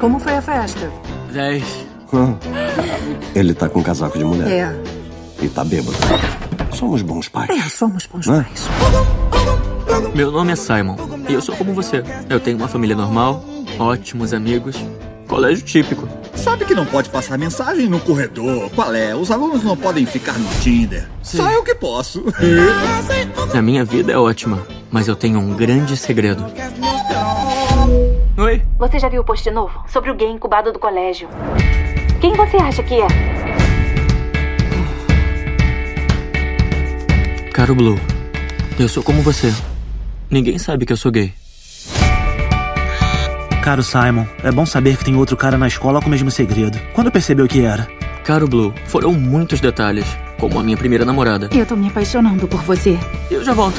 Como foi a festa? 10. Ele tá com casaco de mulher. É. E tá bêbado. Somos bons pais. É, somos bons Hã? pais. Meu nome é Simon e eu sou como você. Eu tenho uma família normal, ótimos amigos, colégio típico. Sabe que não pode passar mensagem no corredor? Qual é? Os alunos não podem ficar no Tinder. Só eu que posso. A minha vida é ótima, mas eu tenho um grande segredo. Oi? Você já viu o post novo? Sobre o gay incubado do colégio. Quem você acha que é? Caro Blue, eu sou como você. Ninguém sabe que eu sou gay. Caro Simon, é bom saber que tem outro cara na escola com o mesmo segredo. Quando percebeu que era? Caro Blue, foram muitos detalhes, como a minha primeira namorada. Eu tô me apaixonando por você. Eu já volto.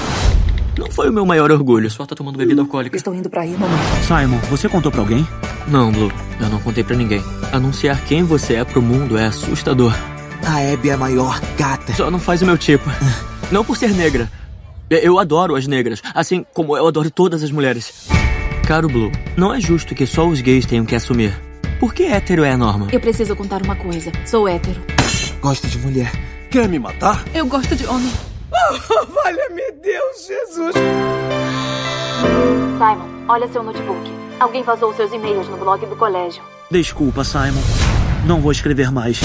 Não foi o meu maior orgulho, só tá tomando bebida alcoólica. Estou indo pra aí, mamãe. Simon, você contou pra alguém? Não, Blue, eu não contei pra ninguém. Anunciar quem você é pro mundo é assustador. A Abby é a maior gata. Só não faz o meu tipo. Não por ser negra. Eu adoro as negras, assim como eu adoro todas as mulheres. Caro Blue, não é justo que só os gays tenham que assumir. Por que hétero é a norma? Eu preciso contar uma coisa. Sou hétero. Gosta de mulher. Quer me matar? Eu gosto de homem. Valha-me Deus, Jesus! Simon, olha seu notebook. Alguém vazou seus e-mails no blog do colégio. Desculpa, Simon. Não vou escrever mais.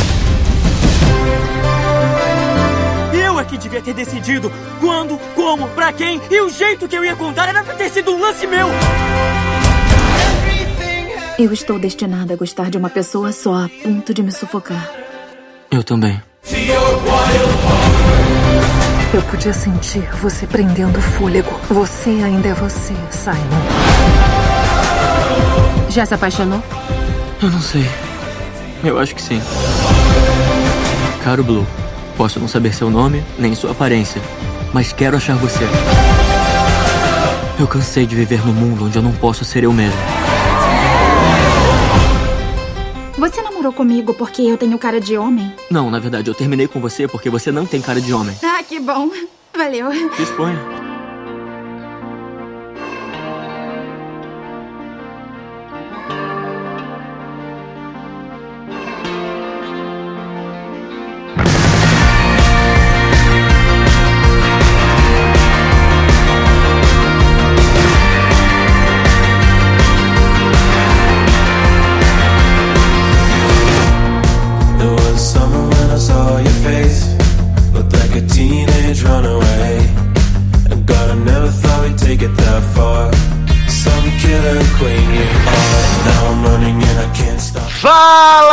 Eu é que devia ter decidido quando, como, pra quem e o jeito que eu ia contar era pra ter sido um lance meu. Eu estou destinada a gostar de uma pessoa só, a ponto de me sufocar. Eu também. Eu podia sentir você prendendo o fôlego. Você ainda é você, Simon. Já se apaixonou? Eu não sei. Eu acho que sim. Caro Blue, posso não saber seu nome, nem sua aparência, mas quero achar você. Eu cansei de viver num mundo onde eu não posso ser eu mesmo. Namorou comigo porque eu tenho cara de homem? Não, na verdade, eu terminei com você porque você não tem cara de homem. Ah, que bom. Valeu. Disponha.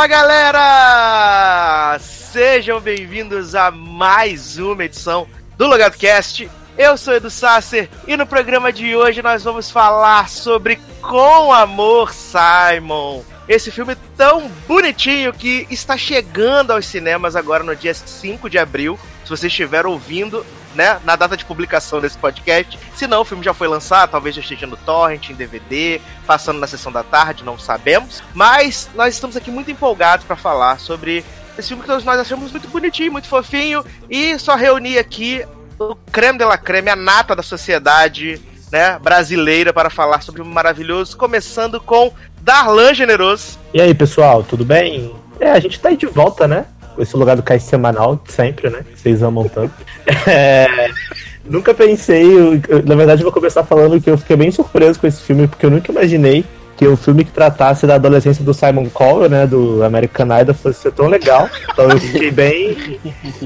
Fala galera! Sejam bem-vindos a mais uma edição do Logado Cast. Eu sou Edu Sasser e no programa de hoje nós vamos falar sobre Com Amor Simon. Esse filme tão bonitinho que está chegando aos cinemas agora no dia 5 de abril. Se você estiver ouvindo, né, na data de publicação desse podcast. Se não, o filme já foi lançado, talvez já esteja no torrent, em DVD, passando na sessão da tarde, não sabemos. Mas nós estamos aqui muito empolgados para falar sobre esse filme que todos nós achamos muito bonitinho, muito fofinho e só reunir aqui o creme de la creme, a nata da sociedade né, brasileira para falar sobre o maravilhoso, começando com Darlan Generoso. E aí, pessoal, tudo bem? É, a gente tá aí de volta, né? Esse lugar do cais semanal, sempre, né? Vocês amam tanto. É, nunca pensei, eu- na verdade, eu vou começar falando que eu fiquei bem surpreso com esse filme, porque eu nunca imaginei que um filme que tratasse da adolescência do Simon Cowell, né? Do American Idol, fosse ser tão legal. Então eu fiquei bem,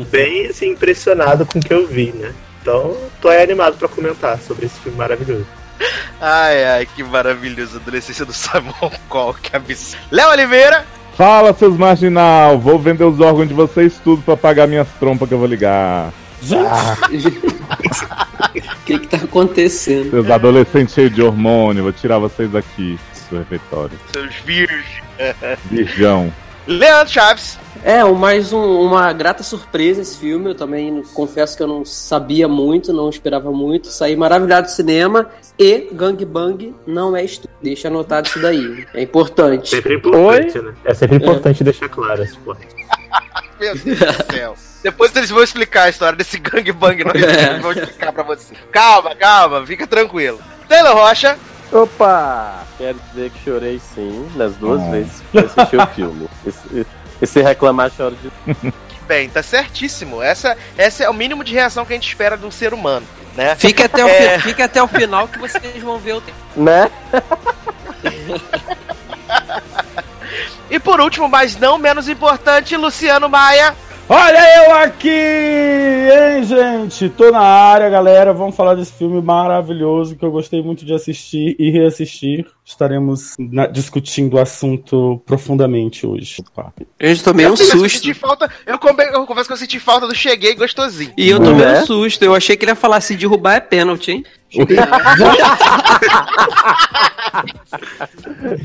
bem assim, impressionado com o que eu vi, né? Então, tô aí animado pra comentar sobre esse filme maravilhoso. Ai, ai, que maravilhoso. Adolescência do Simon Call, que absurdo. Léo Oliveira. Fala, seus marginal! Vou vender os órgãos de vocês tudo pra pagar minhas trompas que eu vou ligar. O que que tá acontecendo? Seus adolescentes cheios de hormônio, vou tirar vocês daqui do refeitório. Seus virgens. Virgão. Leandro Chaves. É, mais um- uma grata surpresa esse filme. Eu também não- confesso que eu não sabia muito, não esperava muito. Saí maravilhado do cinema. E Gang Bang não é estúdio. Deixa anotado isso daí. É importante. Sempre importante, né? É sempre importante deixar claro esse ponto. Meu Deus do céu. Depois eles vão explicar a história desse gangbang, nós É. vão explicar pra você. Calma, calma, fica tranquilo. Taylor Rocha. Opa! Quero dizer que chorei sim, nas duas Ah. vezes que assisti o filme. Esse, esse reclamar choro de. Bem, tá certíssimo. Essa, essa é o mínimo de reação que a gente espera de um ser humano, né? Fique até, o É, fi- fique até o final que vocês vão ver o tempo. Né? E por último, mas não menos importante, Luciano Maia. Olha eu aqui, hein, gente? Tô na área, galera. Vamos falar desse filme maravilhoso que eu gostei muito de assistir e reassistir. Estaremos na- discutindo o assunto profundamente hoje. Opa. Eu já tomei eu um eu susto. senti falta, eu, come- eu confesso que eu senti falta do cheguei gostosinho. E eu tomei Né? um susto. Eu achei que ele ia falar se derrubar é pênalti, hein?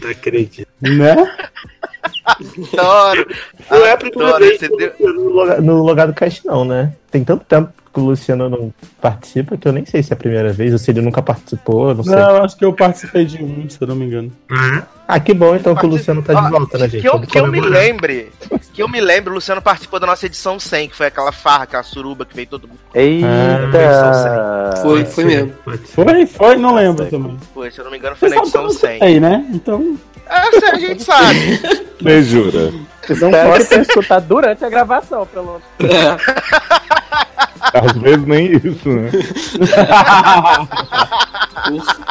Não acredito. Né? Adoro. Não é a primeira vez que deu- eu- no lugar- no lugar do cast, não, né? Tem tanto tempo que o Luciano não participa que eu nem sei se é a primeira vez ou se ele nunca participou, não sei. Não, acho que eu participei de um, se eu não me engano. Ah, que bom então que o Luciano tá de volta, né, gente? Que eu, que eu me lembre, que eu me lembre, o Luciano participou da nossa edição 100, que foi aquela farra, aquela suruba que veio todo mundo. Eita! Foi, foi mesmo. Foi, foi, não lembro também. Foi, se eu não me engano, foi Vocês na edição que eu 100. sei, né? Então. Ah, sei, a gente sabe. Você jura? Espero que tenha escutado durante a gravação, pelo menos. Às vezes nem isso, né?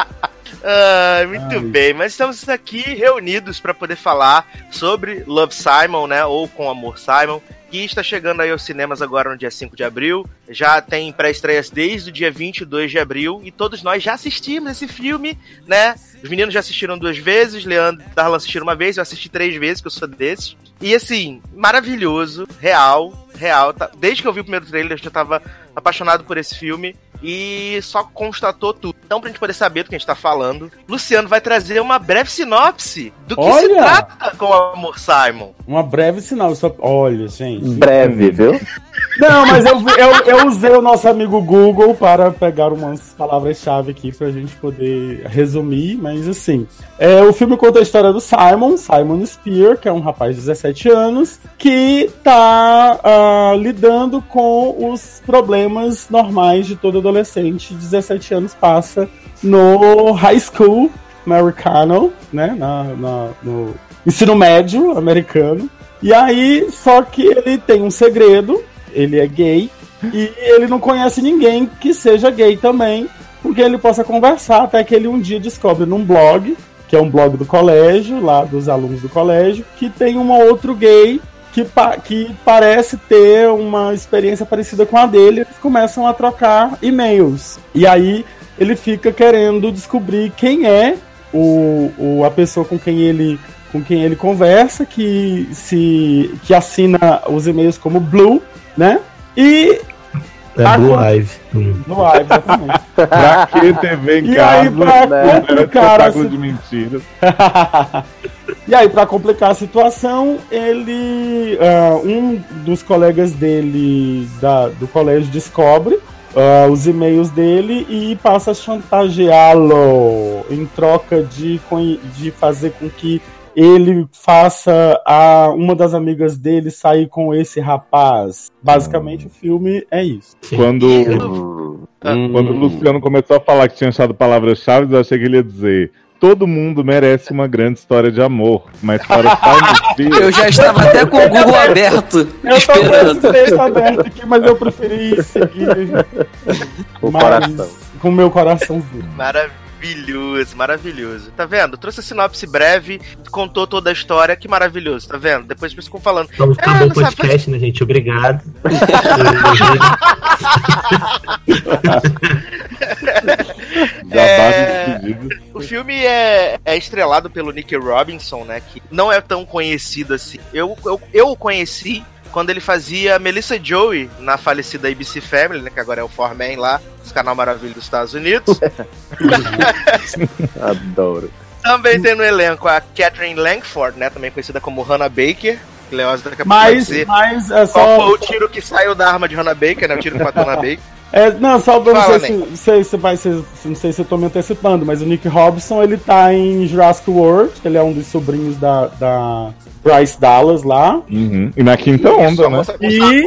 Ah, muito bem, mas estamos aqui reunidos para poder falar sobre Love Simon, né? Ou Com Amor Simon, que está chegando aí aos cinemas agora no dia 5 de abril. Já tem pré-estreias desde o dia 22 de abril e todos nós já assistimos esse filme, né? Os meninos já assistiram duas vezes, Leandro e Darlan assistiram uma vez, eu assisti três vezes, que eu sou desses. E assim, maravilhoso, real, real. tá- Desde que eu vi o primeiro trailer, eu já tava apaixonado por esse filme e só constatou tudo. Então, pra gente poder saber do que a gente tá falando, Luciano vai trazer uma breve sinopse do que se Olha! trata com o Amor Simon. Uma breve sinal. Só... Olha, gente. Breve, viu? Não, mas eu, eu, eu usei o nosso amigo Google para pegar umas palavras-chave aqui pra gente poder resumir, mas assim. É, o filme conta a história do Simon, Simon Spear, que é um rapaz de 17 anos, que tá ah, lidando com os problemas normais de todo adolescente de 17 anos passa no high school americano, né? Na, na- no ensino médio americano. E aí, só que ele tem um segredo, ele é gay, e ele não conhece ninguém que seja gay também, porque ele possa conversar, até que ele um dia descobre num blog, que é um blog do colégio, lá dos alunos do colégio, que tem um outro gay que, pa- que parece ter uma experiência parecida com a dele, eles começam a trocar e-mails. E aí ele fica querendo descobrir quem é o, o- a pessoa com quem ele com quem ele conversa, que se que assina os e-mails como Blue, né? E É Blue Live. Hum. no ar, exatamente. Pra que TV em E casa? aí, pra né? complicar Espetáculo si- de mentiras. e aí, pra complicar a situação, ele. ah, um dos colegas dele da- do colégio descobre ah, os e-mails dele e passa a chantageá-lo em troca de, de fazer com que ele faça a uma das amigas dele sair com esse rapaz. Basicamente, o filme é isso. Quando, quando o Luciano começou a falar que tinha achado palavras-chave, eu achei que ele ia dizer. Todo mundo merece uma grande história de amor, mas para Simon Spear- Eu já estava até com o Google aberto, Eu tô com esperando. esse texto aberto aqui, mas eu preferi seguir O coração. com o meu coraçãozinho. Maravilhoso, maravilhoso. Tá vendo? Trouxe a sinopse breve, contou toda a história, que maravilhoso, tá vendo? Depois ficam falando. Vamos "Ah, acabar o não sabe podcast, né, gente? Obrigado. É, O filme é, é estrelado pelo Nick Robinson, né? Que não é tão conhecido assim. Eu, eu, eu o conheci quando ele fazia Melissa Joey na falecida ABC Family, né? Que agora é o Foreman lá, esse canal maravilhoso dos Estados Unidos. Adoro. Também tem no elenco a Catherine Langford, né? Também conhecida como Hannah Baker. Leoz daqui a pouco vai Mas, dizer mas é qual só. foi o tiro que saiu da arma de Hannah Baker, né? O tiro que matou Hannah Baker. É, não, só pra Fala, não sei se, sei se vai ser. Não sei se eu tô me antecipando, mas o Nick Robson ele tá em Jurassic World, ele é um dos sobrinhos da, da Bryce Dallas lá. Uhum. E na quinta onda, né? E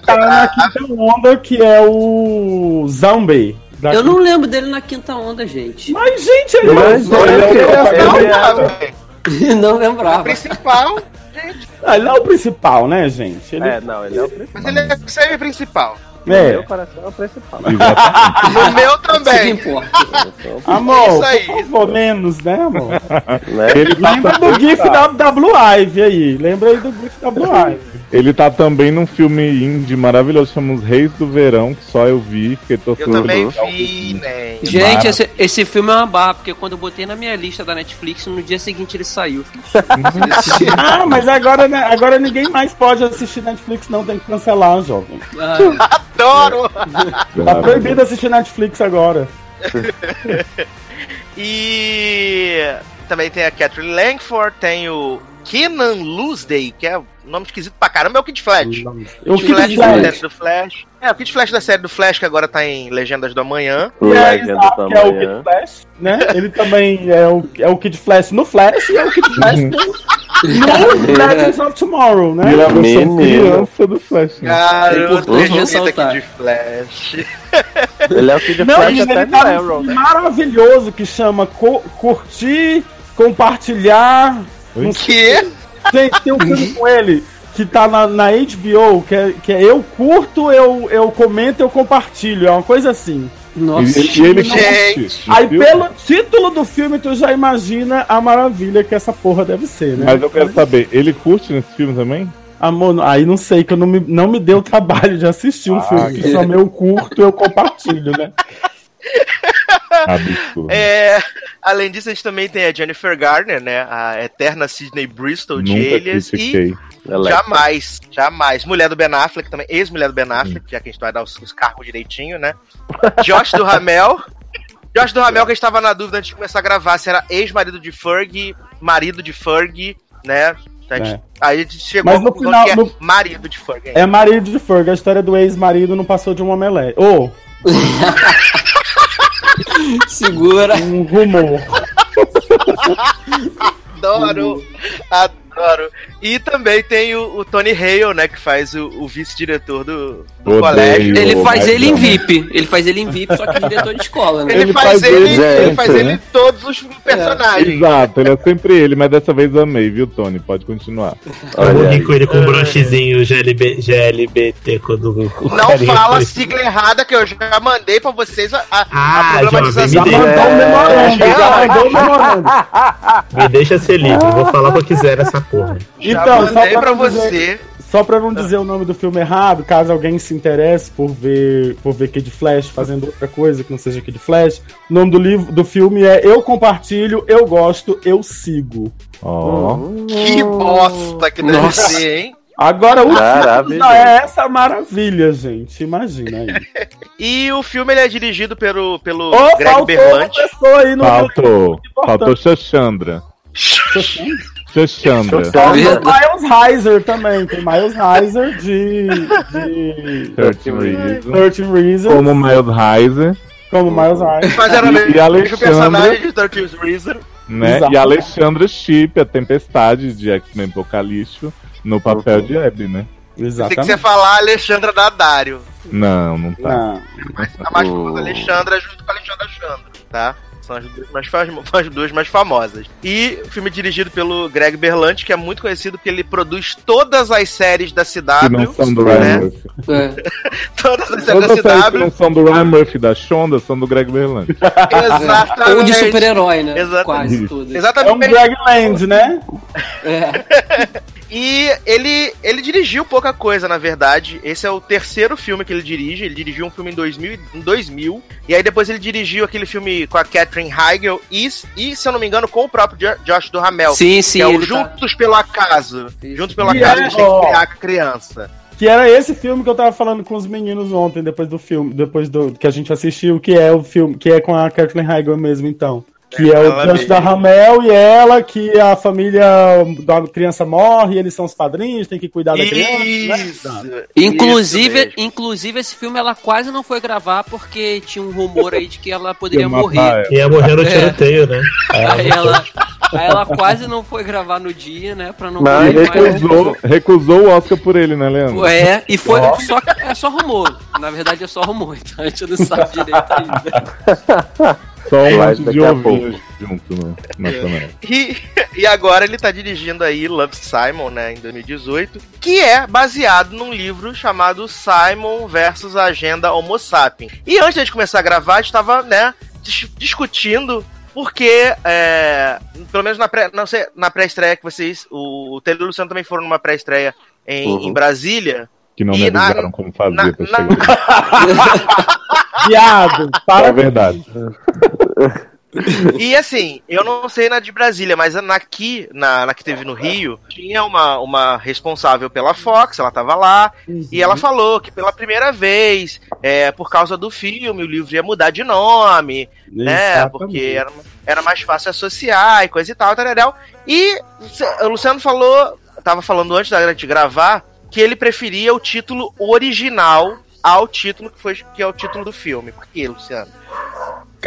tá na quinta onda, que é o Zombie Eu não lembro dele na quinta onda, gente. Mas, gente, ele Mas, não, ele ele é- Não lembrava. principal. Ah, ele é o principal, né, gente? Ele... É, não, ele é o principal. Mas ele é semi-principal. É. Meu coração é o principal. No meu também. Amor, Isso aí. por favor, menos, né, amor? Ele tá Lembra do GIF da, da Blue Ivy aí. Lembra aí do GIF da Blue Ivy. Ele tá também num filme indie maravilhoso, chama Os Reis do Verão, que só eu vi, fiquei Eu torcendo. também vi, né? Gente, esse, esse filme é uma barra, porque quando eu botei na minha lista da Netflix, no dia seguinte ele saiu. Ah, mas agora, né, agora ninguém mais pode assistir Netflix, não, tem que cancelar, jovem. Adoro! Tá proibido assistir Netflix agora. E também tem a Catherine Langford, tem o Kenan Loosday, que é um nome esquisito pra caramba, é o Kid Flash. O Kid Flash, Flash. do Flash. É, o Kid Flash da série do Flash, que agora tá em Legendas do Amanhã. É, exato, que é o Kid Flash, né? Ele também é o, é o Kid Flash no Flash e é o Kid Flash no, no Legends of Tomorrow, né? Ele é a versão Menino. criança do Flash. né? Cara, É eu ressaltar. Kid Flash. Ele é o Kid Não, Flash ele, até ele no tá Arrow, né? maravilhoso que chama Co- Curtir, Compartilhar. Não sei- Que? Gente, tem um filme com ele que tá na, na HBO, que é, que é Eu Curto, eu, eu Comento, eu Compartilho. É uma coisa assim. Nossa. E, e ele Gente. curte. Aí, viu? pelo título do filme, tu já imagina a maravilha que essa porra deve ser, né? Mas eu quero saber, ele curte nesse filme também? Amor, aí não sei, que eu não me, não me deu o trabalho de assistir um Ah, filme que chama Eu Curto, eu Compartilho, né? Absurdo. É, além disso, a gente também tem a Jennifer Garner, né? A eterna Sidney Bristol de Nunca Alias. E critiquei. jamais, jamais. Mulher do Ben Affleck também, ex-mulher do Ben Affleck, já que a gente vai dar os, os cargos direitinho, né? Josh do Ramel. Josh do Ramel, que a gente tava na dúvida antes de começar a gravar se era ex-marido de Ferg, marido de Ferg, né? A gente- É. Aí a gente chegou Mas no à conclusão final- que é no- marido de Ferg. É marido de Ferg, a história do ex-marido não passou de uma omelete. Ô, Segura. um rumor. Adoro, adoro. E também tem o, o Tony Hale, né? Que faz o, o vice-diretor do, do Odeio. colégio. Ele faz ele em. VIP. Ele faz ele em VIP, só que diretor de escola, né? Ele, Ele faz, faz ele, ele, ele gente, faz ele né? em todos os personagens. Exato, ele é sempre ele, mas dessa vez amei, viu, Tony? Pode continuar. Eu rir com ele com o brochezinho GLB, GLBT quando Não fala foi- sigla errada que eu já mandei pra vocês a, a, Ah, a Mandou um memorando, já mandou um memorando. Me deixa ser livre, vou falar o que eu quiser nessa porra. Então, só pra pra não dizer- você. Só pra não dizer o nome do filme errado, caso alguém se interesse por ver, por ver Kid Flash fazendo outra coisa que não seja Kid Flash, o nome do livro do filme é Eu Compartilho, Eu Gosto, Eu Sigo. Ó. Que bosta que deve Nossa. ser, hein? Agora o já é essa maravilha, gente. Imagina aí. E o filme ele é dirigido pelo, pelo Ô, Greg faltou Berlanti. no Faltou. Faltou Xaxandra. Xaxandra. Faltou Miles Heiser também. Tem Miles Heiser de. de 13 Reasons. 13 Reasons. Como Miles Heiser, Como Miles Heiser. Mas era E- mesmo e Alexandre? personagem de 13 Reason. né? Exato. E Alexandra Chip, a Tempestade de X-Men Apocalipse, no papel de Abby, né? Tem que você Exatamente. falar Alexandra Dadário. Não, não tá. Não. Mas tá mais famosa Alexandra junto com a Alexandra Chandra, tá? São as duas mais, as duas mais famosas. E o filme é dirigido pelo Greg Berlanti, que é muito conhecido porque ele produz todas as séries da CW. Que não são do né? Ryan Murphy. É. Todas as séries Todas as séries da que CW. não são do Ryan Murphy da Shonda são do Greg Berlanti. Exatamente. Ou de super-herói, né? Exatamente. Quase tudo. É um Exatamente. Greg Land, né? É. E ele, ele dirigiu pouca coisa, na verdade. Esse é o terceiro filme que ele dirige. Ele dirigiu um filme em 2000, em 2000 e aí depois ele dirigiu aquele filme com a Catherine Heigl e, e se eu não me engano, com o próprio Jo- Josh do Ramel. Sim, sim, Que é o tá- Juntos pelo Acaso. Juntos pelo Acaso, é, a gente tem ó, que criar a criança. Que era esse filme que eu tava falando com os meninos ontem, depois do filme, depois do que a gente assistiu, que é o filme, que é com a Kathleen Heigl mesmo, então. Que é, o ela Josh mesmo. da Ramel e ela, que a família da criança morre, eles são os padrinhos, tem que cuidar da criança. né? Isso. Inclusive, inclusive, esse filme ela quase não foi gravar porque tinha um rumor aí de que ela poderia morrer. Ia morrer no É. tiroteio, né? Aí ela, Aí ela quase não foi gravar no dia, né? Pra não Mas correr mais. recusou, recusou o Oscar por ele, né, Leandro? É, e foi só, é só rumor. Na verdade é só rumor, então a gente não sabe direito ainda. Só um Vai, monte de ovinhos junto no, na panela. E, e agora ele tá dirigindo aí Love Simon, né, em 2018, que é baseado num livro chamado Simon versus a Agenda Homo Sapiens. E antes de gente começar a gravar, a gente tava, né, dis- discutindo porque, é, pelo menos na pré, não sei, na pré-estreia que vocês, o, o Taylor e o Luciano também foram numa pré-estreia em, Uhum. em Brasília. Que não E me na- avisaram como fazia na- pra na- chegar. Viado, para É verdade. E assim, eu não sei na de Brasília, mas na aqui, na, na que teve no Rio, tinha uma, uma responsável pela Fox, ela tava lá, e ela falou que pela primeira vez, é, por causa do filme, o livro ia mudar de nome, né? Exatamente. Porque era, era mais fácil associar e coisa e tal, tararel. E o Luciano falou, tava falando antes da gente gravar, que ele preferia o título original ao título que foi que é o título do filme. Por quê, Luciano?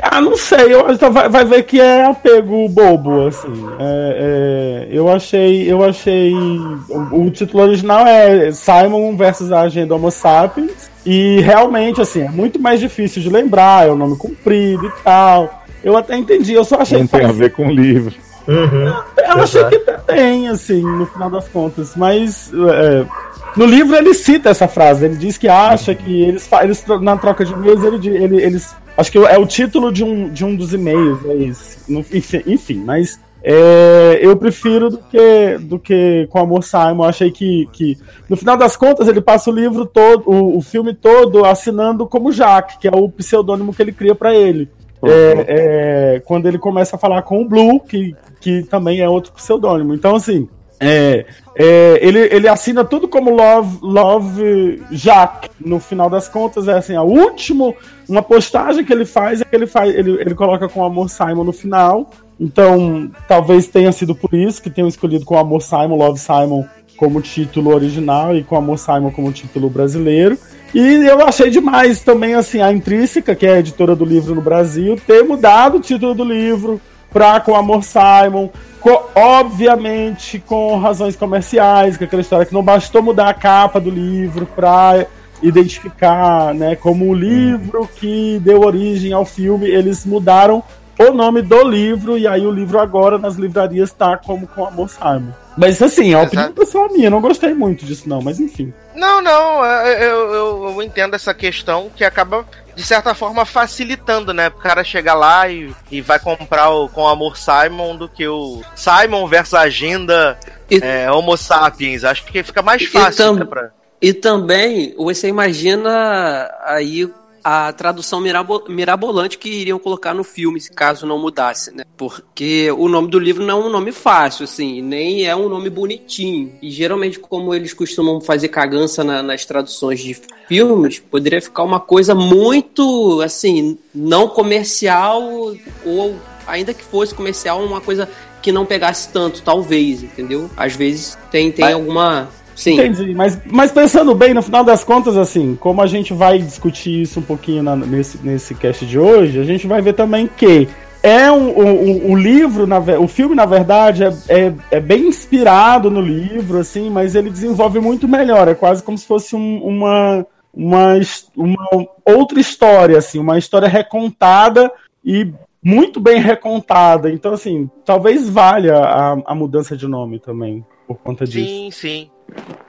Ah, não sei, eu que vai, vai ver que é apego bobo, assim. É, é, eu achei, eu achei. O, o título original é Simon versus a Agenda Homo Sapiens. E realmente, assim, é muito mais difícil de lembrar, é o nome comprido e tal. Eu até entendi, eu só achei Não tem a ver com o livro. Eu achei que tem, assim, no final das contas, mas é, no livro ele cita essa frase, ele diz que acha que eles, eles na troca de e-mails, ele, ele- eles. Acho que é o título de um, de um dos e-mails, é isso. Enfim, enfim, mas é, eu prefiro do que, do que com Amor Simon. Eu achei que, que, no final das contas, ele passa o livro todo, o, o filme todo, assinando como Jack, que é o pseudônimo que ele cria pra ele. É, é, quando ele começa a falar com o Blue, que, que também é outro pseudônimo. Então, assim, é, é, ele, ele assina tudo como Love, Love Jack. No final das contas, é assim, a último, uma postagem que ele faz é que ele faz, ele, ele coloca com Amor Simon no final. Então, talvez tenha sido por isso que tenham escolhido com Amor Simon, Love Simon como título original e com Amor Simon como título brasileiro. E eu achei demais também, assim, a Intrínseca, que é a editora do livro no Brasil, ter mudado o título do livro pra Com Amor Simon, obviamente com razões comerciais, que é aquela história que não bastou mudar a capa do livro pra identificar, né, como o livro que deu origem ao filme, eles mudaram o nome do livro, e aí o livro agora nas livrarias tá como Com Amor Simon. Mas assim, é uma opinião pessoal minha, eu não gostei muito disso não, mas enfim. Não, não, eu, eu, eu- eu entendo essa questão que acaba, de certa forma, facilitando, né? O cara chegar lá e, e vai comprar o com amor Simon do que o Simon versus Agenda é, Homo Sapiens. Acho que fica mais E fácil, tam- né? Pra... E também, você imagina aí a tradução mirabo- mirabolante que iriam colocar no filme, se caso não mudasse, né? Porque o nome do livro não é um nome fácil, assim, nem é um nome bonitinho. E geralmente, como eles costumam fazer cagança na- nas traduções de filmes, poderia ficar uma coisa muito, assim, não comercial, ou ainda que fosse comercial, uma coisa que não pegasse tanto, talvez, entendeu? Às vezes tem, tem alguma. Sim. Entendi, mas, mas pensando bem, no final das contas, assim, como a gente vai discutir isso um pouquinho na- nesse, nesse cast de hoje, a gente vai ver também que é um, o, o- livro, na o filme, na verdade, é, é, é bem inspirado no livro, assim, mas ele desenvolve muito melhor. É quase como se fosse um- uma, uma, uma outra história, assim, uma história recontada e muito bem recontada. Então, assim, talvez valha a, a mudança de nome também, por conta disso. Sim, sim.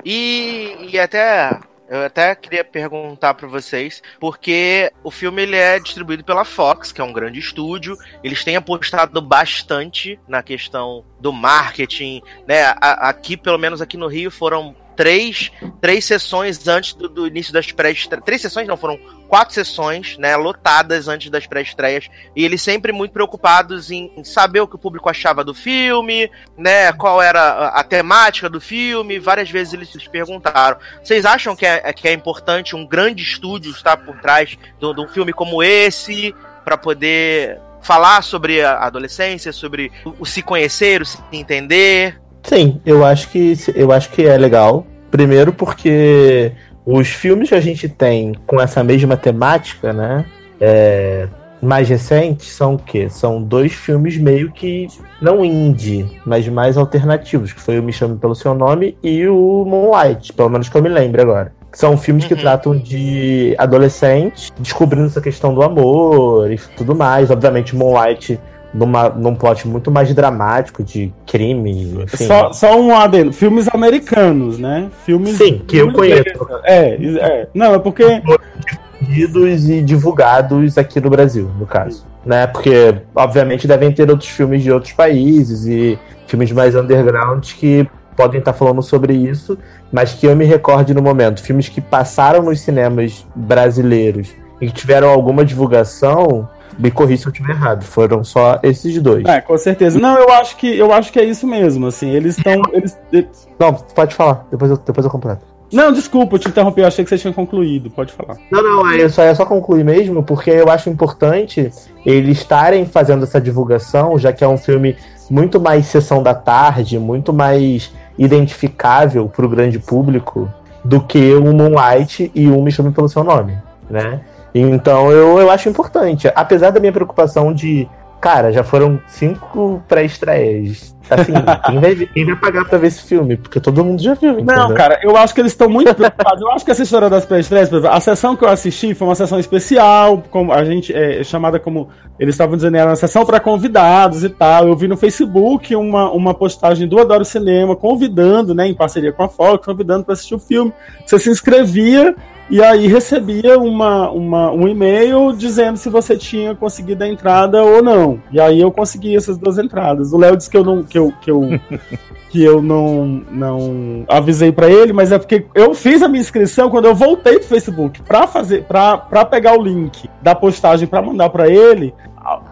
E, e até eu até queria perguntar pra vocês, porque o filme ele é distribuído pela Fox, que é um grande estúdio. Eles têm apostado bastante na questão do marketing, né? Aqui, pelo menos aqui no Rio, foram três, três sessões antes do, do início das pré-estreias. Três sessões não, foram quatro sessões, né? Lotadas antes das pré-estreias. E eles sempre muito preocupados em em saber o que o público achava do filme, né? Qual era a, a temática do filme. Várias vezes eles se perguntaram. Vocês acham que é, que é importante um grande estúdio estar por trás de, de um filme como esse para poder falar sobre a adolescência, sobre o, o se conhecer, o se entender? Sim, eu acho que eu acho que é legal. Primeiro porque os filmes que a gente tem com essa mesma temática, né? é, mais recentes são o quê? São dois filmes meio que não indie, mas mais alternativos, que foi o Me Chame Pelo Seu Nome e o Moonlight, pelo menos que eu me lembro agora. São filmes que tratam de adolescentes descobrindo essa questão do amor e tudo mais. Obviamente, Moonlight numa, num plot muito mais dramático de crime. Enfim. Só, só um adendo. Filmes americanos, né? Filmes. Sim, que eu conheço. É, é. Não, é porque. Difundidos e divulgados aqui no Brasil, no caso. Né? Porque, obviamente, devem ter outros filmes de outros países e filmes mais underground que podem estar falando sobre isso, mas que eu me recorde no momento. Filmes que passaram nos cinemas brasileiros e que tiveram alguma divulgação, me corri se eu estiver errado. Foram só esses dois. É, com certeza. Não, eu acho que eu acho que é isso mesmo. Assim, eles estão. Eles, eles... Não, pode falar. Depois eu, depois eu completo. Não, desculpa, eu te interrompi. Eu achei que você tinha concluído. Pode falar. Não, não, é só, é só concluir mesmo, porque eu acho importante eles estarem fazendo essa divulgação, já que é um filme muito mais sessão da tarde, muito mais identificável para o grande público do que o Moonlight e o Me Chame Pelo Seu Nome, né? Então eu, eu acho importante. Apesar da minha preocupação de, cara, já foram cinco pré-estreias. Assim, quem, vai, quem vai pagar pra ver esse filme? Porque todo mundo já viu. Não, entendeu? cara, eu acho que eles estão muito preocupados. Eu acho que essa história das pré-estreias, a sessão que eu assisti foi uma sessão especial, como a gente é chamada como. Eles estavam dizendo, era uma sessão para convidados e tal. Eu vi no Facebook uma, uma postagem do Adoro Cinema convidando, né, em parceria com a Fox, convidando para assistir o filme. Você se inscrevia e aí recebia uma, uma, um e-mail dizendo se você tinha conseguido a entrada ou não. E aí eu consegui essas duas entradas. O Léo disse que eu não que eu, que eu, que eu não, não avisei para ele, mas é porque eu fiz a minha inscrição quando eu voltei pro Facebook para fazer para pegar o link da postagem para mandar para ele.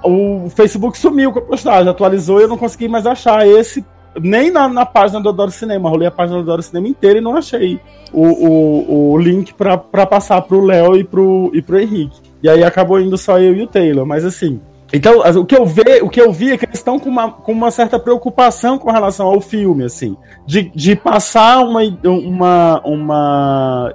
O Facebook sumiu com a postagem, atualizou e eu não consegui mais achar esse nem na, na, página do Adoro Cinema. Rolei a página do Adoro Cinema inteira e não achei o, o, o link pra passar pro Léo e pro, e pro Henrique. E aí acabou indo só eu e o Taylor. Mas assim. Então, o que eu, ve, o que eu vi é que eles estão com uma, com uma certa preocupação com relação ao filme, assim. De, de passar uma, uma, uma,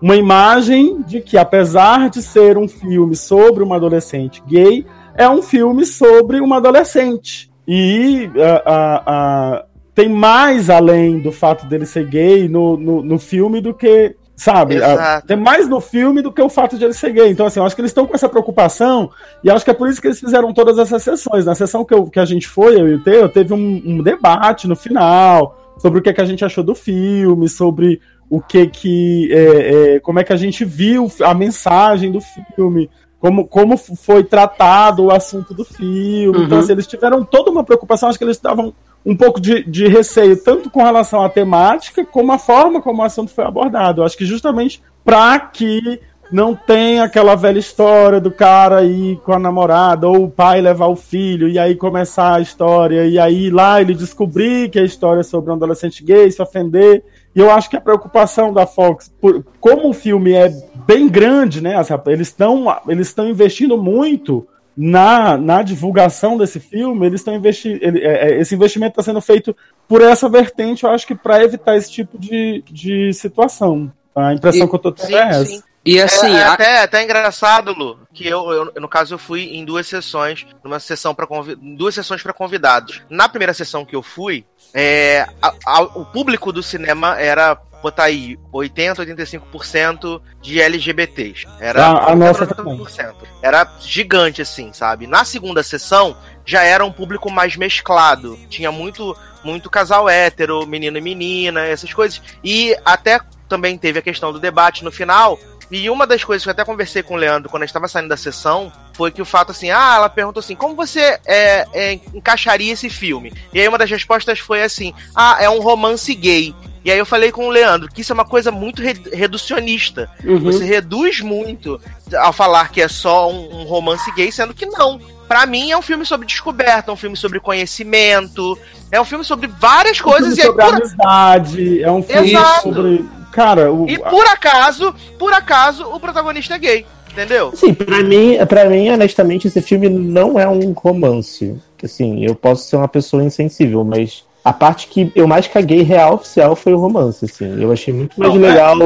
uma imagem de que, apesar de ser um filme sobre uma adolescente gay, é um filme sobre uma adolescente. E uh, uh, tem mais além do fato dele ser gay no, no, no filme do que. Sabe? Exato. Tem mais no filme do que o fato de ele ser gay. Então, assim, eu acho que eles estão com essa preocupação e acho que é por isso que eles fizeram todas essas sessões. Na sessão que, eu, que a gente foi, eu e o Teo, teve um, um debate no final sobre o que, que a gente achou do filme, sobre o que que. É, é, como é que a gente viu a mensagem do filme como, como foi tratado o assunto do filme. Uhum. Então, assim, eles tiveram toda uma preocupação, acho que eles estavam um pouco de, de receio, tanto com relação à temática, como a forma como o assunto foi abordado. Eu acho que justamente para que não tenha aquela velha história do cara ir com a namorada, ou o pai levar o filho, e aí começar a história, e aí lá ele descobrir que a história é sobre um adolescente gay, se ofender. E eu acho que a preocupação da Fox, por, como o filme é bem grande, né? Eles estão eles estão investindo muito na, na divulgação desse filme. Eles estão investindo. Ele, é, é, esse investimento está sendo feito por essa vertente, eu acho que para evitar esse tipo de, de situação. A impressão E- que eu tô tendo é essa. sim. E assim, é, é a- até, até engraçado, Lu, que eu, eu- no caso eu fui em duas sessões, numa sessão para duas sessões para convidados. Na primeira sessão que eu fui, é, a- a- o público do cinema era botar aí 80, 85% de LGBTs. Era A- a nossa 90%. Era gigante assim, sabe? Na segunda sessão já era um público mais mesclado, tinha muito muito casal hétero, menino e menina, essas coisas. E até também teve a questão do debate no final. E uma das coisas que eu até conversei com o Leandro quando a gente estava saindo da sessão foi que o fato assim, ah, ela perguntou assim, como você é, é, encaixaria esse filme? E aí uma das respostas foi assim, ah, é um romance gay. E aí eu falei com o Leandro que isso é uma coisa muito re- reducionista. Uhum. Você reduz muito ao falar que é só um, um romance gay, sendo que não. Pra mim é um filme sobre descoberta, é um filme sobre conhecimento, é um filme sobre várias Um coisas. filme e aí, sobre por- amizade, é um filme Exato. sobre. Cara, o, E por acaso, por acaso, o protagonista é gay. Entendeu? Sim, pra mim, pra mim, honestamente, esse filme não é um romance. Assim, eu posso ser uma pessoa insensível, mas a parte que eu mais caguei real oficial foi o romance, assim. Eu achei muito mais Não, é- legal.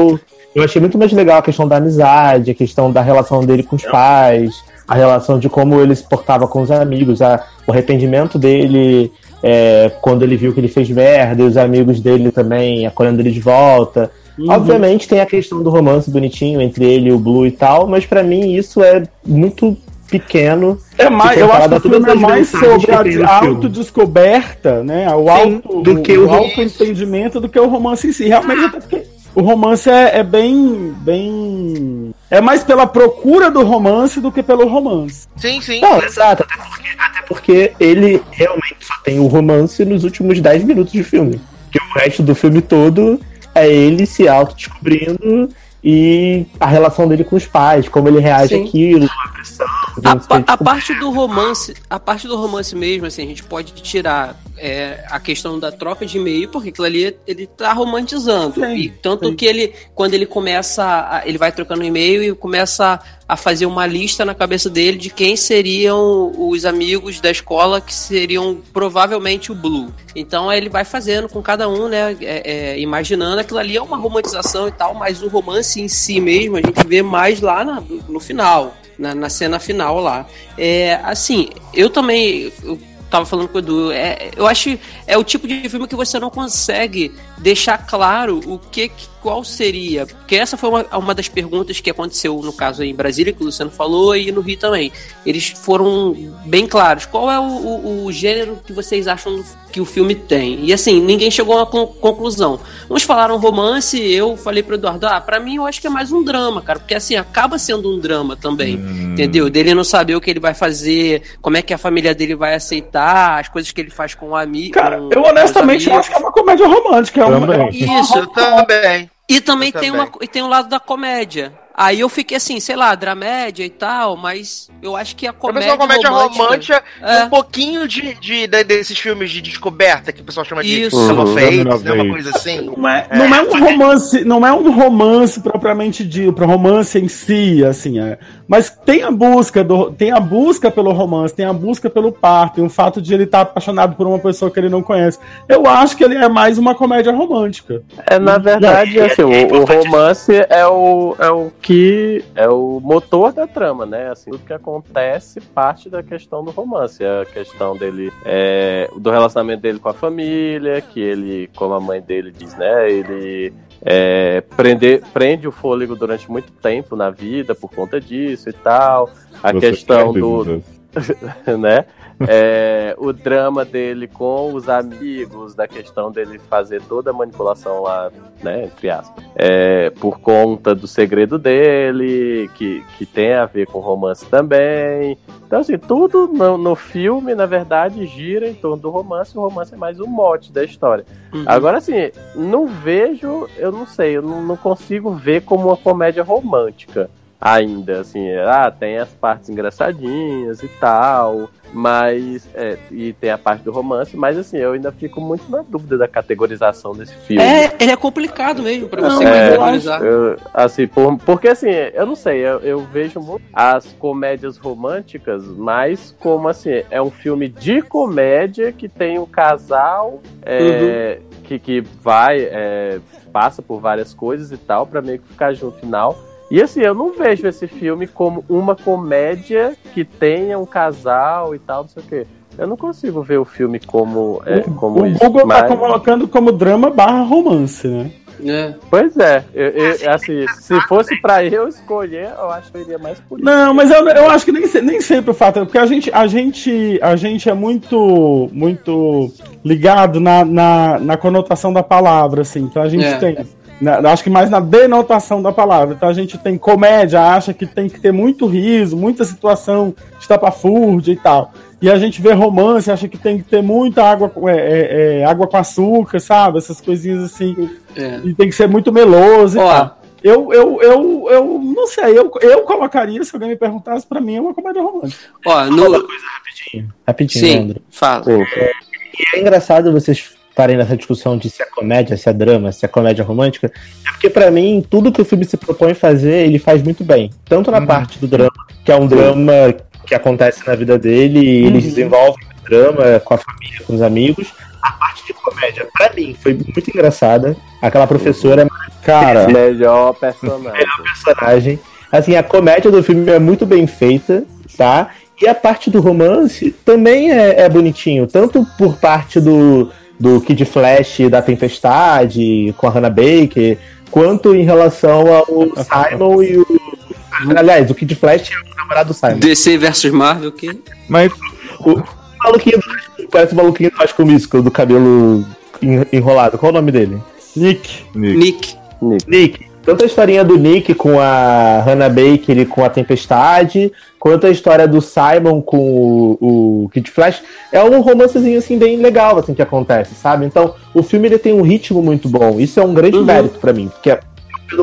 Eu achei muito mais legal a questão da amizade, a questão da relação dele com os pais. a relação de como ele se portava com os amigos, a, o arrependimento dele é, quando ele viu que ele fez merda, e os amigos dele também acolhendo ele de volta. Uhum. Obviamente tem a questão do romance bonitinho entre ele e o Blue e tal, mas pra mim isso é muito pequeno. É mais, eu acho que o filme é mais sobre a autodescoberta, né? O, Sim, auto, do que o, o- autoentendimento do que o romance em si. Realmente, até porque o romance é, é bem, bem. É mais pela procura do romance do que pelo romance. Sim, sim. Não, exato, até porque, até porque ele realmente só tem o romance nos últimos 10 minutos de filme. Que o resto do filme todo é ele se autodescobrindo e a relação dele com os pais, como ele reage Sim. àquilo, a pressão. A, pa- a parte do romance, a parte do romance mesmo, assim, a gente pode tirar é, a questão da troca de e-mail, porque aquilo ali ele tá romantizando. e tanto que ele, quando ele começa, a- ele vai trocando e-mail e começa a fazer uma lista na cabeça dele de quem seriam os amigos da escola que seriam provavelmente o Blue. Então aí ele vai fazendo com cada um, né? é, é, imaginando aquilo ali é uma romantização e tal, mas o romance em si mesmo a gente vê mais lá na- no final na, na cena final lá. É, assim, eu também. Eu tava falando com o Edu, é, eu acho é o tipo de filme que você não consegue deixar claro o que, que- qual seria. Porque essa foi uma, uma das perguntas que aconteceu, no caso aí em Brasília, que o Luciano falou, e no Rio também. Eles foram bem claros. Qual é o, o- o gênero que vocês acham que o filme tem? E assim, ninguém chegou a uma con- conclusão. Uns falaram romance, eu falei pro Eduardo, ah, pra mim eu acho que é mais um drama, cara, porque assim, acaba sendo um drama também, entendeu? Dele não saber o que ele vai fazer, como é que a família dele vai aceitar, as coisas que ele faz com o amigo. Cara, eu honestamente acho que é uma comédia romântica. É uma- Isso, eu também. E também Eu tem, também. uma, e tem um lado da comédia. Aí eu fiquei assim, sei lá, dramédia e tal, mas eu acho que a Eu comédia, uma comédia romântica, romântica É. um pouquinho de, de, de- desses filmes de descoberta que o pessoal chama de Isso. Uhum. Of né? Uma coisa assim. Não é, não é um romance, não é um romance propriamente dito, para romance em si, assim, é. Mas tem a busca do, tem a busca pelo romance, tem a busca pelo par, tem o fato de ele estar apaixonado por uma pessoa que ele não conhece. Eu acho que ele é mais uma comédia romântica. É, na verdade, assim, o, o romance é o, é o que é o motor da trama, né? Assim, tudo que acontece parte da questão do romance. É a questão dele, é, do relacionamento dele com a família, que ele, como a mãe dele diz, né? Ele é, prende, prende o fôlego durante muito tempo na vida por conta disso e tal. A Você questão do. né? É, o drama dele com os amigos, da questão dele fazer toda a manipulação lá, né, entre aspas, é, por conta do segredo dele, que, que tem a ver com romance também. Então, assim, tudo no, no filme, na verdade, gira em torno do romance, o romance é mais um mote da história. Uhum. Agora, assim, não vejo, eu não sei, eu não, não consigo ver como uma comédia romântica ainda, assim, ah, tem as partes engraçadinhas e tal, mas, é, e tem a parte do romance, mas assim, eu ainda fico muito na dúvida da categorização desse filme. É, ele é complicado mesmo pra você É, categorizar. eu- assim, por- porque assim, eu não sei, eu, eu vejo muito as comédias românticas mais como assim, é um filme de comédia que tem um casal é, que, que vai, é, passa por várias coisas e tal, pra meio que ficar junto no final. E assim, eu não vejo esse filme como uma comédia que tenha um casal e tal, não sei o quê. Eu não consigo ver o filme como, é, como O isso. Google mas- tá colocando como drama barra romance, né? É. Pois é, eu, eu- assim, se fosse pra eu escolher, eu acho que eu iria mais por isso. Não, mas eu, eu acho que nem, nem sempre o fato, porque a gente, a gente, a gente é muito, muito ligado na, na, na conotação da palavra, assim. Então a gente É. tem, na- acho que mais na denotação da palavra. Então a gente tem comédia, acha que tem que ter muito riso, muita situação estapafúrdia e tal. E a gente vê romance, acha que tem que ter muita água, com- é, é, é, água com açúcar, sabe? Essas coisinhas assim. É. E tem que ser muito meloso e Ó. tal. Eu, eu, eu, eu não sei, eu, eu colocaria, se alguém me perguntasse, pra mim é uma comédia romântica. Ó, no... Rapidinho, Sim, Leandro. fala. E é engraçado vocês estarem nessa discussão de se é comédia, se é drama, se é comédia romântica, é porque pra mim tudo que o filme se propõe fazer, ele faz muito bem. Tanto na parte do drama, que é um drama que acontece na vida dele, e eles Uhum. desenvolvem o drama com a família, com os amigos. A parte de comédia, pra mim, foi muito engraçada. Aquela professora é Cara, Melhor personagem. melhor personagem. Assim, a comédia do filme é muito bem feita. tá? E a parte do romance também é, é bonitinho, tanto por parte do, do Kid Flash da Tempestade, com a Hannah Baker, quanto em relação ao Simon e o. Aliás, o Kid Flash é o namorado do Simon. DC versus Marvel, o quê? Mas o maluquinho do, parece o maluquinho do School Musical, do cabelo en- enrolado. Qual o nome dele? Nick. Nick. Nick. Tanto a historinha do Nick com a Hannah Baker e com a Tempestade, quanto a história do Simon com o, o Kid Flash, é um romancezinho assim bem legal assim que acontece, sabe? Então, o filme ele tem um ritmo muito bom. Isso é um grande mérito pra mim, porque a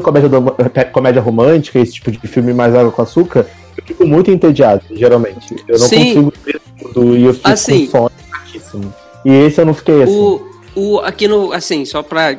comédia, do- comédia romântica, esse tipo de filme mais água com açúcar, eu fico muito entediado, geralmente. Eu não Sim. consigo ver tudo e eu fico Assim. com sono fraquíssimo. E esse eu não fiquei assim. O, o, aqui no, assim, só pra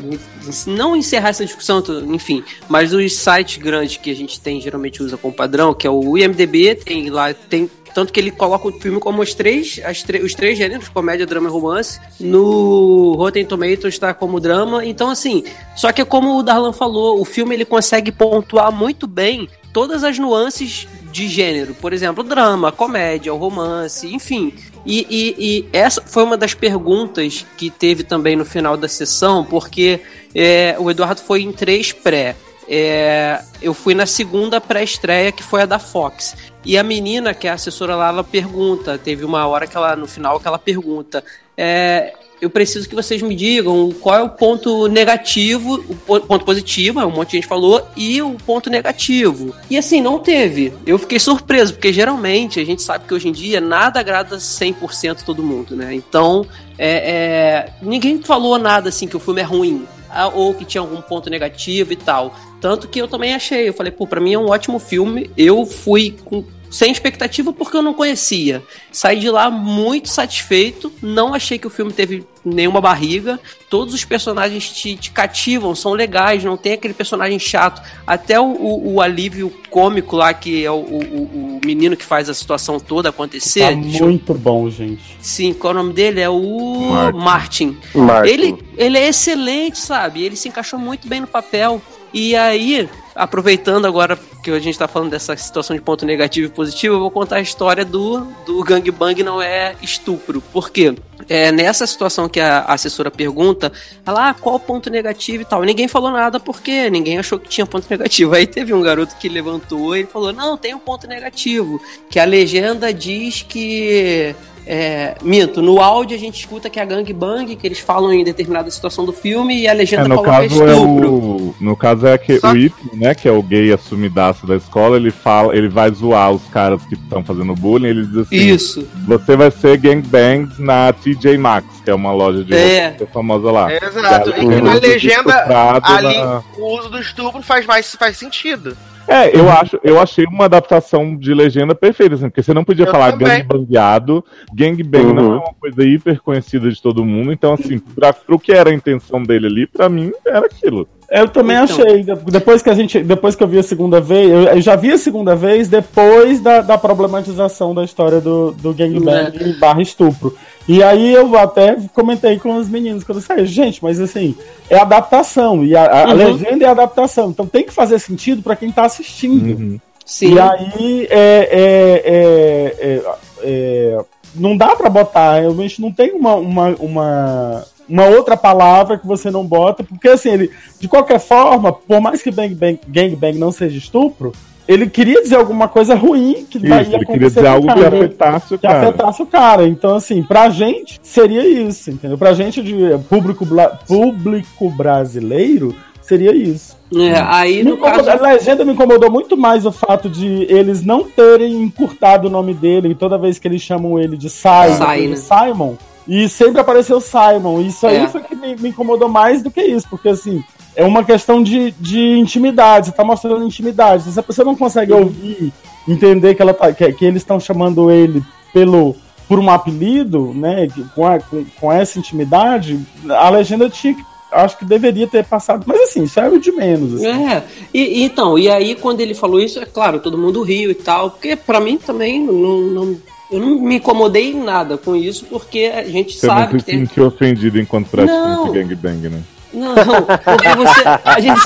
não encerrar essa discussão, enfim, mas os sites grandes que a gente tem, geralmente usa como padrão, que é o IMDB, tem lá, tem tanto que ele coloca o filme como os três, os três gêneros, comédia, drama e romance. No Rotten Tomatoes está como drama. Então, assim, só que como o Darlan falou, o filme ele consegue pontuar muito bem todas as nuances de gênero. Por exemplo, drama, comédia, romance, enfim. E, e- e essa foi uma das perguntas que teve também no final da sessão, porque é, o Eduardo foi em três pré. É, eu fui na segunda pré-estreia, que foi a da Fox. E a menina, que é a assessora lá, ela pergunta. Teve uma hora que ela, no final, que ela pergunta. é, eu preciso que vocês me digam qual é o ponto negativo, o po- ponto positivo, é um monte de gente falou, e o ponto negativo. E assim, não teve. Eu fiquei surpreso, porque geralmente a gente sabe que hoje em dia nada agrada 100% todo mundo, né? Então, é, é, ninguém falou nada assim que o filme é ruim, ou que tinha algum ponto negativo e tal. Tanto que eu também achei, eu falei, pô, pra mim é um ótimo filme. Eu fui com sem expectativa porque eu não conhecia. Saí de lá muito satisfeito, não achei que o filme teve nenhuma barriga. Todos os personagens te, te cativam, são legais, não tem aquele personagem chato. Até o, o- o alívio cômico lá, que é o, o- o menino que faz a situação toda acontecer. Tá Deixa eu- muito bom, gente. Sim, qual é o nome dele? É o Martin. Martin. Martin. Ele, ele é excelente, sabe? Ele se encaixou muito bem no papel. E aí, aproveitando agora que a gente tá falando dessa situação de ponto negativo e positivo, eu vou contar a história do, do gangbang não é estupro. Por quê? É, nessa situação que a assessora pergunta, ela, ah, qual o ponto negativo e tal. Ninguém falou nada porque ninguém achou que tinha ponto negativo. Aí teve um garoto que levantou e falou, não, tem um ponto negativo. Que a legenda diz que é, minto, no áudio a gente escuta que é a gangbang, que eles falam em determinada situação do filme e a legenda É, no coloca caso é estupro. o. No caso é que o Ethan, né? Que é o gay assumidaço da escola, ele fala, ele vai zoar os caras que estão fazendo bullying, ele diz assim. Isso. Você vai ser gangbangs na TJ Maxx, que é uma loja de É. é famosa lá. Exato. E E na você legenda, ali, na- o uso do estupro faz mais faz sentido. É, eu acho, eu achei uma adaptação de legenda perfeita, assim, porque você não podia Eu falar também. gangbangueado. Gangbang não é uma coisa hiper conhecida de todo mundo, então assim, pra, pro que era a intenção dele ali, pra mim era aquilo. Eu também Então. achei. de- Depois que a gente. Depois que eu vi a segunda vez, eu, eu já vi a segunda vez depois da, da problematização da história do, do gangbang barra estupro. E aí eu até comentei com os meninos quando eu disse, gente, mas assim, é adaptação. E a, a- Uhum. legenda é adaptação. Então tem que fazer sentido pra quem tá assistindo. Sim. E aí é, é, é, é, é, não dá pra botar, realmente não tem uma, uma, uma, uma outra palavra que você não bota, porque assim, ele, de qualquer forma, por mais que bang bang, gangbang não seja estupro, ele queria dizer alguma coisa ruim que Isso, vai ele queria acontecer dizer algo o que cara. afetasse o que cara. afetasse o cara. Então, assim, pra gente seria isso, entendeu? Pra gente de público, público brasileiro, seria isso. É, aí no incomodou- caso. A legenda me incomodou muito mais o fato de eles não terem encurtado o nome dele e toda vez que eles chamam ele de Simon, Sai, né? Simon e sempre apareceu Simon. Isso aí É. foi que me, me incomodou mais do que isso, porque assim, é uma questão de, de intimidade, você tá mostrando intimidade. Se a pessoa não consegue ouvir, entender que, ela tá, que, que eles estão chamando ele pelo por um apelido, né, com, a- com, com essa intimidade, a legenda tinha acho que deveria ter passado, mas assim, isso é o de menos. assim. É, e, então, e aí quando ele falou isso, é claro, todo mundo riu e tal, porque pra mim também não, não- eu não me incomodei em nada com isso, porque a gente Você não sabe se que tem. sentiu ofendido enquanto Não. praticante gangbang, né? Não, porque você. A gente,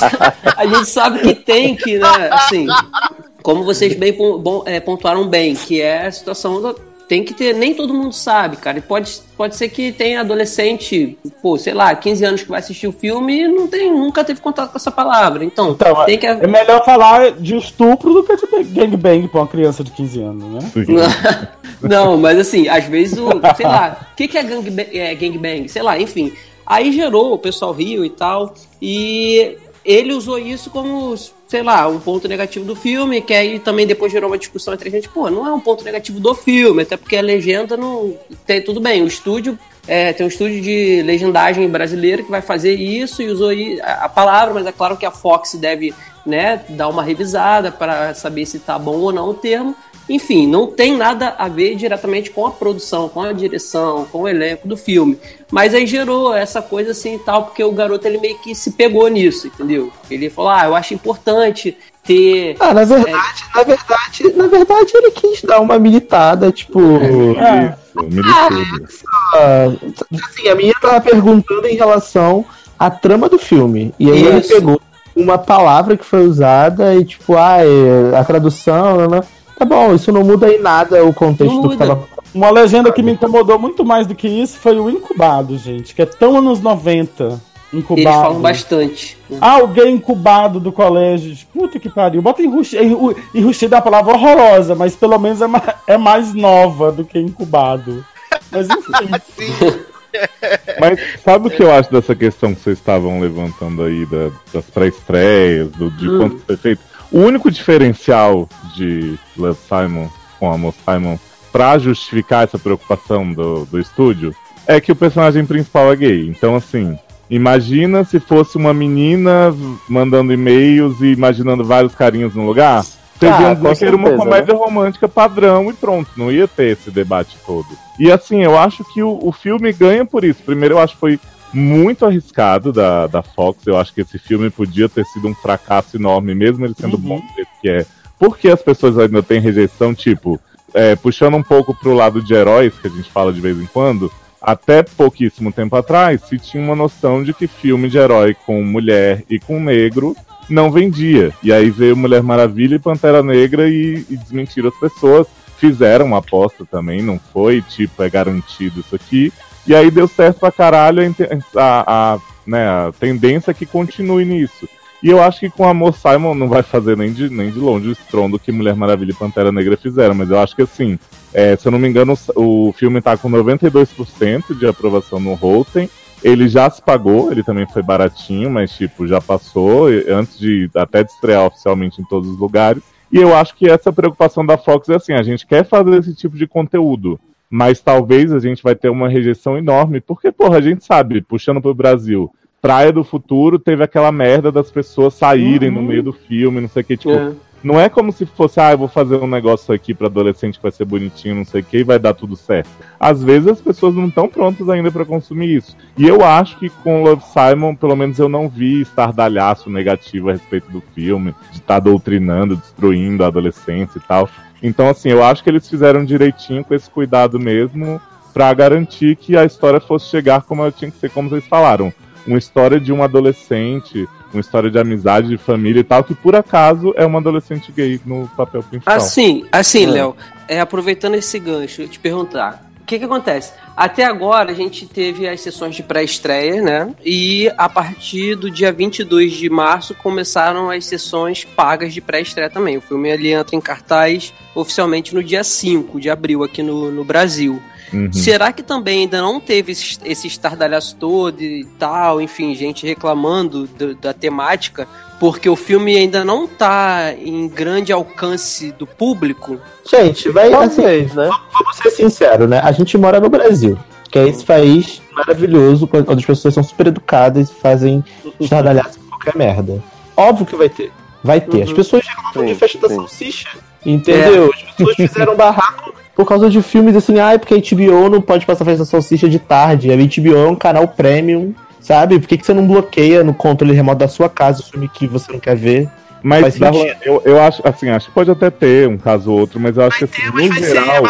a gente sabe que tem que, né, assim. como vocês bem é, pontuaram bem, que é a situação da- tem que ter, nem todo mundo sabe, cara. E pode, pode ser que tenha adolescente, pô, sei lá, 15 anos que vai assistir o filme e não tem, nunca teve contato com essa palavra. Então, Então, tem que. é melhor falar de estupro do que de gangbang pra uma criança de 15 anos, né? Não, mas assim, às vezes o. Sei lá, o que, que é, gangbang, é gangbang? Sei lá, enfim. Aí gerou, o pessoal riu e tal. E ele usou isso como, sei lá, um ponto negativo do filme, que aí também depois gerou uma discussão entre a gente, pô, não é um ponto negativo do filme, até porque a legenda não. Tem, tudo bem, o estúdio. é, tem um estúdio de legendagem brasileiro que vai fazer isso e usou a palavra, mas é claro que a Fox deve né, dar uma revisada para saber se tá bom ou não o termo. Enfim, não tem nada a ver diretamente com a produção, com a direção, com o elenco do filme. Mas aí gerou essa coisa assim e tal, porque o garoto ele meio que se pegou nisso, entendeu? Ele falou: ah, eu acho importante ter. Ah, na verdade, na verdade, na verdade ele quis dar uma militada, tipo. Ah, assim, a menina tava perguntando em relação à trama do filme. E aí ele Isso. pegou uma palavra que foi usada e, tipo, ah, é, a tradução, né? Tá bom, isso não muda em nada o contexto do que tava. Uma legenda que me incomodou muito mais do que isso foi o incubado, gente, que é tão anos 90. Incubado. Eles falam bastante. Ah, o gay incubado do colégio. Puta que pariu. Bota enrustido. Enru- Enrustido é uma palavra horrorosa, mas pelo menos é, ma- é mais nova do que incubado. Mas enfim. Mas sabe o que eu acho dessa questão que vocês estavam levantando aí da- das pré-estreias, do, de Hum. quanto foi feito? O único diferencial de Love Simon com Amor Simon pra justificar essa preocupação do, do estúdio é que o personagem principal é gay. Então, assim, imagina se fosse uma menina mandando e-mails e imaginando vários carinhos no lugar. Vocês Ah, iam com dizer que era uma comédia romântica padrão e pronto, não ia ter esse debate todo. E assim, eu acho que o, o filme ganha por isso. Primeiro, eu acho que foi muito arriscado da, da Fox. Eu acho que esse filme podia ter sido um fracasso enorme, mesmo ele sendo bom do jeito que é. Porque as pessoas ainda têm rejeição, tipo, é, puxando um pouco pro lado de heróis, que a gente fala de vez em quando, até pouquíssimo tempo atrás, se tinha uma noção de que filme de herói com mulher e com negro não vendia. E aí veio Mulher Maravilha e Pantera Negra e, e desmentiram as pessoas. Fizeram uma aposta também, não foi tipo, é garantido isso aqui. E aí deu certo pra caralho a, a, a, né, a tendência é que continue nisso. E eu acho que com Amor Simon não vai fazer nem de, nem de longe o estrondo que Mulher Maravilha e Pantera Negra fizeram, mas eu acho que assim, é, se eu não me engano, o filme tá com 92% de aprovação no Rotten. Ele já se pagou, ele também foi baratinho, mas tipo, já passou antes de até de estrear oficialmente em todos os lugares. E eu acho que essa preocupação da Fox é assim, a gente quer fazer esse tipo de conteúdo, mas talvez a gente vai ter uma rejeição enorme, porque, porra, a gente sabe, puxando pro Brasil, Praia do Futuro teve aquela merda das pessoas saírem no meio do filme, não sei o que, tipo, É. não é como se fosse, ah, eu vou fazer um negócio aqui pra adolescente que vai ser bonitinho, não sei o que, e vai dar tudo certo. Às vezes as pessoas não estão prontas ainda pra consumir isso. E eu acho que com Love Simon, pelo menos eu não vi estardalhaço negativo a respeito do filme, de estar doutrinando, destruindo a adolescência e tal. Então, assim, eu acho que eles fizeram direitinho com esse cuidado mesmo pra garantir que a história fosse chegar como ela tinha que ser, como vocês falaram. Uma história de um adolescente, uma história de amizade, de família e tal, que por acaso é uma adolescente gay no papel principal. Assim, assim, É. Léo, é, aproveitando esse gancho, eu te perguntar. O que que acontece? Até agora a gente teve as sessões de pré-estreia, né? E a partir do dia 22 de março começaram as sessões pagas de pré-estreia também. O filme ele entra em cartaz oficialmente no dia 5 de abril aqui no, no Brasil. Uhum. Será que também ainda não teve esse, esse estardalhaço todo e tal, enfim, gente reclamando do- da temática, porque o filme ainda não tá em grande alcance do público? Gente, vai assim, Talvez, né? vamos ser sinceros, né? A gente mora no Brasil, que é esse país maravilhoso, onde as pessoas são super educadas e fazem estardalhaço com qualquer merda. Óbvio que vai ter. Vai ter. As Uhum. pessoas reclamam de Sim, festa da salsicha. Entendeu? As pessoas fizeram barraco por causa de filmes assim, ai, porque a HBO não pode passar festa salsicha de tarde. A HBO é um canal premium, sabe? Por que, que você não bloqueia no controle remoto da sua casa o filme que você não quer ver? Mas eu, eu acho, assim, acho que pode até ter um caso ou outro, mas eu acho que assim, no geral.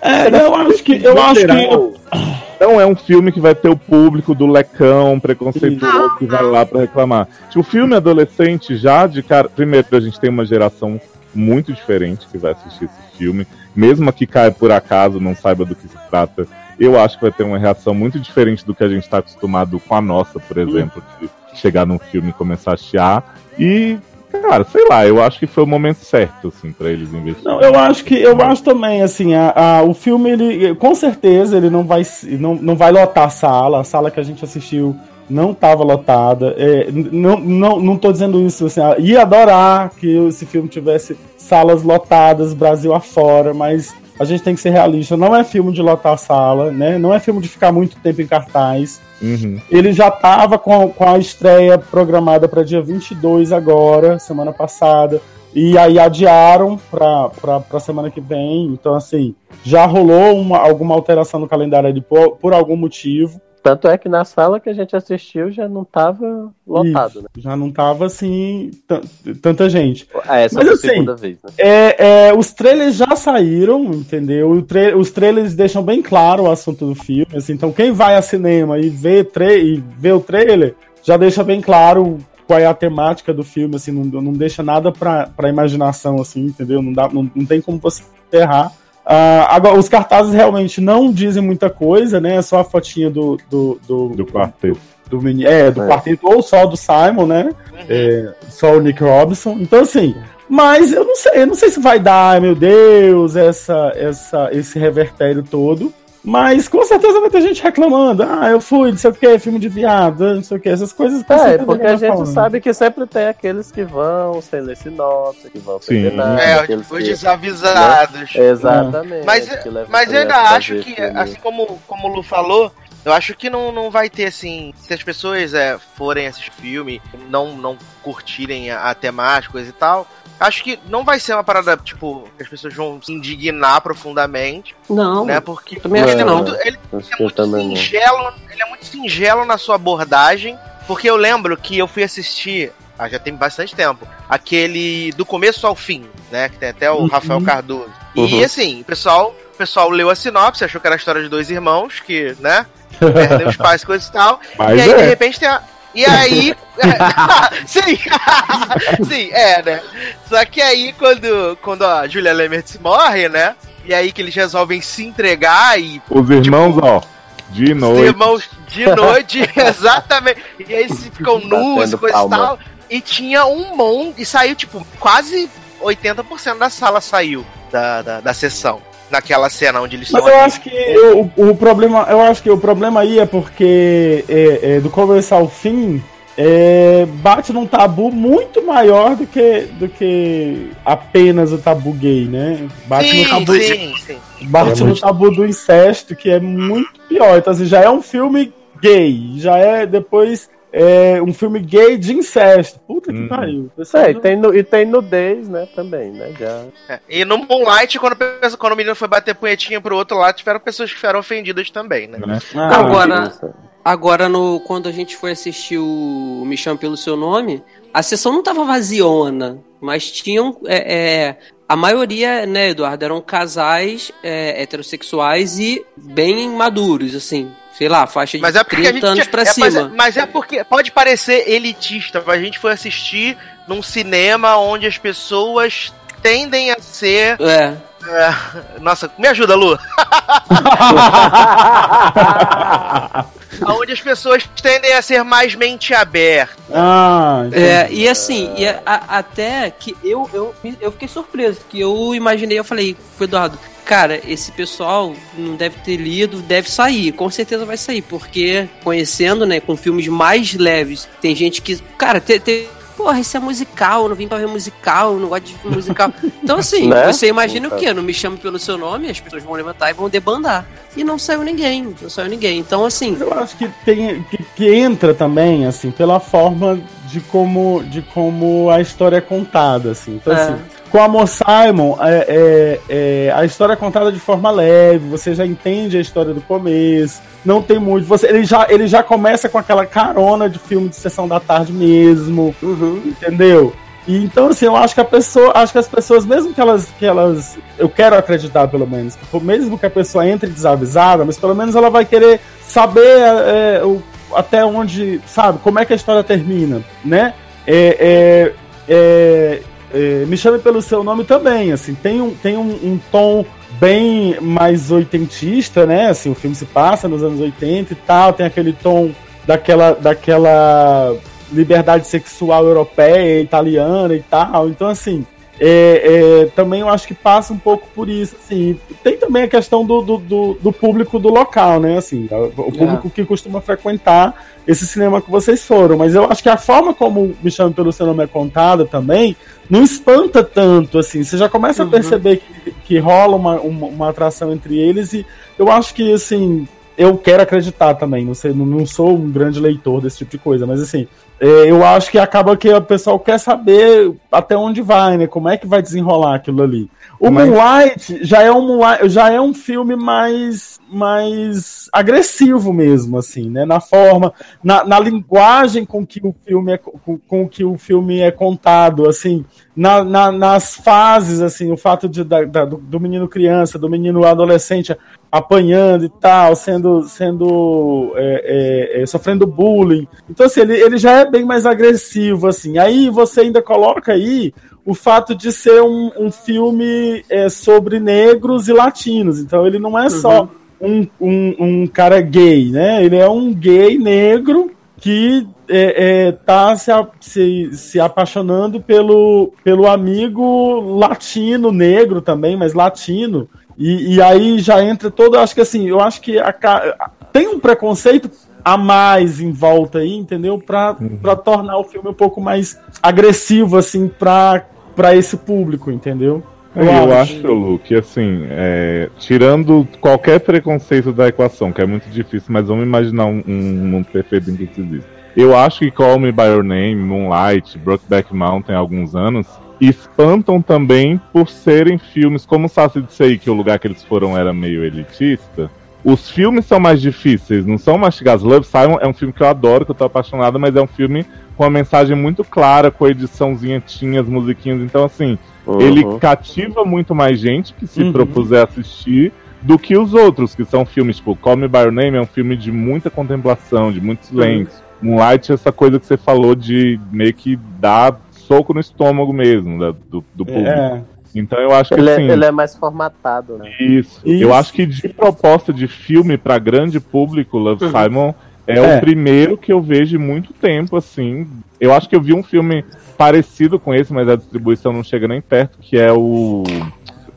É, eu acho que. Eu no acho geral, que. Não é um filme que vai ter o público do lecão preconceituoso que vai lá pra reclamar. Tipo, o filme adolescente já de cara. Primeiro, a gente tem uma geração muito diferente que vai assistir esse filme. Mesmo que caia por acaso, não saiba do que se trata, eu acho que vai ter uma reação muito diferente do que a gente está acostumado com a nossa, por exemplo, de chegar num filme e começar a chiar. E, cara, sei lá, eu acho que foi o momento certo, assim, pra eles investirem. Não, eu acho que eu acho também assim, a, a- o filme ele com certeza ele não vai não, não vai lotar a sala, a sala que a gente assistiu não estava lotada. É, não, não, não tô dizendo isso assim, ah, ia adorar que esse filme tivesse salas lotadas Brasil afora, mas a gente tem que ser realista, não é filme de lotar a sala, né? Não é filme de ficar muito tempo em cartaz. Uhum. Ele já estava com, com a estreia programada para dia 22 agora, semana passada. E aí adiaram para a semana que vem. Então, assim, já rolou uma, alguma alteração no calendário ali por, por algum motivo. Tanto é que na sala que a gente assistiu já não tava lotado, Isso, né? Já não tava assim, tan- tanta gente. Ah, essa Mas foi a assim, segunda vez, né? É, é, os trailers já saíram, entendeu? O tra- os trailers deixam bem claro o assunto do filme. assim, então, quem vai a cinema e vê, e vê o trailer já deixa bem claro qual é a temática do filme. Assim, não, não deixa nada pra, pra imaginação, assim, entendeu? Não, dá, não, não tem como você errar. Ah, agora, os cartazes realmente não dizem muita coisa, né? É só a fotinha do. Do, do, do quarteto. Do, meni- é, do É. quarteto, ou só do Simon, né? É, só o Nick Robinson. Então, assim. Mas eu não sei, eu não sei se vai dar, meu Deus, essa, essa, esse revertério todo. Mas com certeza vai ter gente reclamando. Ah, eu fui, não sei o que, filme de viado, não sei o que, essas coisas. com É, porque a gente falando. sabe que sempre tem aqueles que vão sem ler sinopse, que vão sem ver nada. É, os que- desavisados. né? Exatamente. Mas, mas eu ainda acho que, filme. assim como, como o Lu falou, eu acho que não, não vai ter assim. Se as pessoas é, forem assistir filme, não, não curtirem a, a temática coisa e tal. Acho que não vai ser uma parada, tipo, que as pessoas vão se indignar profundamente. Não. Né? Porque Também acho ele, que é não. muito, ele Acho que eu também não. singelo, ele é muito singelo na sua abordagem, porque eu lembro que eu fui assistir, ah, já tem bastante tempo, aquele do começo ao fim, né, que tem até o Uhum. Rafael Cardoso. E Uhum. assim, o pessoal, o pessoal leu a sinopse, achou que era a história de dois irmãos que, né, perdem os pais, coisas e tal. Mas e aí, é. de repente, tem a... E aí. Sim! Sim, é, né? Só que aí, quando, quando a Julia Lemert morre, né? E aí que eles resolvem se entregar e Os irmãos, ó, de os noite. irmãos de noite, exatamente. E aí eles ficam nus, coisa e palma. tal. E tinha um monte. E saiu, tipo, quase 80% da sala saiu da, da, da sessão. Naquela cena onde eles Mas estão eu ali. acho que eu- o, problema, eu acho que o problema aí é porque é, é, do começo ao fim é, bate num tabu muito maior do que, do que apenas o tabu gay, né? Bate no Sim, tabu, sim, sim. bate É no muito- tabu do incesto, que é muito pior. Então, assim, já é um filme gay, já é depois é, um filme gay de incesto. Puta que pariu. É, e tem, nu- e tem nudez, né, também, né? Já... É, E no Moonlight, quando, quando o menino foi bater punhetinha pro outro lado, tiveram pessoas que ficaram ofendidas também, né? Ah, Agora, agora no, quando a gente foi assistir o Me Chame Pelo Seu Nome, a sessão não tava vaziona, mas tinham. é, é, a maioria, né, Eduardo, eram casais é, heterossexuais e bem maduros, assim. Sei lá, faixa de Mas é porque 30 a gente. anos pra é, mas, é, cima. mas é porque pode parecer elitista, mas a gente foi assistir num cinema onde as pessoas tendem a ser. É. é, nossa, me ajuda, Lu. Onde as pessoas tendem a ser mais mente aberta. Ah, É, e assim, e a- a- até que eu, eu, eu fiquei surpreso, que eu imaginei, eu falei pro Eduardo, cara, esse pessoal não deve ter lido, deve sair, com certeza vai sair, porque conhecendo, né, com filmes mais leves, tem gente que, cara, tem. tem Porra, isso é musical, eu não vim pra ver musical, eu não gosto de filme musical. Então, assim, Né? você imagina o quê? Não me chame pelo seu nome, as pessoas vão levantar e vão debandar. E não saiu ninguém, não saiu ninguém. Então, assim. Eu acho que tem que, que entra também assim pela forma de como de como a história é contada assim. Então É. assim, com Amor Simon é, é- é, a história é contada de forma leve. Você já entende a história do começo. Não tem muito. Você ele já ele já começa com aquela carona de filme de sessão da tarde mesmo, entendeu? E então, assim, eu acho que a pessoa, acho que as pessoas, mesmo que elas, que elas, eu quero acreditar pelo menos, que mesmo que a pessoa entre desavisada, mas pelo menos ela vai querer saber é, o- até onde, sabe, como é que a história termina, né? É, é, é, é, Me Chame Pelo Seu Nome também, assim, tem um, tem um, um tom bem mais oitentista, né? Assim, o filme se passa nos anos 80 e tal, tem aquele tom daquela, daquela liberdade sexual europeia, italiana e tal. Então, assim, é, é, também eu acho que passa um pouco por isso. Assim. Tem também a questão do, do, do, do público do local, né? Assim, o público É. que costuma frequentar esse cinema que vocês foram. Mas eu acho que a forma como Me Chame Pelo Seu Nome é contada também não espanta tanto, assim. Você já começa Uhum. a perceber que, que rola uma, uma, uma atração entre eles e eu acho que, assim, eu quero acreditar também. Não, sei, não, sou um grande leitor desse tipo de coisa, mas assim, eu acho que acaba que o pessoal quer saber até onde vai, né? Como é que vai desenrolar aquilo ali. O Mas- Moonlight já é um Moonlight- já é um filme mais mais agressivo mesmo, assim, né? Na forma, na, na linguagem com que o filme é com, com que o filme é contado, assim, na, na- nas fases, assim, o fato de, da- da- do, do menino criança, do menino adolescente apanhando e tal, sendo, sendo é, é, é, sofrendo bullying. Então, assim, ele, ele já é bem mais agressivo, assim. Aí você ainda coloca aí o fato de ser um, um filme é, sobre negros e latinos. Então, ele não é só um, um, um cara gay, né? Ele é um gay negro que é, é, tá se, se, se apaixonando pelo, pelo amigo latino, negro também, mas latino. E, e aí já entra todo, eu acho que assim, eu acho que a ca- tem um preconceito a mais em volta aí, entendeu? Pra, pra tornar o filme um pouco mais agressivo, assim, pra, pra esse público, entendeu? É, Eu, acho, Lu, que assim, é, tirando qualquer preconceito da equação, que é muito difícil, mas vamos imaginar um, um mundo perfeito em que isso existe. Eu acho que Call Me By Your Name, Moonlight, Brokeback Mountain há alguns anos, espantam também por serem filmes, como o Sassi disse aí, que o lugar que eles foram era meio elitista. Os filmes são mais difíceis, não são mastigados. Love Simon é um filme que eu adoro, que eu tô apaixonado, mas é um filme com uma mensagem muito clara, com ediçãozinha, tinha as musiquinhas. Então, assim, Uhum. ele cativa muito mais gente que se Uhum. propuser assistir do que os outros, que são filmes tipo Call Me By Your Name é um filme de muita contemplação, de muito silêncio. Moonlight é essa coisa que você falou de meio que dar soco no estômago mesmo da- do, do público. É. Então eu acho que Ele, é, assim, ele é mais formatado, né? isso. Isso. Eu acho que de proposta de filme pra grande público, Love Uhum. Simon é, É. o primeiro que eu vejo em muito tempo, assim. Eu acho que eu vi um filme parecido com esse, mas a distribuição não chega nem perto, que é o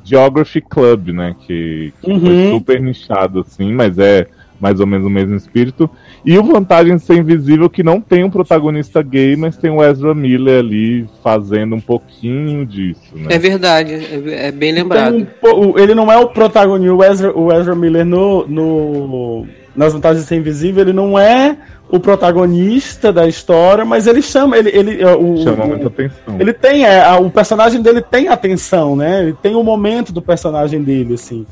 Geography Club, né? Que, que foi Uhum. super nichado, assim, mas é mais ou menos o mesmo espírito. E o Vantagem de Ser Invisível, que não tem um protagonista gay, mas tem o Ezra Miller ali fazendo um pouquinho disso, né? É verdade, é, é bem lembrado. Tem um po- o- ele não é o protagonista, o Ezra, o Ezra Miller no, no, nas vantagens de ser invisível, ele não é o protagonista da história, mas ele chama, ele, ele, é, o, Chama muita atenção. ele tem, é, a- o personagem dele tem atenção, né? Ele tem o momento do personagem dele, assim.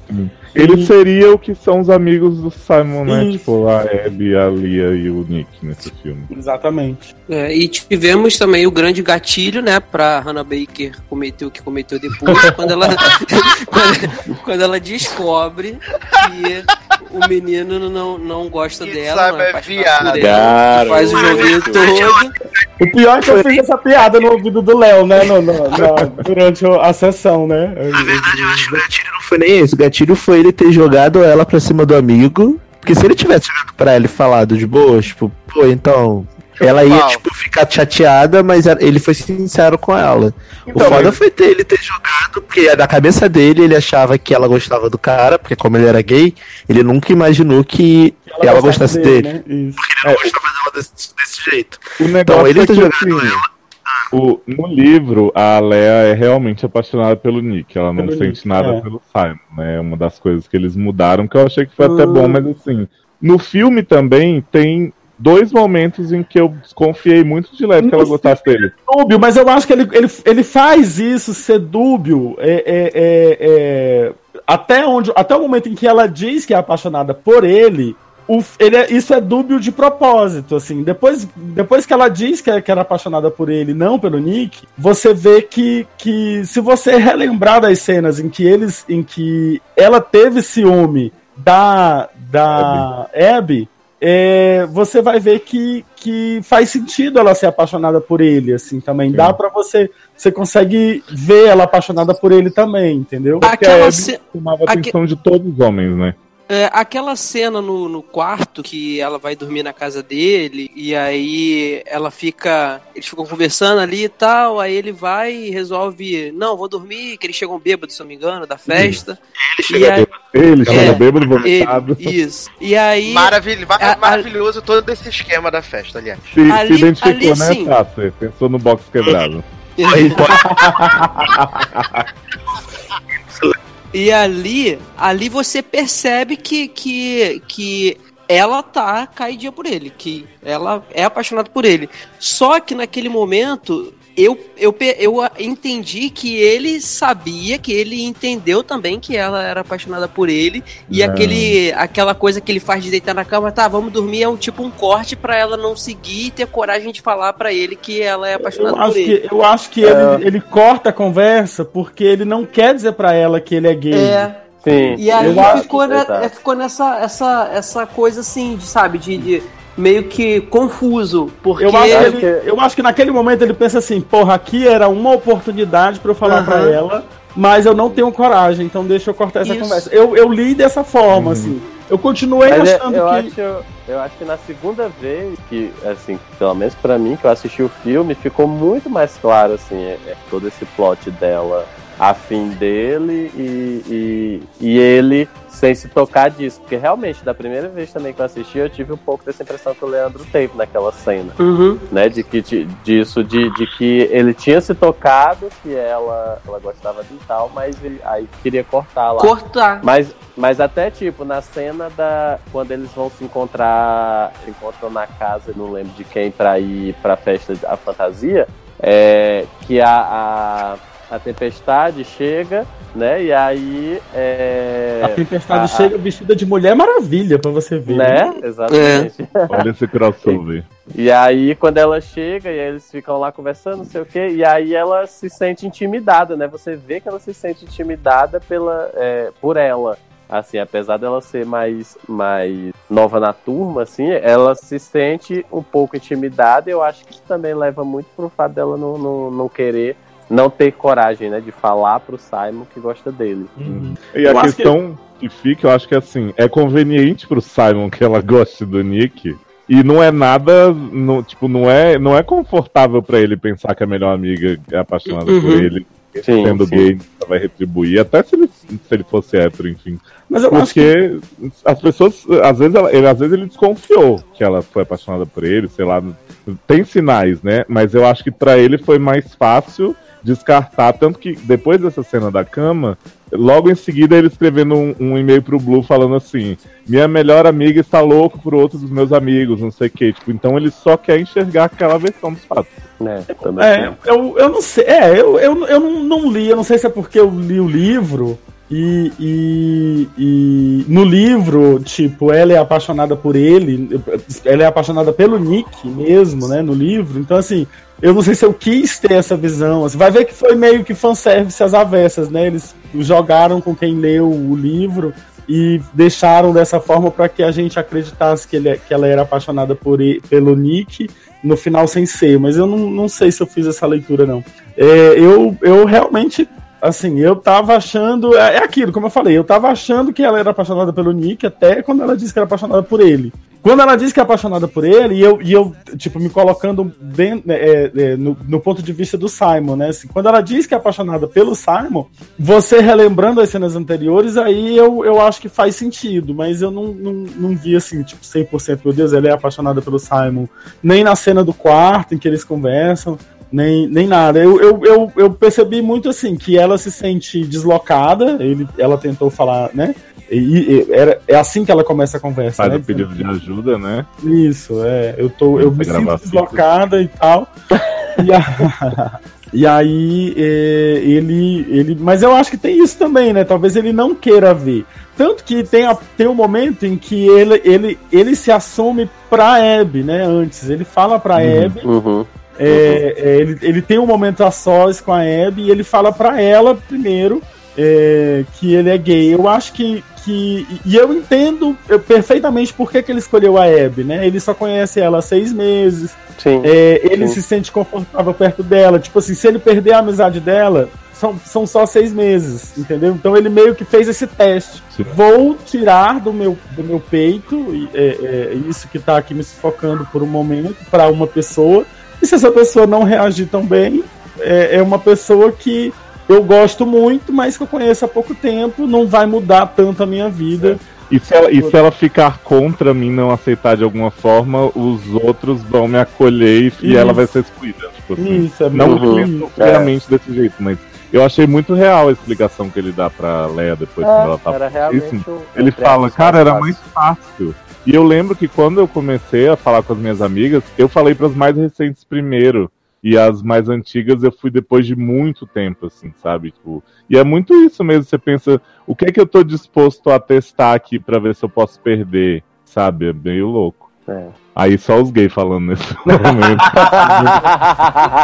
Ele seria o que são os amigos do Simon, né? Isso. Tipo, a Abby, a Lia e o Nick nesse filme. Exatamente. É, e tivemos também o grande gatilho, né, pra Hannah Baker cometer o que cometeu depois, quando ela, quando, quando ela descobre que o menino não, não gosta dela, sabe não é é viado. Que faz o joguinho todo. O pior é que eu fiz essa piada no ouvido do Léo, né? no- no- na- durante a sessão, né? Na verdade, eu acho que o gatilho não foi nem esse. O gatilho foi ele ter jogado ela pra cima do amigo. Porque se ele tivesse jogado pra ela e falado de boa, tipo, pô, então. Ela ia, tipo, ficar chateada, mas ele foi sincero com ela. Então, o foda mas- foi ter ele ter jogado, porque na cabeça dele ele achava que ela gostava do cara, porque como ele era gay, ele nunca imaginou que ela, gostasse dele. né? Isso. Porque ele não gostava dela desse, desse jeito. Então ele é ter jogado assim, ela. o, no livro, a Lea é realmente apaixonada pelo Nick. Ela não Pelo sente Nick, nada é. pelo Simon, né? É uma das coisas que eles mudaram, que eu achei que foi até bom, mas assim. No filme também tem dois momentos em que eu desconfiei muito de leve que ela gostasse dele. dúbio, mas eu acho que ele, ele, ele faz isso ser dúbio é, é, é, é, até, onde, até o momento em que ela diz que é apaixonada por ele. o- ele é- isso é dúbio de propósito, assim. Depois, depois que ela diz que, é- que era apaixonada por ele, não pelo Nick, você vê que, que se você relembrar das cenas em que eles, em que ela teve ciúme da da Abby, é, você vai ver que, que faz sentido ela ser apaixonada por ele, assim, também. Dá pra você. Você consegue ver ela apaixonada por ele também, entendeu? Porque a Abby chamava a atenção de todos os homens, né? É, aquela cena no, no quarto que ela vai dormir na casa dele e aí ela fica. Eles ficam conversando ali e tal, aí ele vai e resolve. Não, vou dormir, que eles chegam bêbados, se eu não me engano, da festa. Ele chega aí- bêbado. Ele chega É, bêbado, vomitado. ele- Isso. E aí. Maravilha, mar- a- a- maravilhoso todo esse esquema da festa, aliás. Se, Ali- se identificou, ali, né, sim. Pensou no box quebrado. E ali, ali você percebe que, que, que ela tá caidinha por ele, que ela é apaixonada por ele. Só que naquele momento eu, eu, eu entendi que ele sabia, que ele entendeu também que ela era apaixonada por ele. E Não. aquele, aquela coisa que ele faz de deitar na cama, tá, vamos dormir, é um tipo um corte pra ela não seguir e ter coragem de falar pra ele que ela é apaixonada Eu acho por ele. que, eu acho que É. ele, ele corta a conversa porque ele não quer dizer pra ela que ele é gay. É. Sim. E aí acho ficou, Exato. é, ficou nessa essa, essa coisa assim, de, sabe, de, de meio que confuso, porque Eu acho, que ele- eu acho que naquele momento ele pensa assim, porra, aqui era uma oportunidade pra eu falar Aham. pra ela, mas eu não tenho coragem, então deixa eu cortar essa Isso. conversa. Eu, eu li dessa forma, assim. Eu continuei Mas é- achando eu, que. acho, eu acho que na segunda vez que, assim, pelo menos pra mim, que eu assisti o filme, ficou muito mais claro, assim, é- é todo esse plot dela afim dele e, e, e ele sem se tocar disso. Porque realmente, da primeira vez também que eu assisti, eu tive um pouco dessa impressão que o Leandro teve naquela cena. Uhum. Né, de que de- disso, de, de que ele tinha se tocado, que ela, ela gostava dele e tal, mas ele, aí queria cortar lá. Cortar. Mas, mas até tipo, na cena da. Quando eles vão se encontrar. Se encontram na casa, não lembro de quem, pra ir pra festa da fantasia. É, que a, a, a tempestade chega, né? E aí. É, A tempestade a- chega vestida de Mulher Maravilha pra você ver. Né? Exatamente. Olha esse crossover. E aí, quando ela chega, e aí eles ficam lá conversando, não sei o quê, e aí ela se sente intimidada, né? Você vê que ela se sente intimidada pela, é, por ela. Assim, apesar dela ser mais, mais nova na turma, assim, ela se sente um pouco intimidada. E eu acho que isso também leva muito pro fato dela não, não, não querer, não ter coragem, né? De falar pro Simon que gosta dele. E a questão que... fica, eu acho que assim, é conveniente pro Simon que ela goste do Nick. E não é nada, não, tipo, não é, não é confortável pra ele pensar que a melhor amiga é apaixonada por Uhum. ele. Sim, sendo sim. gay, vai retribuir, até se ele, se ele fosse hétero, enfim. Mas eu acho Porque as pessoas, às vezes, ela- ele, às vezes ele desconfiou que ela foi apaixonada por ele, sei lá. Tem sinais, né? Mas eu acho que pra ele foi mais fácil descartar. Tanto que depois dessa cena da cama, logo em seguida ele escrevendo um, um e-mail pro Blue falando assim: Minha melhor amiga está louco por outro dos meus amigos, não sei o que. Tipo, então ele só quer enxergar aquela versão dos fatos. Né? É, eu, eu não sei. É, eu, eu, eu não, não li, eu não sei se é porque eu li o livro. E, e, e no livro, tipo, ela é apaixonada por ele, ela é apaixonada pelo Nick mesmo, né? No livro. Então, assim, eu não sei se eu quis ter essa visão. Você vai ver que foi meio que fanservice às avessas, né? Eles jogaram com quem leu o livro e deixaram dessa forma para que a gente acreditasse que, ele, é- que ela era apaixonada por pelo Nick no final sem ser, mas eu não, não sei se eu fiz essa leitura, não. É, eu, eu realmente, assim, eu tava achando. É, é aquilo, como eu falei, eu tava achando que ela era apaixonada pelo Nick até quando ela disse que era apaixonada por ele. Quando ela disse que é apaixonada por ele, e eu, e eu tipo, me colocando dentro, é, é, no, no ponto de vista do Simon, né? Assim, quando ela diz que é apaixonada pelo Simon, você relembrando as cenas anteriores, aí eu, eu acho que faz sentido, mas eu não, não, não vi assim, tipo, 100%, meu Deus, ela é apaixonada pelo Simon. Nem na cena do quarto em que eles conversam, nem, nem nada. Eu, eu, eu, eu percebi muito assim, que ela se sente deslocada, ele, ela tentou falar, né? E, e- era, é assim que ela começa a conversa, Faz né? o pedido de ajuda, né? Isso, é. Eu, tô, eu me sinto deslocada e tal. E, a- e aí, é, ele, ele. Mas eu acho que tem isso também, né? Talvez ele não queira ver. Tanto que tem, a- tem um momento em que ele, ele, ele se assume pra Abby, né? Antes. Ele fala pra Abby. Uhum. É, é, ele, ele tem um momento a sós com a Abby e ele fala pra ela primeiro é, que ele é gay. Eu acho que, que. E eu entendo eu, perfeitamente por que, que ele escolheu a Abby, né? Ele só conhece ela há seis meses. Sim. É, ele Sim. se sente confortável perto dela. Tipo assim, se ele perder a amizade dela, são, são só seis meses, entendeu? Então ele meio que fez esse teste. Vou tirar do meu, do meu peito é, é, isso que tá aqui me sufocando por um momento para uma pessoa. E se essa pessoa não reagir tão bem, é, é uma pessoa que eu gosto muito, mas que eu conheço há pouco tempo, não vai mudar tanto a minha vida. E se, ela, e se ela ficar contra mim não aceitar de alguma forma, os outros vão me acolher e, Isso. ela vai ser excluída. Tipo assim. Isso, é não isso. obviamente desse jeito, mas eu achei muito real a explicação que ele dá pra Leia depois É, quando ela tá era realmente Isso. um- Ele fala, cara, era mais mais fácil. E eu lembro que quando eu comecei a falar com as minhas amigas, eu falei pras mais recentes primeiro. E as mais antigas eu fui depois de muito tempo, assim, sabe? Tipo, e é muito isso mesmo. Você pensa, o que é que eu tô disposto a testar aqui pra ver se eu posso perder? Sabe? É meio louco. Aí só os gays falando nesse momento.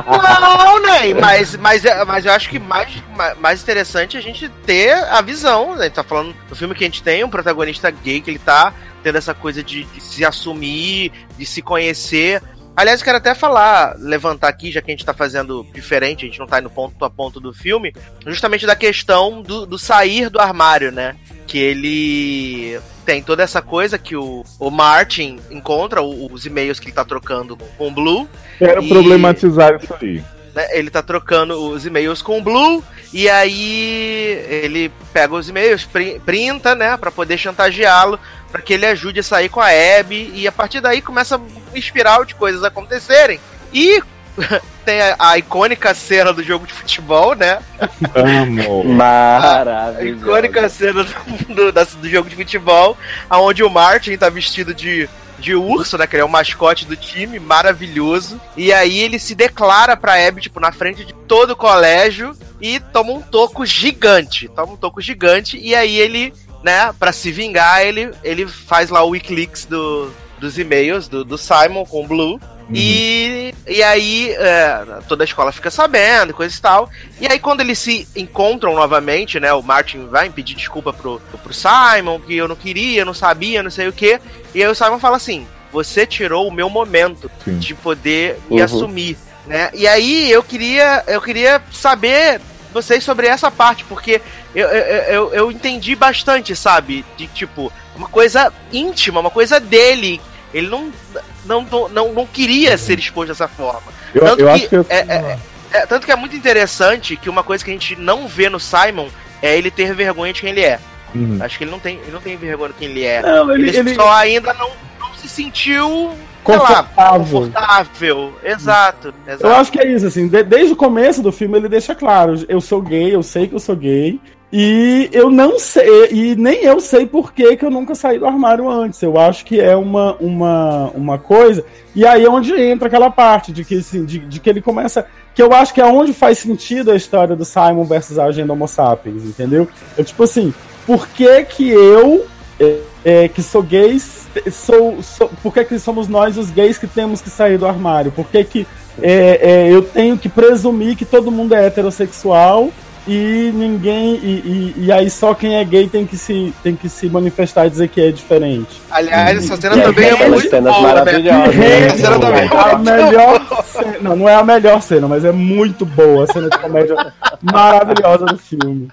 Não, Ney, mas, mas, é- mas eu acho que mais, ma- mais interessante é a gente ter a visão. Né? A gente tá falando do filme que a gente tem, um protagonista gay que ele tá tendo essa coisa de, de se assumir, de se conhecer. Aliás, eu quero até falar, levantar aqui, já que a gente tá fazendo diferente, a gente não tá indo ponto a ponto do filme, justamente da questão do, do sair do armário, né? Que ele tem toda essa coisa que o, o Martin encontra, o- os e-mails que ele tá trocando com o Blue. Quero e- problematizar isso aí. Né, ele tá trocando os e-mails com o Blue e aí ele pega os e-mails, pri- printa, né, Pra poder chantageá-lo, pra que ele ajude a sair com a Abby e a partir daí começa uma espiral de coisas acontecerem. E tem a, a icônica cena do jogo de futebol, né? Amo. A Maravilhoso. icônica cena do, do, do jogo de futebol, onde o Martin tá vestido de, de urso, né? Que ele é o mascote do time, maravilhoso. E aí ele se declara pra Abby, tipo, na frente de todo o colégio e toma um toco gigante. Toma um toco gigante e aí ele, né, pra se vingar, ele, ele faz lá o Wikileaks do, dos e-mails do, do Simon com o Blue. E, e aí é, toda a escola fica sabendo, coisa e tal. E aí quando eles se encontram novamente, né? O Martin vai pedir desculpa pro, pro Simon, que eu não queria, não sabia, não sei o que. E aí o Simon fala assim: você tirou o meu momento de poder me Uhum. assumir, né? E aí eu queria, eu queria saber vocês sobre essa parte, porque eu, eu, eu, eu entendi bastante, sabe? De tipo, uma coisa íntima, uma coisa dele. Ele não, não, não, não queria ser exposto dessa forma. Eu- tanto, eu que acho que eu- é, é- é- tanto que é muito interessante que uma coisa que a gente não vê no Simon é ele ter vergonha de quem ele é. Uhum. Acho que ele não tem, ele não tem vergonha de quem ele é. Não, ele- ele- só ainda não, não se sentiu sei lá, Confortável. confortável. Exato, exato. Eu acho que é isso, assim, de- desde o começo do filme ele deixa claro, eu sou gay, eu sei que eu sou gay, e eu não sei, e nem eu sei por que, que eu nunca saí do armário antes. Eu acho que é uma, uma, uma coisa, e aí é onde entra aquela parte de que, assim, de, de que ele começa. Que eu acho que é onde faz sentido a história do Simon versus a agenda Homo sapiens, entendeu? É tipo assim, por que que eu, é, é, que sou gay, sou, sou, por que que somos nós os gays que temos que sair do armário? Por que que é, é, eu tenho que presumir que todo mundo é heterossexual e ninguém e, e, e aí só quem é gay tem que se tem que se manifestar e dizer que é diferente. Aliás, essa cena também e- é muito cenas boa, né? maravilhosas. Essa cena também é a melhor cena, não, não é a melhor cena, mas é muito boa a cena de comédia maravilhosa do filme.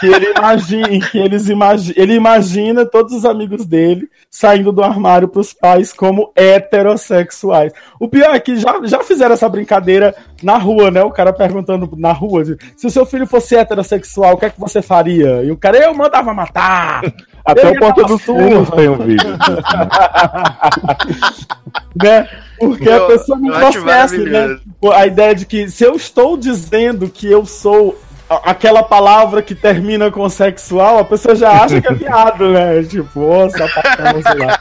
Que ele imagina, que eles imagi ele imagina todos os amigos dele saindo do armário pros pais como heterossexuais. O pior é que já, já fizeram essa brincadeira na rua, né? O cara perguntando na rua se o seu filho fosse heterossexual, o que é que você faria? E o cara, eu mandava matar! Até o Porta dos surra." Fundos tem um vídeo. né? Porque Eu- a pessoa não processa, né? A ideia de que se eu estou dizendo que eu sou aquela palavra que termina com sexual, a pessoa já acha que é viado, né? Tipo, ô, sapatão, sei lá.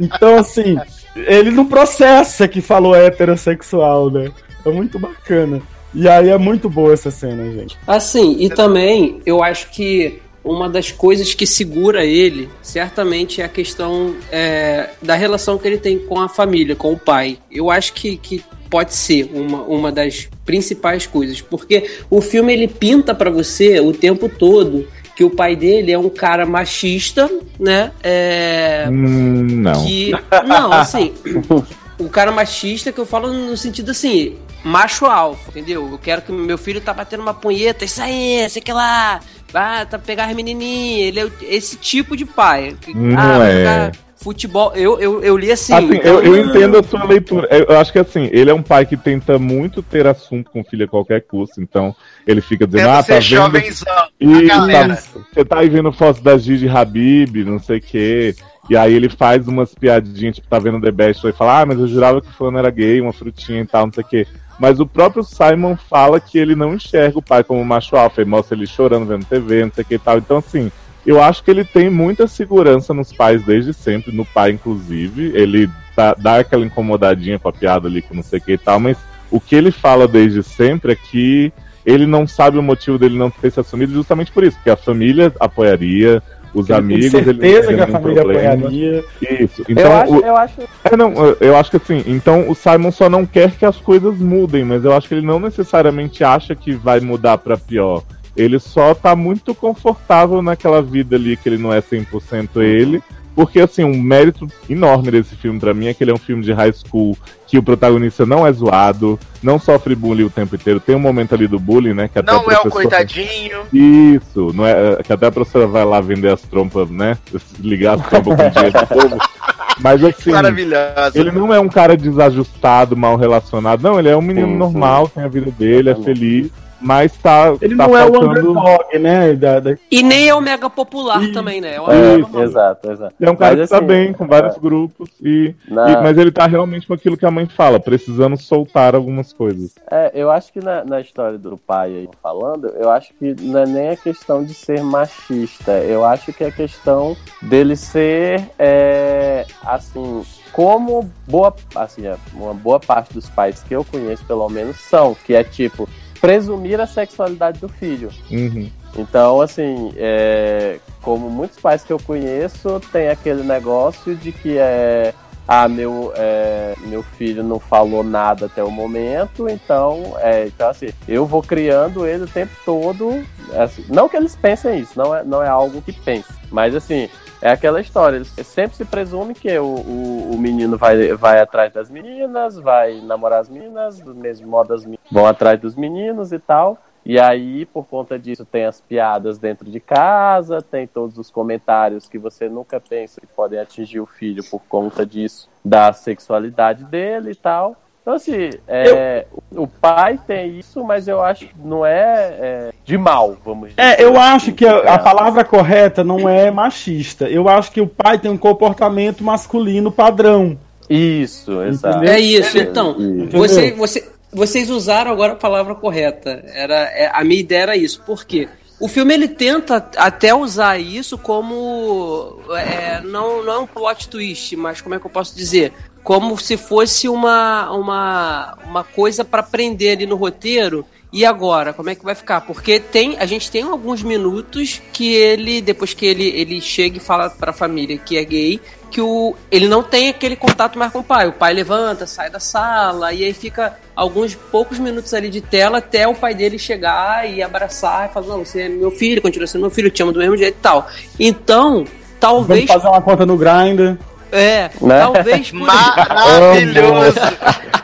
Então, assim, ele não processa que falou heterossexual, né? É muito bacana. E aí é muito boa essa cena, gente. Assim, e também eu acho que uma das coisas que segura ele, certamente, é a questão é, da relação que ele tem com a família, com o pai. Eu acho que, que pode ser uma, uma das principais coisas, porque o filme ele pinta pra você o tempo todo que o pai dele é um cara machista, né? É, Hum, não. que não, assim, um cara machista que eu falo no sentido assim, macho alfa, entendeu? Eu quero que meu filho tá batendo uma punheta, isso aí, sei que lá, ah, tá pegar as menininhas, ele é esse tipo de pai. Que, Não ah, é. Futebol, eu, eu, eu li assim. Assim, então, eu, eu entendo a sua leitura. Eu, eu acho que assim, ele é um pai que tenta muito ter assunto com o filho a qualquer custo. Então, ele fica dizendo, Tenta ah, tá ser vendo. galera. tá- você tá aí vendo fotos da Gigi Habib, não sei o quê. E aí ele faz umas piadinhas, tipo, tá vendo The Best e fala, ah, mas eu jurava que o fulano era gay, uma frutinha e tal, não sei o quê. Mas o próprio Simon fala que ele não enxerga o pai como macho alfa, ele mostra ele chorando vendo TV, não sei o que e tal. Então, assim, eu acho que ele tem muita segurança nos pais desde sempre, no pai, inclusive. Ele dá, dá aquela incomodadinha com a piada ali, com não sei o que e tal, mas o que ele fala desde sempre é que ele não sabe o motivo dele não ter se assumido justamente por isso, porque a família apoiaria, os Ele tem amigos. certeza ele não que a família problema. apoiaria. Isso. Então, eu, acho, o- eu acho. é, não, eu- eu acho que assim, então o Simon só não quer que as coisas mudem, mas eu acho que ele não necessariamente acha que vai mudar pra pior. Ele só tá muito confortável naquela vida ali que ele não é 100% ele. Porque, assim, um mérito enorme desse filme pra mim é que ele é um filme de high school, que o protagonista não é zoado, não sofre bullying o tempo inteiro. Tem um momento ali do bullying, né? Que até Não a é o professora- coitadinho. isso, não é, que até a professora vai lá vender as trompas, né? Ligar as trompas com dinheiro do povo. Mas assim, ele não é um cara desajustado, mal relacionado. Não, ele é um menino Sim, normal, tem a vida dele, é feliz, mas tá. Ele tá não é o faltando- underdog, né? Da, da- E nem é o mega popular também, né? Eu É, acho- exato, exato. Ele é um cara Mas, que tá assim, bem, com vários é. grupos, e, Na- e- mas ele tá realmente com aquilo que a mãe fala, precisando soltar algumas coisas. É, eu acho que na, na história do pai aí falando, eu acho que não é nem a questão de ser machista. Eu acho que é a questão dele ser é, assim. Como boa, assim, é, uma boa parte dos pais que eu conheço, pelo menos, são, que é tipo presumir a sexualidade do filho. Uhum. Então, assim, é, como muitos pais que eu conheço, tem aquele negócio de que é. Ah, meu, é, meu filho não falou nada até o momento, então, é, então assim, eu vou criando ele o tempo todo. assim, não que eles pensem isso, não é, não é algo que pense, mas assim, é aquela história, sempre se presume que o, o, o menino vai, vai atrás das meninas, vai namorar as meninas, do mesmo modo as meninas vão atrás dos meninos e tal. E aí, por conta disso, tem as piadas dentro de casa, tem todos os comentários que você nunca pensa que podem atingir o filho por conta disso, da sexualidade dele e tal. Então, assim, é, o pai tem isso, mas eu acho que não é, é, de mal, vamos dizer. É, eu acho que a, a É. palavra correta não é machista. Eu acho que o pai tem um comportamento masculino padrão. Isso, exato. É isso, então. Entendeu? Você, você, vocês usaram agora a palavra correta. Era, é, a minha ideia era isso. Por quê? O filme ele tenta até usar isso como. é, não, não é um plot twist, mas como é que eu posso dizer? Como se fosse uma, uma, uma coisa para prender ali no roteiro. E agora, como é que vai ficar? Porque tem, a gente tem alguns minutos que ele, depois que ele, ele chega e fala pra família que é gay, que o, ele não tem aquele contato mais com o pai. O pai levanta, sai da sala, e aí fica alguns poucos minutos ali de tela até o pai dele chegar e abraçar e falar: Não, você é meu filho, continua sendo meu filho, te amo do mesmo jeito e tal. Então, talvez. Vamos fazer uma conta no Grindr. É, Né? talvez por Maravilhoso!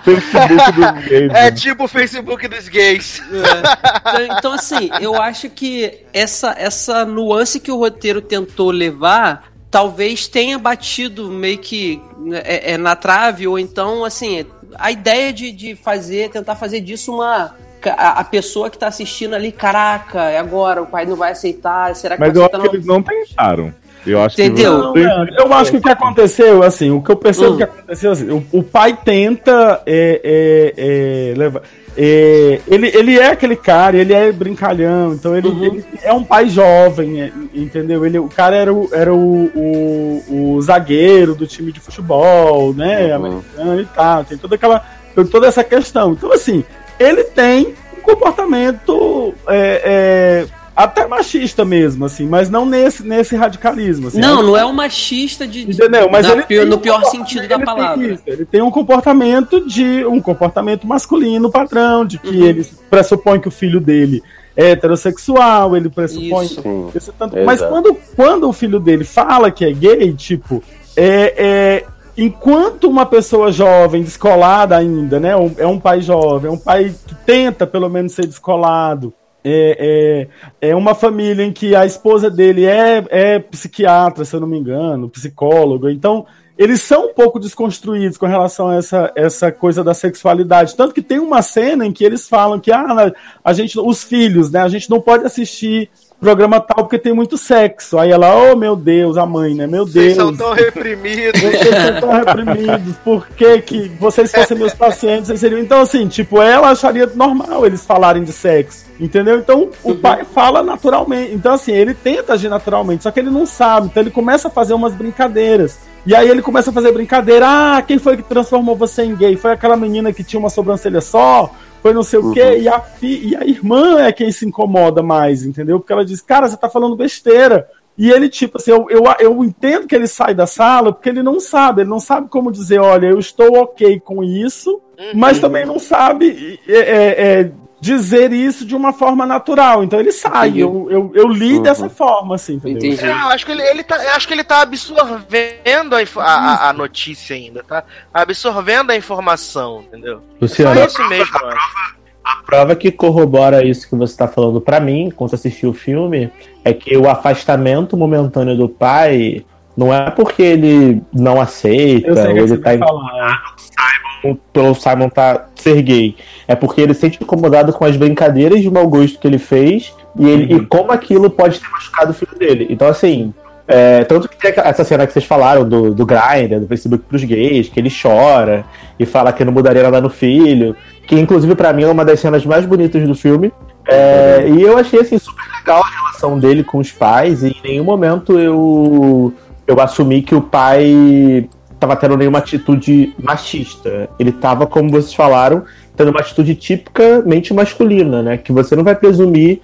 Facebook dos gays. É tipo o Facebook dos gays. Então, então, assim, eu acho que essa, essa nuance que o roteiro tentou levar talvez tenha batido meio que é, é, na trave, ou então, assim, a ideia de, de fazer, tentar fazer disso uma. A, a pessoa que tá assistindo ali, caraca, é agora, o pai não vai aceitar, será que Mas eu acho que eles não tentaram. Eu acho Entendeu? que Não, eu acho que o que aconteceu, assim, o que eu percebo Hum. que aconteceu, assim, o, o pai tenta é, é, é, levar. é, ele, ele é aquele cara, ele é brincalhão, então ele, ele é um pai jovem, é, entendeu? Ele, o cara era, o, era o, o, o zagueiro do time de futebol, né? Americano e tal, tem toda aquela. tem toda essa questão. Então, assim, ele tem um comportamento é, é, até machista mesmo, assim, mas não nesse, nesse radicalismo. Assim, Não, não é um machista de. de- Entendeu? Mas ele pior- no um pior sentido da ele tem palavra. isso, ele tem um comportamento de um comportamento masculino padrão, de que Uhum. ele pressupõe que o filho dele heterossexual, ele pressupõe. Isso. Sim, esse tanto- mas quando, quando o filho dele fala que é gay, tipo, é, é, enquanto uma pessoa jovem, descolada ainda, né? É um pai jovem, é um pai que tenta pelo menos ser descolado. É, é, é uma família em que a esposa dele é, é psiquiatra, se eu não me engano, psicólogo. Então, eles são um pouco desconstruídos com relação a essa, essa coisa da sexualidade. Tanto que tem uma cena em que eles falam que ah, a gente, os filhos, né? A gente não pode assistir programa tal porque tem muito sexo. Aí ela, oh meu Deus, a mãe, né? Meu Vocês Deus. são tão reprimidos. Vocês são tão reprimidos, por que, que vocês fossem meus pacientes, vocês seriam. Então, assim, tipo, ela acharia normal eles falarem de sexo, entendeu? Então, o pai fala naturalmente. Então, assim, ele tenta agir naturalmente, só que ele não sabe. Então, ele começa a fazer umas brincadeiras. E aí ele começa a fazer brincadeira. Ah, quem foi que transformou você em gay? Foi aquela menina que tinha uma sobrancelha só? Foi não sei o quê. E a, fi- e a irmã é quem se incomoda mais, entendeu? Porque ela diz, cara, você tá falando besteira. E ele, tipo assim, eu, eu, eu entendo que ele sai da sala porque ele não sabe, ele não sabe como dizer, olha, eu estou ok com isso, mas também não sabe é, é, é, dizer isso de uma forma natural. Então ele sai. Eu, eu, eu li Uhum. dessa forma, assim, entendeu? É, eu acho que ele, ele tá, eu acho que ele tá absorvendo a, a- a- a notícia ainda, tá? Absorvendo a informação, entendeu? Luciano, Só isso mesmo, eu acho. A prova que corrobora isso que você está falando pra mim, enquanto assisti o filme, é que o afastamento momentâneo do pai não é porque ele não aceita, ou ele tá vai falar. Simon, pelo Simon tá ser gay. É porque ele se sente incomodado com as brincadeiras de mau gosto que ele fez e, ele, e como aquilo pode ter machucado o filho dele. Então, assim. é, tanto que tem essa cena que vocês falaram do, do Grindr, do Facebook pros gays, que ele chora e fala que não mudaria nada no filho, que inclusive pra mim é uma das cenas mais bonitas do filme. É, e eu achei assim super legal a relação dele com os pais, e em nenhum momento eu, eu assumi que o pai tava tendo nenhuma atitude machista. Ele tava, como vocês falaram, tendo uma atitude tipicamente masculina, né? Que você não vai presumir,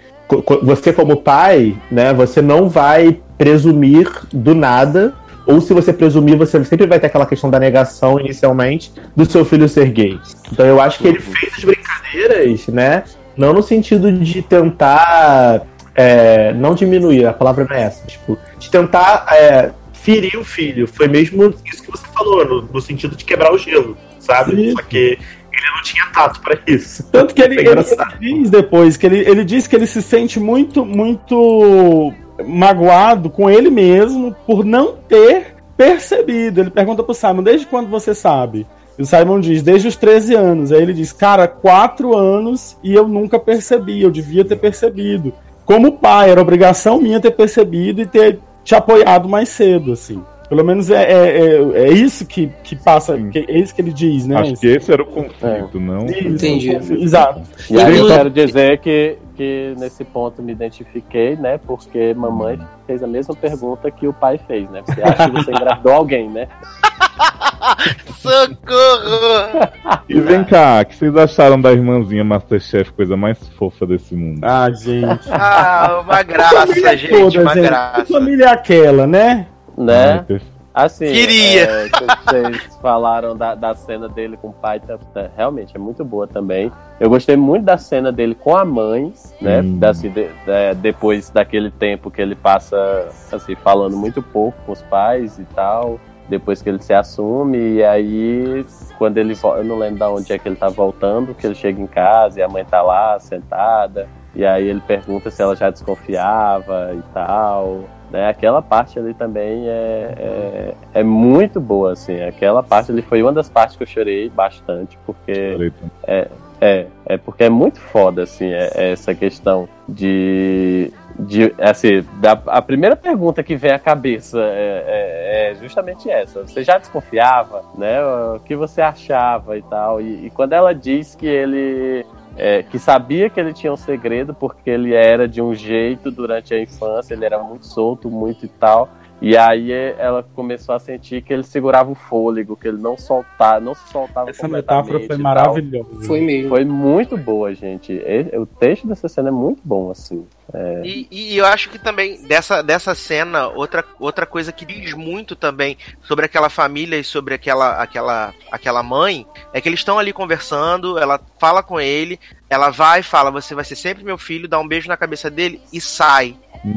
você como pai, né? Você não vai presumir do nada, ou se você presumir, você sempre vai ter aquela questão da negação inicialmente do seu filho ser gay. Então eu acho que ele fez as brincadeiras, né? Não no sentido de tentar é, não diminuir, a palavra não é essa, tipo, de tentar é, ferir o filho. Foi mesmo isso que você falou, no, no sentido de quebrar o gelo, sabe? Só que ele não tinha tato pra isso. Tanto que ele, ele, diz depois, que ele, ele diz que ele se sente muito, muito magoado com ele mesmo por não ter percebido. Ele pergunta pro Simon, desde quando você sabe? E o Simon diz, desde os 13 anos. Aí ele diz, cara, quatro anos e eu nunca percebi, eu devia ter percebido. Como pai, era obrigação minha ter percebido e ter te apoiado mais cedo, assim. Pelo menos é, é, é, é isso que, que passa, que- é isso que ele diz, né? Acho que esse era o conflito, não. Isso, Entendi. Exato. E aí eu quero dizer que, que nesse ponto me identifiquei, né? Porque mamãe fez a mesma pergunta que o pai fez, né? Você acha que você engravidou alguém, né? Socorro! E vem cá, o que vocês acharam da irmãzinha Masterchef, coisa mais fofa desse mundo? Ah, gente. Ah, uma graça, gente, Toda, uma gente. graça. Que família é aquela, né? Né? Assim, Queria. é, que vocês falaram da, da cena dele com o pai, tá- tá- realmente é muito boa também. Eu gostei muito da cena dele com a mãe, né? Hum. Da- assim, de- é, depois daquele tempo que ele passa assim, falando muito pouco com os pais e tal. Depois que ele se assume, e aí quando ele vo- eu não lembro de onde é que ele tá voltando, que ele chega em casa e a mãe tá lá sentada, e aí ele pergunta se ela já desconfiava e tal né? Aquela parte ali também é, é, é muito boa, assim. Aquela parte ali foi uma das partes que eu chorei bastante, porque é, é, é porque é muito foda, assim, é, é essa questão de, de assim, da, a primeira pergunta que vem à cabeça é, é- é justamente essa. Você já desconfiava, né? O que você achava e tal? E, e quando ela diz que ele é, que sabia que ele tinha um segredo porque ele era de um jeito durante a infância, ele era muito solto, muito e tal. E aí ela começou a sentir que ele segurava o fôlego, que ele não soltava, não se soltava Essa metáfora foi maravilhosa. Foi mesmo. Foi muito boa, gente. E- O texto dessa cena é muito bom, assim. É, E, e eu acho que também dessa, dessa cena, outra, outra coisa que diz muito também sobre aquela família e sobre aquela, aquela, aquela mãe é que eles estão ali conversando, ela fala com ele, ela vai e fala: Você vai ser sempre meu filho, dá um beijo na cabeça dele e sai.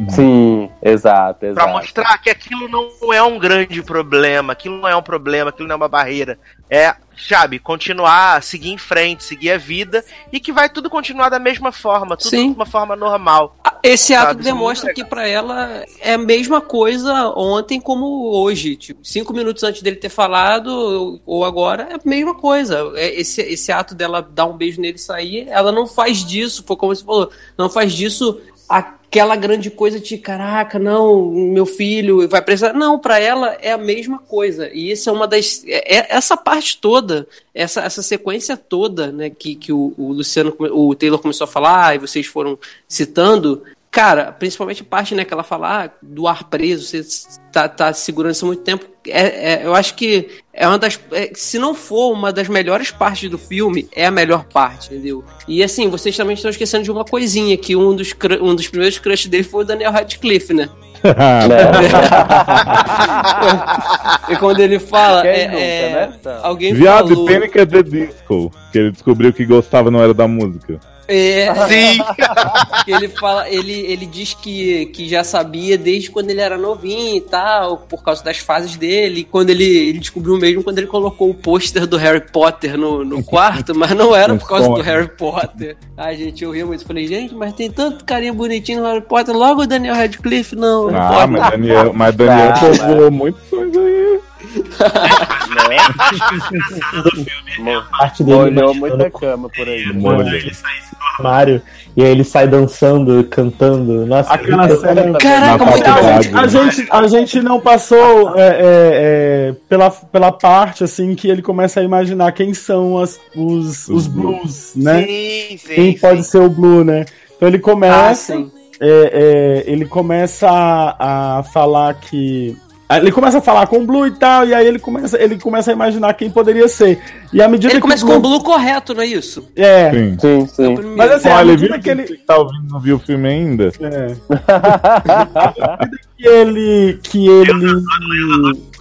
Sim, exato, exato. Pra mostrar que aquilo não é um grande problema, aquilo não é um problema, aquilo não é uma barreira. É, sabe, continuar, seguir em frente, seguir a vida e que vai tudo continuar da mesma forma, tudo Sim. de uma forma normal. Esse ato Sabe, isso é demonstra que pra ela é a mesma coisa ontem como hoje. Tipo, cinco minutos antes dele ter falado, ou agora, é a mesma coisa. É Esse, esse ato dela dar um beijo nele e sair, ela não faz disso, foi como você falou, não faz disso aquela grande coisa de caraca, não, meu filho vai precisar. Não, pra ela é a mesma coisa. E isso é uma das. é- é- essa parte toda, essa, essa sequência toda, né, que, que o, o Luciano, o Taylor começou a falar, e vocês foram citando. Cara, principalmente a parte né, que ela fala ah, do ar preso, você tá, tá segurando isso há muito tempo. É, é- eu acho que é uma das. é, se não for uma das melhores partes do filme, é a melhor parte, entendeu? E assim, vocês também estão esquecendo de uma coisinha: que um dos, um dos primeiros crushes dele foi o Daniel Radcliffe, né? e quando ele fala. É, nunca, é, né? Alguém Viado, falou. Panic at the Disco, que ele descobriu que gostava não era da música. É, Sim. ele fala, ele, ele diz que, que já sabia desde quando ele era novinho e tal, por causa das fases dele. E quando ele, ele descobriu mesmo quando ele colocou o pôster do Harry Potter no, no quarto, mas não era por causa do. Harry Potter. Ai, gente, eu ri muito. Falei, gente, mas tem tanto carinha bonitinho no Harry Potter, logo o Daniel Radcliffe, não. não Ah, mas Daniel, mas Daniel Ah, povoou muitos sonhos aí. parte dele Molhou muita cama por aí. Molhou. ele saísse do armário e aí ele sai dançando, cantando. Nossa, Aquela cena- Caraca, A gente, a, gente, a gente não passou é, é, é, pela, pela parte assim que ele começa a imaginar quem são as, os, os Os blues, né? Sim, sim. quem sim. pode ser o blue, né? Então ele Ah, começa, é, é, ele começa a, a falar que ele começa a falar com o Blue e tal, e aí ele começa, ele começa a imaginar quem poderia ser. E à medida Ele que começa o com o Blue correto, não é isso? É. Sim. Sim, sim. Mas assim, à Olha, medida viu que ele. que tá ouvindo, não viu o filme ainda? É. que ele. Que ele.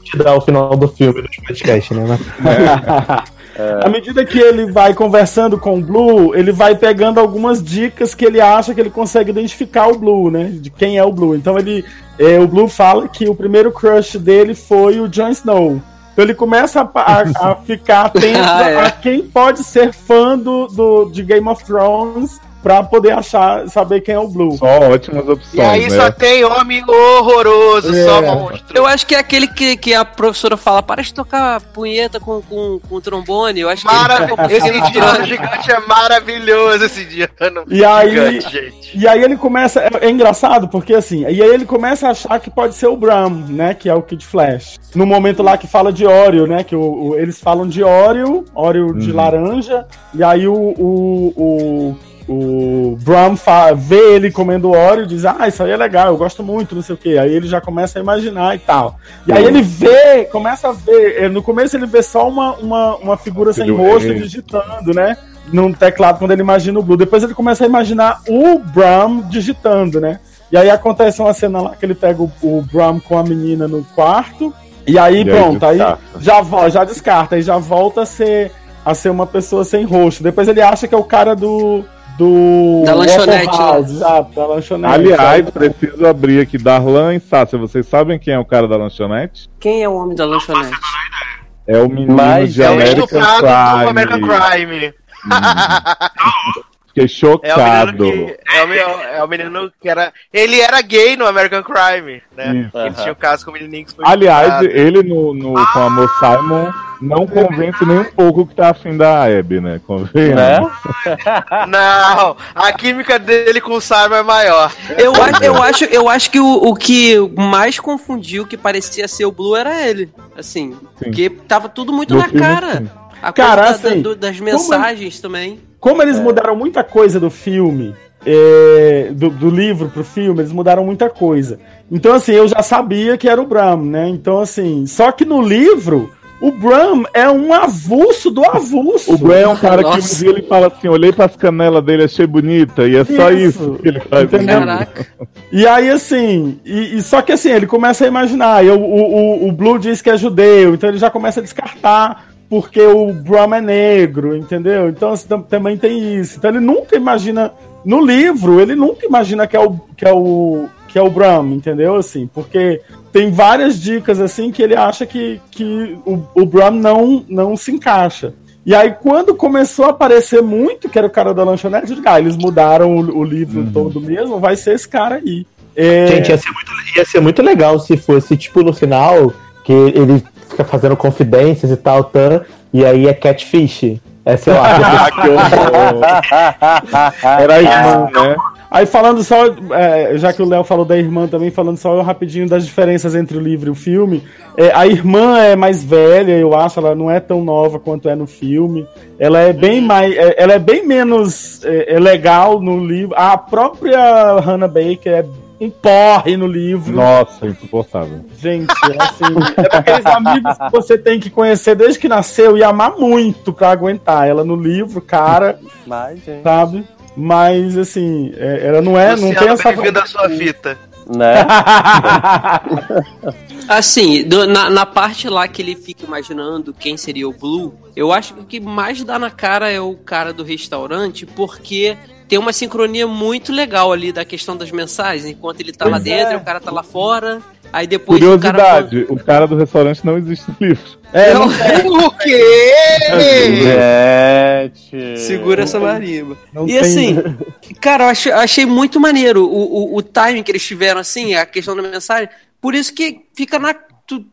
te dar o final do filme no podcast, né? Mas- À medida que ele vai conversando com o Blue, ele vai pegando algumas dicas que ele acha que ele consegue identificar o Blue, né? De quem é o Blue. Então ele. É, o Blue fala que o primeiro crush dele foi o Jon Snow. Então ele começa a, a- a ficar atento Ah, é. a quem pode ser fã do, do- de Game of Thrones pra poder achar, saber quem é o Blue. Só ótimas opções, E aí né? só tem homem horroroso, É. só monstro. Eu acho que é aquele que, que a professora fala, para de tocar punheta com, com, com trombone. Eu acho que Maravilhoso. ele Esse indiano gigante é maravilhoso, esse indiano E aí- gigante, gente. E aí ele começa. É, é engraçado, porque assim, e aí ele começa a achar que pode ser o Bram, né? Que é o Kid Flash. No momento lá que fala de Oreo, né? Que o, o- eles falam de Oreo, Oreo de Uhum. laranja, e aí o. o, o o Bram vê ele comendo Oreo e diz: Ah, isso aí é legal, eu gosto muito, não sei o que. Aí ele já começa a imaginar e tal. E aí ele vê, começa a ver. eh, No começo ele vê só uma, uma, uma figura sem rosto digitando, né? Num teclado quando ele imagina o Blue. Depois ele começa a imaginar o Bram digitando, né? E aí acontece uma cena lá que ele pega o, o Bram com a menina no quarto. E aí, E pronto, aí, já, já descarta, aí já volta a ser, a ser uma pessoa sem rosto. Depois ele acha que é o cara do. Do Da lanchonete, Waffle House, exato, da lanchonete. Aliás, preciso abrir aqui Darlan e Sácia. Vocês sabem quem é o cara da lanchonete? Quem é o homem da lanchonete? É o menino Mas de É o American Crime. do American Crime. Fiquei É o, chocado. que, é, o, menino- é o menino que era. Ele era gay no American Crime, né? Isso. Ele tinha o caso com o menininho que foi Aliás, ele no, no, com a Mo Simon não convence nem um pouco que tá afim da Abby, né? Convenha. Né? Não, a química dele com o Simon é maior. Eu acho, eu acho, eu acho que o, o que mais confundiu que parecia ser o Blue era ele. Assim, porque tava tudo muito No na filme, cara. sim. A Cara, coisa da- assim, do- das como- mensagens também. Como eles mudaram muita coisa do filme, é, do, do livro pro filme, eles mudaram muita coisa. Então, assim, eu já sabia que era o Bram, né? Então, assim, só que no livro, o Bram é um avulso do avulso. O Bram é um cara que um dia ele fala assim: olhei pras canelas dele, achei bonita, e é só Isso. isso que ele faz. Entendeu? E aí, assim, e, e só que assim, ele começa a imaginar, e o, o, o- o Blue diz que é judeu, então ele já começa a descartar porque o Bram é negro, entendeu? Então assim, tam- também tem isso. Então ele nunca imagina, no livro, ele nunca imagina que é o, que é o, que é o Bram, entendeu? Assim, porque tem várias dicas assim que ele acha que, que o, o Bram não, não se encaixa. E aí, quando começou a aparecer muito, que era o cara da lanchonete, eu digo, ah, eles mudaram o, o livro todo mesmo, vai ser esse cara aí. É, Gente, ia ser, muito, ia ser muito legal se fosse, tipo, no final, que ele fica fazendo confidências e tal, tan, e aí é catfish. É, sei lá. Era a irmã, né? Aí falando só, é, já que o Léo falou da irmã também, falando só rapidinho das diferenças entre o livro e o filme. é, a irmã é mais velha, eu acho, ela não é tão nova quanto é no filme. Ela é bem mais. é, ela é bem menos é, é legal no livro. A própria Hannah Baker é um porre no livro. Nossa, insuportável. Gente, é assim, é daqueles amigos que você tem que conhecer desde que nasceu e amar muito pra aguentar. Ela no livro, cara, Mas, gente. sabe? Mas assim, é, ela não é, não tem essa. bem-vindo à sua fita. Né? Assim, do- na, na parte lá que ele fica imaginando quem seria o Blue, eu acho que o que mais dá na cara é o cara do restaurante, porque tem uma sincronia muito legal ali da questão das mensagens. Enquanto ele tá lá Pois dentro, é. o cara tá lá fora. Aí depois o cara. Curiosidade, o cara do restaurante não existe no livro. É, não, o quê? Gente. Segura essa marimba. Não E tem- assim, cara, eu achei, achei muito maneiro o, o, o timing que eles tiveram, assim, a questão da mensagem. Por isso que fica na. Tu-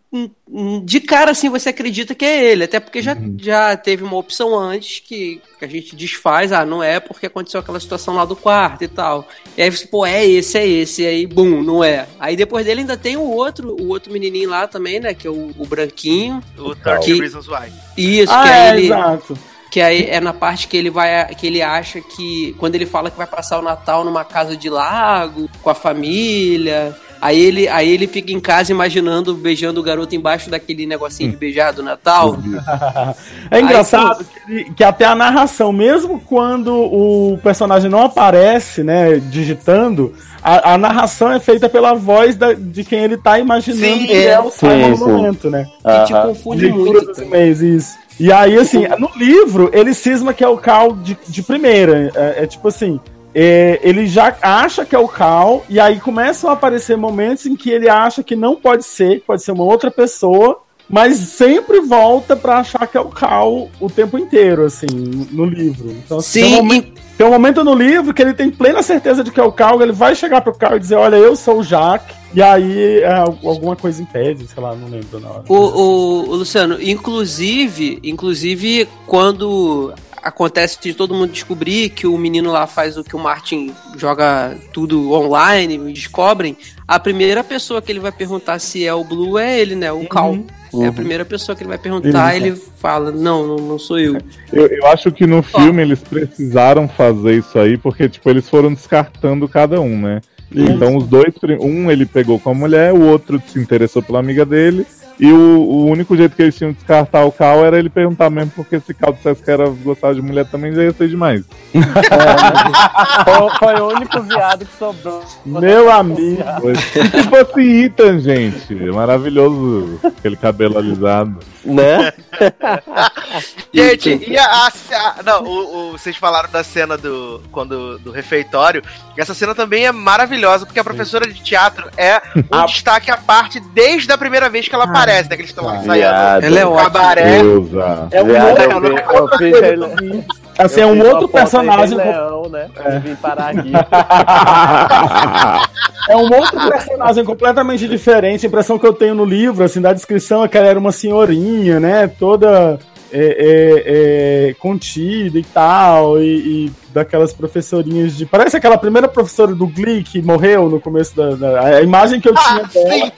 de cara, assim, você acredita que é ele. Até porque já, já teve uma opção antes que, que a gente desfaz, ah, não é porque aconteceu aquela situação lá do quarto e tal. E aí você, pô, é esse, é esse, e aí, bum, não é. Aí depois dele ainda tem o outro, o outro menininho lá também, né, que é o, o branquinho. O 30 que, Reasons Why. Isso, Ah, que é, ele... exato. Que aí é na parte que ele vai. que ele acha que. Quando ele fala que vai passar o Natal numa casa de lago, com a família. Aí ele, aí ele fica em casa imaginando beijando o garoto embaixo daquele negocinho de beijar do Natal. É engraçado que, ele- que até a narração, mesmo quando o personagem não aparece, né, digitando, a, a narração é feita pela voz da- de quem ele tá imaginando Sim, que é. é o Simon Sim, momento, né? Que te confunde muito, dos cara. e-mails, isso. E aí, assim, no livro, ele cisma que é o Cal de, de primeira. É, é tipo assim, é, ele já acha que é o Cal, e aí começam a aparecer momentos em que ele acha que não pode ser, que pode ser uma outra pessoa, mas sempre volta pra achar que é o Cal o tempo inteiro, assim, no livro. Então, assim, Sim, tem, um momento, tem um momento no livro que ele tem plena certeza de que é o Cal, ele vai chegar pro Cal e dizer, olha, eu sou o Jack, e aí é, alguma coisa impede, sei lá, não lembro na hora. O, o, o Luciano, inclusive, inclusive, quando acontece de todo mundo descobrir que o menino lá faz o que o Martin joga tudo online, e descobrem, a primeira pessoa que ele vai perguntar se é o Blue é ele, né? O Cal. É a primeira pessoa que ele vai perguntar, Isso. ele fala, não, não, não sou eu. Eu, eu acho que no filme eles precisaram fazer isso aí, porque, tipo, eles foram descartando cada um, né? Isso. Então os dois, um ele pegou com a mulher, o outro se interessou pela amiga dele, e o, o único jeito que eles tinham de descartar o Cal era ele perguntar mesmo, porque se Cal dissesse que era gostar de mulher também já ia ser demais. Foi, foi o único viado que sobrou. Meu amigo. E se fosse Ethan, gente, maravilhoso, aquele cabelo alisado. Né? Gente, e a, a- a- não, o, o- vocês falaram da cena do quando do refeitório. Essa cena também é maravilhosa porque a professora de teatro é um destaque à parte desde a primeira vez que ela aparece, né? Que eles estão lá ensaiando. Ela é ótima. cabaré. Deusa. É um Viado, outro, eu vi- eu outra fiz ele-. Assim, é Eu um outro personagem. Leão, né? E vim parar aqui. É um outro personagem completamente diferente. A impressão que eu tenho no livro, assim, da descrição é que ela era uma senhorinha, né? Toda é, é, é, contida e tal. E, e daquelas professorinhas de. Parece aquela primeira professora do Glee que morreu no começo da. da- a imagem que eu tinha dela.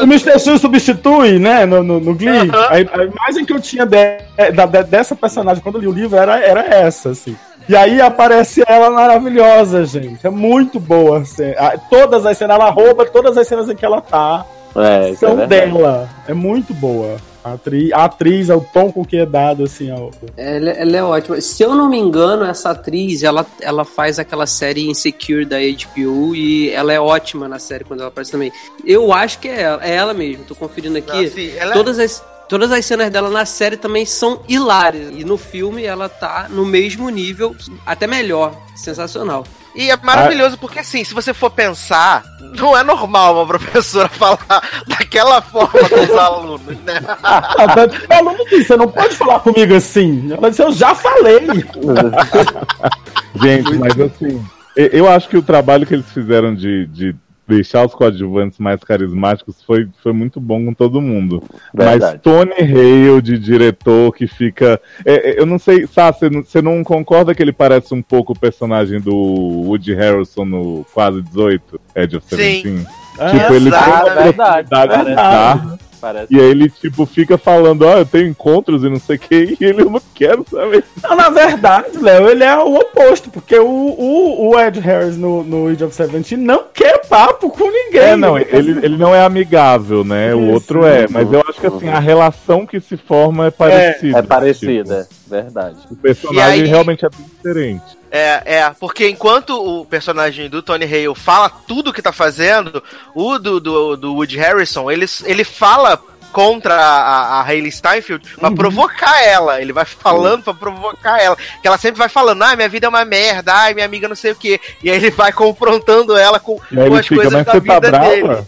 O Mr. Chu substitui, né, no, no, no Glee. A, a imagem que eu tinha de- da- de- dessa personagem quando eu li o livro era, era essa, assim. E aí aparece ela maravilhosa, gente. É muito boa. a cena. Ah, Todas as cenas, ela rouba todas as cenas em que ela tá. É, é são verdade. dela. É muito boa. A atriz, a atriz, é o tom com que é dado, assim, ao. Ela, ela é ótima. Se eu não me engano, essa atriz, ela, ela faz aquela série Insecure da HBO e ela é ótima na série quando ela aparece também. Eu acho que é ela, é ela mesmo. Tô conferindo aqui. Ah, sim, ela é- todas as Todas as cenas dela na série também são hilárias. E no filme ela tá no mesmo nível, até melhor. Sensacional. E é maravilhoso porque, assim, se você for pensar, não é normal uma professora falar daquela forma com os alunos, né? Ah, que o aluno disse, você não pode falar comigo assim. Ela disse, eu já falei. Gente, mas assim, eu acho que o trabalho que eles fizeram de, de deixar os coadjuvantes mais carismáticos foi, foi muito bom com todo mundo. Verdade. Mas Tony Hale, de diretor, que fica. é, é, eu não sei, Sá, você não, concorda que ele parece um pouco o personagem do Woody Harrelson no Quase 18, Edge of Sim. Seventeen? Ah, tipo, ele tem exato, uma é verdade, profundidade de parece. E aí ele, tipo, fica falando, ó, eu tenho encontros e não sei o que, e ele eu não quero saber. Não, na verdade, Léo, ele é o oposto, porque o, o, o Ed Harris no, no Age of Seventeen não quer papo com ninguém. É, não, ele, ele não é amigável, né? O Isso. outro é, mas eu acho que assim, a relação que se forma é parecida. É parecida, verdade. O personagem aí- realmente é bem diferente. É, é, porque enquanto o personagem do Tony Hale fala tudo que tá fazendo, o do, do, do Woody Harrison, ele, ele fala contra a, a Hayley Steinfeld pra provocar ela. Ele vai falando pra provocar ela. Que ela sempre vai falando, ah, minha vida é uma merda, ai, minha amiga não sei o quê. E aí ele vai confrontando ela com, com as fica, coisas mas da tá vida dele.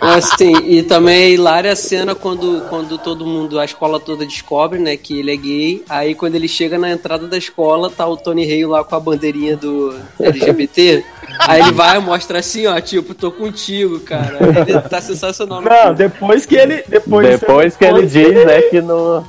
Assim, e também é hilária a cena quando, quando todo mundo, a escola toda descobre, né, que ele é gay. Aí quando ele chega na entrada da escola, tá o Tony Hale lá com a bandeirinha do LGBT. Aí ele vai e mostra assim, ó, tipo, tô contigo, cara. Ele tá sensacional no Não, depois que ele. Depois, Depois que ele diz, né, que não.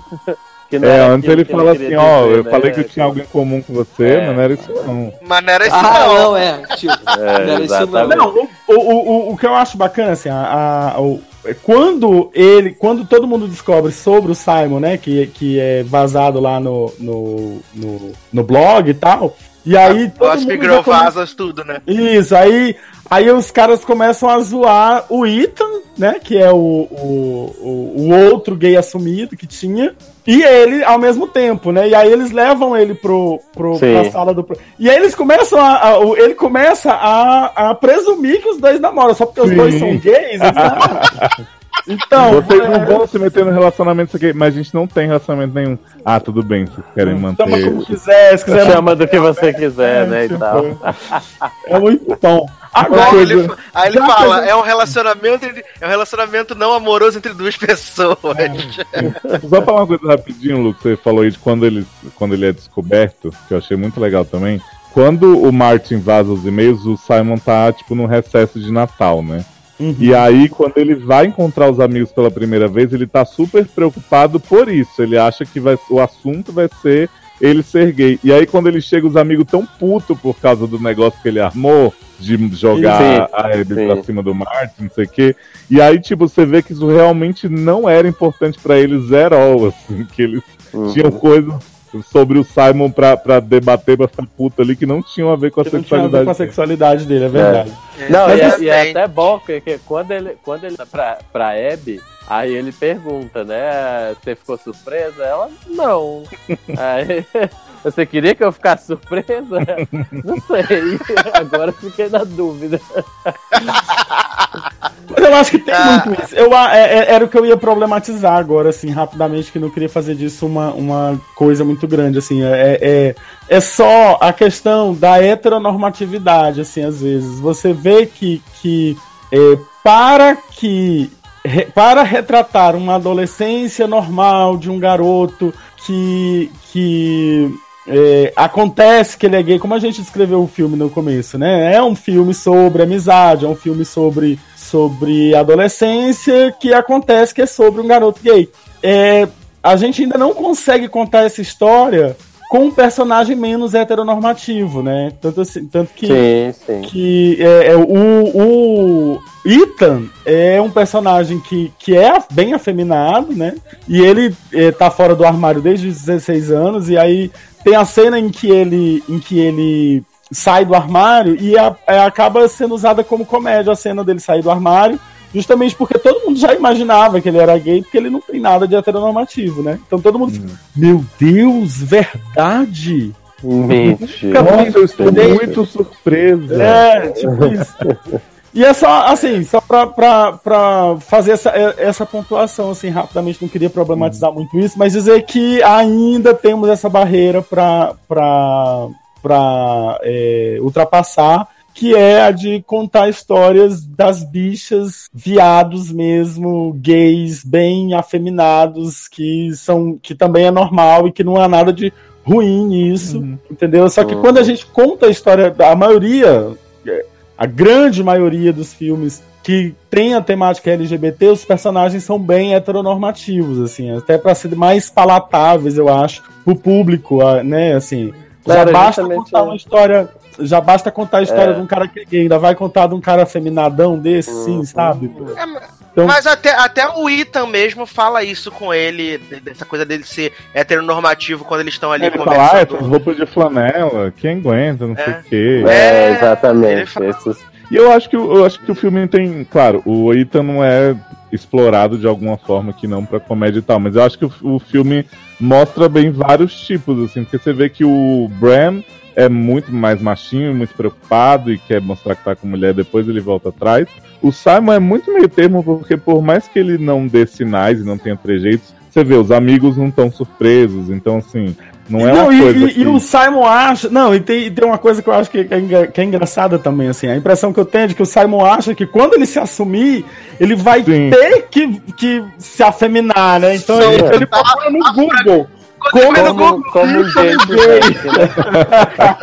É, antes ele fala assim, ó, dizer, eu né? falei que eu tinha algo em comum com você, É. mas não era isso não. Mas não era isso Ah, não. não, é. Tipo, É, não era isso não. o, o, o, o que eu acho bacana, assim, a, a- o- é quando ele. Quando todo mundo descobre sobre o Simon, né? Que, que é vazado lá no, no, no, no blog e tal. E aí. todo Gossip mundo Girl já come- tudo, né? Isso, aí, aí os caras começam a zoar o Ethan, né? Que é o, o, o, o outro gay assumido que tinha. E ele ao mesmo tempo, né? E aí eles levam ele pro, pro, Sim. pra sala do. E aí eles começam a. a- ele começa a, a presumir que os dois namoram, só porque os Sim. dois são gays. Então, então Vocês não vão se meter no relacionamento, isso aqui, mas a gente não tem relacionamento nenhum. Ah, tudo bem, vocês querem manter. chama como quiser, se quiser. Chama do que você quiser, né, e tipo, tal. É muito bom. Agora, Aí coisa- ele, aí ele fala, é um relacionamento entre- é um relacionamento não amoroso entre duas pessoas. Só falar uma coisa rapidinho, Lu, que você falou aí de quando ele, quando ele é descoberto, que eu achei muito legal também. Quando o Martin vaza os e-mails, o Simon tá, tipo, num recesso de Natal, né? E aí, quando ele vai encontrar os amigos pela primeira vez, ele tá super preocupado por isso. Ele acha que vai, o assunto vai ser ele ser gay. E aí, quando ele chega, os amigos tão putos por causa do negócio que ele armou, de jogar Sim, a Abby sim. pra cima do Martin, não sei o quê. E aí, tipo, você vê que isso realmente não era importante pra eles at all, assim, que eles Uhum. tinham coisas sobre o Simon pra, pra debater, pra ficar puto ali, que não tinham a ver com a que não tinha a ver sexualidade. com a dele. sexualidade dele, é verdade. Não, Mas e, é, e é até bom que, que quando ele quando ele tá pra, pra Abby, aí ele pergunta, né? Você ficou surpresa? Ela, não. aí, você queria que eu ficasse surpresa? Não sei. Agora eu fiquei na dúvida. Mas eu acho que tem Ah. muito isso. Eu, é- é- era o que eu ia problematizar agora, assim, rapidamente, que não queria fazer disso uma, uma coisa muito grande, assim. É, é, é só a questão da heteronormatividade, assim, às vezes. Você vê que, que é, para que. Para retratar uma adolescência normal de um garoto que. que é, acontece que ele é gay, como a gente descreveu o filme no começo, né? É um filme sobre amizade, é um filme sobre, sobre adolescência que acontece que é sobre um garoto gay. É, a gente ainda não consegue contar essa história com um personagem menos heteronormativo, né? Tanto, assim, tanto que, Sim, sim. que é, é, o, o Ethan é um personagem que, que é bem afeminado, né? E ele é, tá fora do armário desde os 16 anos, e aí tem a cena em que ele, em que ele sai do armário e a- é, acaba sendo usada como comédia a cena dele sair do armário, justamente porque todo mundo já imaginava que ele era gay, porque ele não tem nada de heteronormativo, né? Então todo mundo fica, meu Deus, verdade? Mentira. Nossa, eu estou muito surpresa. É, tipo isso. E é só, assim, só pra, pra, pra fazer essa, essa pontuação, assim, rapidamente, não queria problematizar muito isso, mas dizer que ainda temos essa barreira pra, pra, pra é, ultrapassar, que é a de contar histórias das bichas, viados mesmo, gays, bem afeminados, que são que também é normal e que não há nada de ruim nisso, entendeu? Só que Uhum. quando a gente conta a história, a maioria, a grande maioria dos filmes que tem a temática LGBT, os personagens são bem heteronormativos, assim, até para ser mais palatáveis, eu acho, pro público, né, assim. Já Claro, basta justamente, contar é. uma história, já basta contar a história É. de um cara que é gay, ainda vai contar de um cara feminadão desse, sim, sabe? Então- Mas até, até o Ethan mesmo fala isso com ele, de- dessa coisa dele ser heteronormativo quando eles estão ali Ele fala, ah, conversando. essas roupas de flanela, quem aguenta, não sei o quê. É, exatamente. Esses- E eu acho que o- eu acho que o filme tem, claro, o Ethan não é explorado de alguma forma que não pra comédia e tal, mas eu acho que o, o filme mostra bem vários tipos, assim, porque você vê que o Bram é muito mais machinho, muito preocupado e quer mostrar que tá com mulher, depois ele volta atrás. O Simon é muito meio termo, porque por mais que ele não dê sinais e não tenha trejeitos, você vê, os amigos não estão surpresos, então assim, não é Não, uma e, coisa e- que... e o Simon acha. Não, e tem, e tem uma coisa que eu acho que é, engra- que é engraçada também, assim. A impressão que eu tenho é de que o Simon acha que quando ele se assumir, ele vai ter que, que se afeminar, né? Então ele, ele procura no Google. Como, Como- como, veste, né?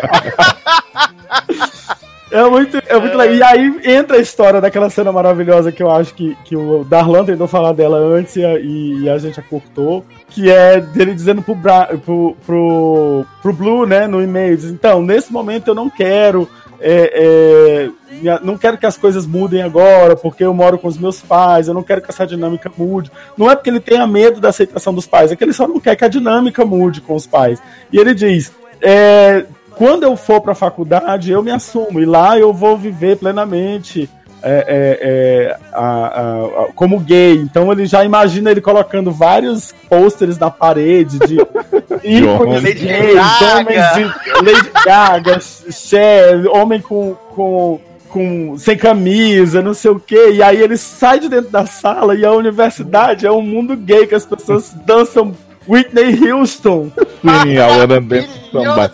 É muito, é muito legal. E aí entra a história daquela cena maravilhosa que eu acho que, que o Darlan tentou falar dela antes e a, e- a gente a cortou, que é dele dizendo pro, Bra, pro, pro, pro Blue, né, no e-mail, então, nesse momento eu não quero, é, é, não quero que as coisas mudem agora, porque eu moro com os meus pais, eu não quero que essa dinâmica mude. Não é porque ele tenha medo da aceitação dos pais, é que ele só não quer que a dinâmica mude com os pais. E ele diz, é, quando eu for pra faculdade, eu me assumo, e lá eu vou viver plenamente é, é, é, a- a- a- como gay. Então ele já imagina ele colocando vários pôsteres na parede de ícones gays, homens de Lady Gaga, Cher, homem com, com, com sem camisa, não sei o quê. E aí ele sai de dentro da sala e a universidade é um mundo gay que as pessoas dançam Whitney Houston. Sim, a Hora Dentro Samba.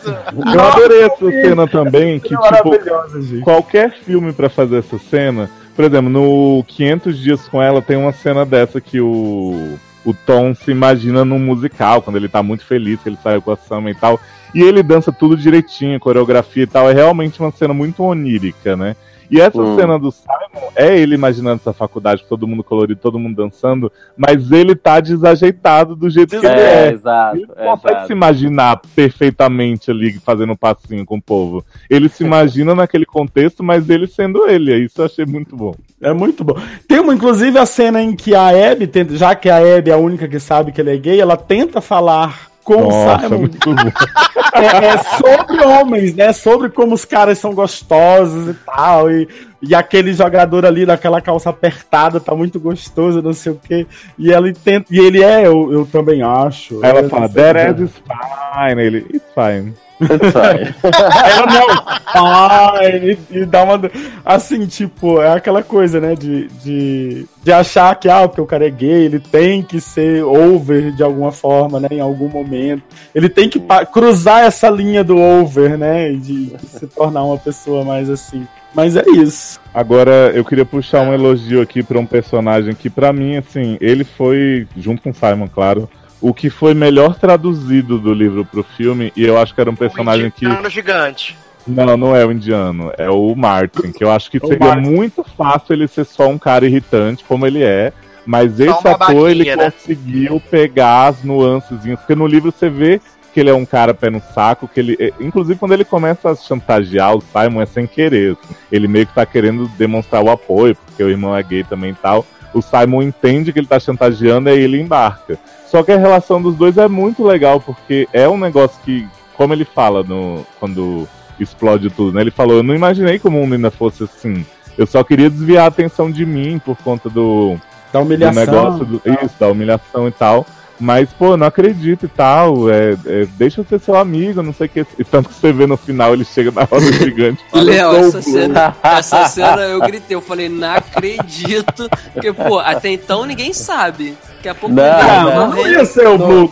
Eu adorei essa cena também, que tipo, Maravilhosa, gente. qualquer filme pra fazer essa cena, por exemplo, no 500 Dias com Ela tem uma cena dessa que o, o Tom se imagina num musical, quando ele tá muito feliz que ele saiu com a Sam e tal, e ele dança tudo direitinho, coreografia e tal, é realmente uma cena muito onírica, né? E essa Hum. cena do Simon é ele imaginando essa faculdade, todo mundo colorido, todo mundo dançando, mas ele tá desajeitado do jeito que ele É, é. exato. Ele não consegue exato. se imaginar perfeitamente ali fazendo um passinho com o povo. Ele se imagina naquele contexto, mas ele sendo ele. Isso eu achei muito bom. É muito bom. Tem uma, inclusive, a cena em que a Abby, tenta, já que a Abby é a única que sabe que ele é gay, ela tenta falar com Nossa, o Simon. muito bom. É, é sobre homens, né? Sobre como os caras são gostosos e tal. E, e aquele jogador ali daquela calça apertada tá muito gostoso, não sei o quê. E ela tenta. E ele é, eu, eu também acho. Ela É, fala, that ass is fine. Ele, it's fine. Ela não, pai, e, e dá uma. Assim, tipo, é aquela coisa, né? De, de, de achar que, ah, porque o cara é gay, ele tem que ser over de alguma forma, né? Em algum momento. Ele tem que cruzar essa linha do over, né? E de se tornar uma pessoa mais assim. Mas é isso. Agora, eu queria puxar um elogio aqui pra um personagem que, pra mim, assim, ele foi, junto com o Simon, claro, o que foi melhor traduzido do livro pro filme, e eu acho que era um personagem que. Indiano gigante. Não, não é o indiano, é o Martin, que eu acho que O seria Martin. muito fácil ele ser só um cara irritante, como ele é. Mas esse uma ator, ele né? conseguiu pegar as nuancezinhas, porque no livro você vê que ele é um cara pé no saco, que ele. é, Inclusive, quando ele começa a chantagear o Simon é sem querer. assim. Ele meio que tá querendo demonstrar o apoio, porque o irmão é gay também e tal. O Simon entende que ele tá chantageando e aí ele embarca. Só que a relação dos dois é muito legal, porque é um negócio que, como ele fala no, quando explode tudo, né? Ele falou, eu não imaginei que o mundo ainda fosse assim. Eu só queria desviar a atenção de mim por conta do, Da humilhação. do negócio, do, isso, da humilhação e tal. Mas, pô, eu não acredito e tal. É, é, deixa eu ser seu amigo, não sei o que. E tanto que você vê no final, ele chega na roda gigante. Léo, "Eu sou essa cena, Blue." essa cena eu gritei, eu falei, não acredito. Porque, pô, até então ninguém sabe. Daqui a pouco Não, ele não, não ia ser o Blue.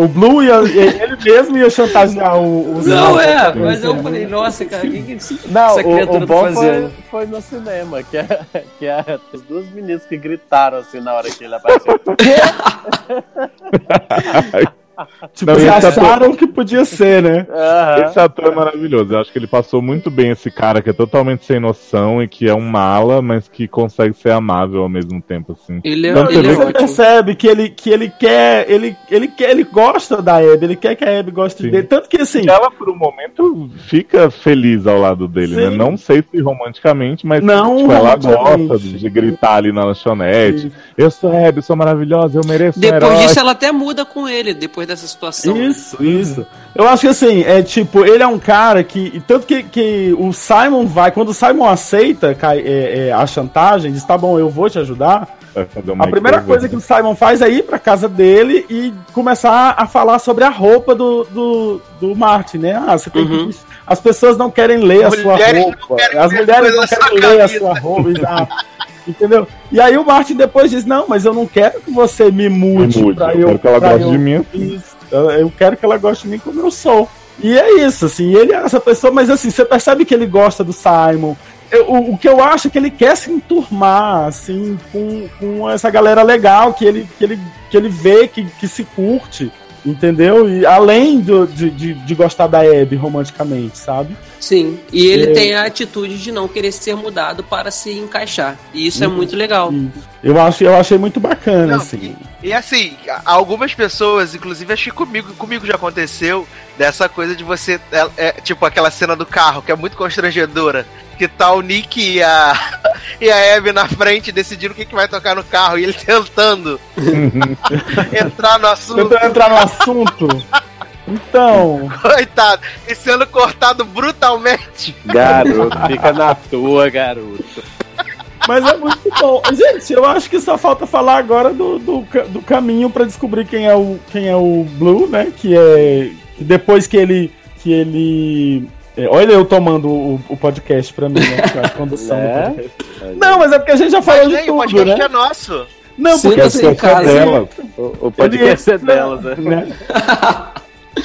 O, Blue ia, ele mesmo ia chantagear o, o Não, Zé. é, mas eu falei, nossa, cara, o que, que esse- Não, essa o, criatura o tá bom fazendo? foi, foi no cinema, que, é, que é, as duas meninas que gritaram assim na hora que ele apareceu. Tipo, Não, acharam que podia ser, né? Esse ator é maravilhoso. Eu acho que ele passou muito bem esse cara que é totalmente sem noção e que é um mala, mas que consegue ser amável ao mesmo tempo, assim. Ele é, Ele você vê você percebe que ele, que ele quer, ele, ele quer, ele gosta da Abby, ele quer que a Abby goste Sim. dele. Tanto que assim. Ela, por um momento, fica feliz ao lado dele, Sim. né? Não sei se romanticamente, mas Não tipo, ela gosta de gritar ali na lanchonete. Eu sou Hebe, eu sou maravilhosa, eu mereço um Depois herói. disso, ela até muda com ele, depois dessa situação. Isso, isso. Eu acho que assim, é tipo, ele é um cara que. Tanto que, que o Simon vai, quando o Simon aceita é, é, a chantagem, diz, tá bom, eu vou te ajudar. Uma A primeira coisa que né? o Simon faz é ir pra casa dele e começar a falar sobre a roupa do, do, do Martin, né? Ah, você tem que. As pessoas não querem ler a sua roupa. As mulheres não querem ler a sua roupa. Entendeu? E aí o Martin depois diz: Não, mas eu não quero que você me mude, Me mude, pra eu eu. quero que ela goste eu- de mim. Isso. Eu, eu quero que ela goste de mim como eu sou. E é isso, assim, ele é essa pessoa, mas assim, você percebe que ele gosta do Simon. Eu- o, o que eu acho é que ele quer se enturmar, assim, com, com essa galera legal, que ele, que ele, que ele vê que, que se curte, entendeu? E além do, de, de, de gostar da Abby romanticamente, sabe? Sim, e ele É. tem a atitude de não querer ser mudado para se encaixar. E isso é Uhum. muito legal. Eu, acho, eu achei muito bacana, assim. E assim, a- algumas pessoas, inclusive acho que comigo, comigo já aconteceu, dessa coisa de você. É, é, tipo aquela cena do carro, que é muito constrangedora. Que tá o Nick e a, e a Abby na frente decidindo o que, que vai tocar no carro. E ele tentando entrar no assunto. Tentando entrar no assunto. Então. Coitado. E sendo cortado brutalmente. Garoto, fica na tua, garoto. Mas é muito bom. Gente, eu acho que só falta falar agora do, do, do caminho pra descobrir quem é o quem é o Blue, né? Que é que depois que ele que ele olha eu tomando o, o podcast pra mim, né? A condução do Né? podcast. Não, mas é porque a gente já falou Mas de o tudo, podcast né? é nosso. Não, porque assim, em casa. ele- O, o podcast é delas, né? né?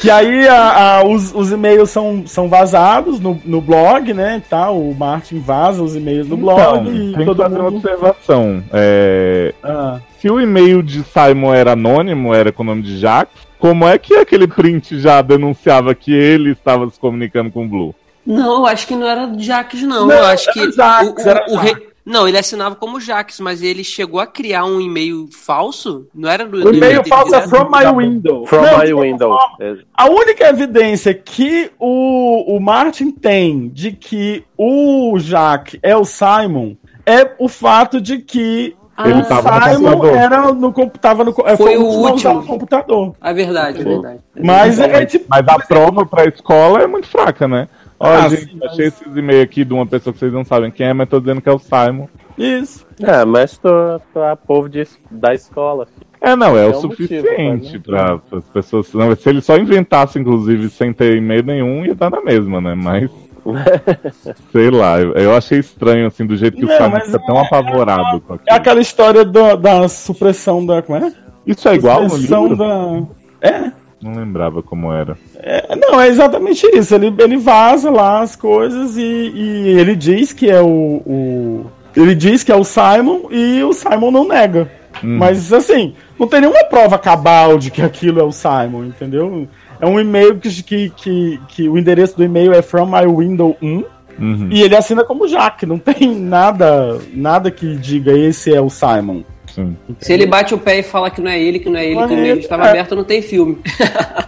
Que aí a- a- os, os e-mails são, são vazados no, no blog, né? Tá, o Martin vaza os e-mails no blog Então, e tem que fazer uma mundo. observação. É, Ah. Se o e-mail de Simon era anônimo, era com o nome de Jax, como é que aquele print já denunciava que ele estava se comunicando com o Blue? Não, eu acho que não era Jaques, não. Não, eu acho que. era Jaques, o, o- era o re- Não, ele assinava como Jaques, mas ele chegou a criar um e-mail falso? Não era do O e-mail falso é from my window. From Não, my qualquer window. forma, A única evidência que o, o Martin tem de que o Jack é o Simon é o fato de que Ele o tava no Simon computador. era no, tava no, é, Foi o último computador. É verdade, é verdade. Mas é tipo. Mas a prova pra escola é muito fraca, né? Olha, Ah, gente, sim, achei esses e-mails aqui de uma pessoa que vocês não sabem quem é, mas tô dizendo que é o Simon. Isso. É, mas tô, tô a povo de, da escola. filho. É, não, é, É o um suficiente motivo, pra as pessoas. Não, se ele só inventasse, inclusive, sem ter e-mail nenhum, ia dar na mesma, né? Mas. sei lá, eu, achei estranho, assim, do jeito que Não, o Simon fica tão apavorado com É aquilo. aquela história do- da supressão da. Como é? Isso é igual no Supressão livro? da. É. Não lembrava como era. É, não, é exatamente isso. Ele, ele vaza lá as coisas e, e ele diz que é o, o- Ele diz que é o Simon e o Simon não nega. Hum. Mas assim, não tem nenhuma prova cabal de que aquilo é o Simon, entendeu? É um e-mail que, que, que, que o endereço do e-mail é from my window 1 Uhum. e ele assina como Jack. Não tem nada, nada que diga esse é o Simon. Sim. Se ele bate o pé e fala que não é ele, que não é ele, Não que é não é ele, ele, estava é. aberto, não tem filme.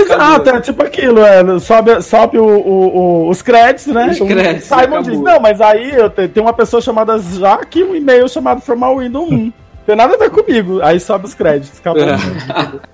Exato, é tipo aquilo, é, sobe, sobe o, o- o- os créditos, né? Os créditos, Simon acabou. diz, não, mas aí eu te- tem uma pessoa chamada Jaque e um e-mail chamado From a Window 1. Tem nada a ver comigo. Aí sobe os créditos. acabou. É.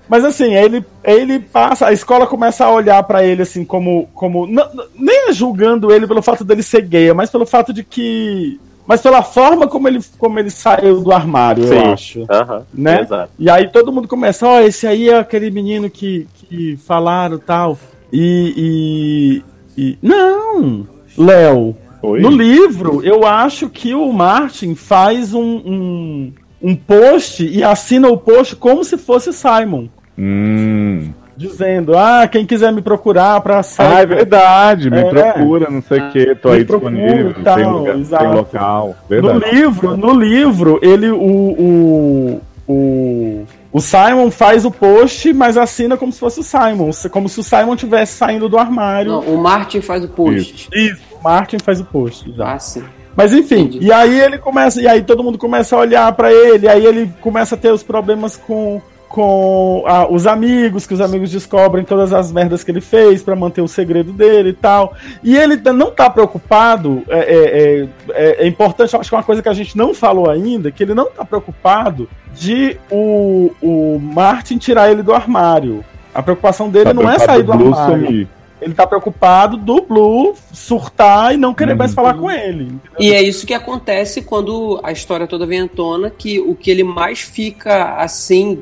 Mas assim, ele, ele passa, a escola começa a olhar pra ele assim como. como não- nem é julgando ele pelo fato dele ser gay, mas pelo fato de que. Mas pela forma como ele, como ele saiu do armário, eu Sim. acho. Aham, Né? exato. E aí todo mundo começa, ó, esse aí é aquele menino que, que falaram tal. E. e, e- Não! Léo, no livro, eu acho que o Martin faz um, um, um post e assina o post como se fosse Simon. Hum. Dizendo, ah, quem quiser me procurar pra sair. Ah, é verdade, me É. procura, não sei o que, tô aí procura disponível, tal, tem, lugar, exato. tem local. No Verdade. livro, no livro, ele o, o, o, o Simon faz o post, mas assina como se fosse o Simon, como se o Simon tivesse saindo do armário. Não, o Martin faz o post. Isso, o Martin faz o post. Já. Ah, sim. Mas enfim, e aí ele começa, e aí todo mundo começa a olhar pra ele, aí ele começa a ter os problemas com com ah, os amigos, que os amigos descobrem todas as merdas que ele fez pra manter o segredo dele e tal. E ele não tá preocupado, é, é, é, é- é importante, eu acho que é uma coisa que a gente não falou ainda, que ele não tá preocupado de o, o Martin tirar ele do armário. A preocupação dele Tá não é sair do armário. sumir. Ele tá preocupado do Blue surtar e não querer mais falar com ele. E é isso que acontece quando a história toda vem à tona, que o que ele mais fica assim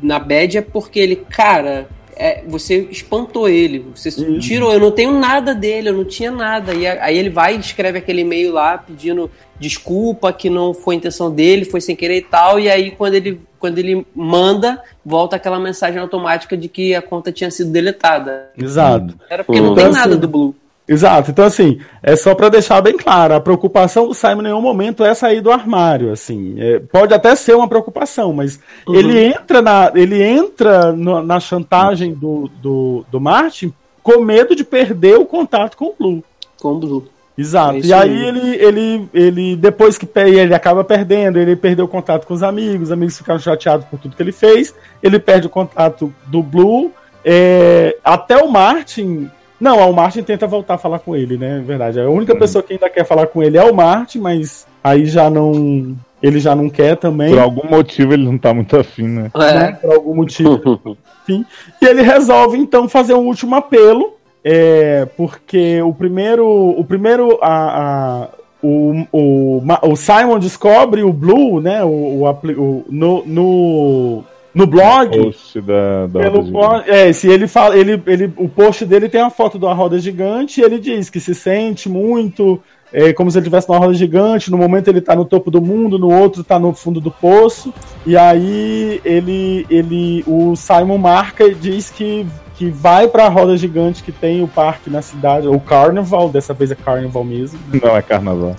na bad é porque ele, cara, é, você espantou ele, você tirou, eu não tenho nada dele, eu não tinha nada. E aí ele vai e escreve aquele e-mail lá pedindo desculpa, que não foi a intenção dele, foi sem querer e tal. E aí quando ele, quando ele manda, volta aquela mensagem automática de que a conta tinha sido deletada. Exato. Era porque não Então, tem nada assim, do Blue. Exato, então assim, é só pra deixar bem claro, a preocupação do Simon em nenhum momento é sair do armário, assim, É, pode até ser uma preocupação, mas Uhum. ele entra na, ele entra no- na chantagem do, do, do Martin com medo de perder o contato com o Blue. Com o Blue. Exato. É e aí ele, ele, ele, depois que ele acaba perdendo, ele perdeu o contato com os amigos, os amigos ficaram chateados por tudo que ele fez, ele perde o contato do Blue, é, até o Martin. Não, o Martin tenta voltar a falar com ele, né? É verdade. A única pessoa que ainda quer falar com ele é o Martin, mas aí já não. Ele já não quer também. Por algum motivo ele não tá muito afim, né? né, por algum motivo. Enfim. E ele resolve então fazer um último apelo, é, porque o primeiro, o primeiro, a, a- o, o, o Simon descobre o Blue, né, o, o, o- no, no, no blog. Post da, da Pelo blog- é, se ele fala, ele, ele, o post dele tem a foto da roda gigante e ele diz que se sente muito é, como se ele estivesse numa roda gigante. No momento ele tá no topo do mundo, no outro tá no fundo do poço. E aí ele, ele, o Simon marca e diz que que vai pra roda gigante que tem o parque na cidade, o Carnival, dessa vez é Carnival mesmo. Não, é carnaval.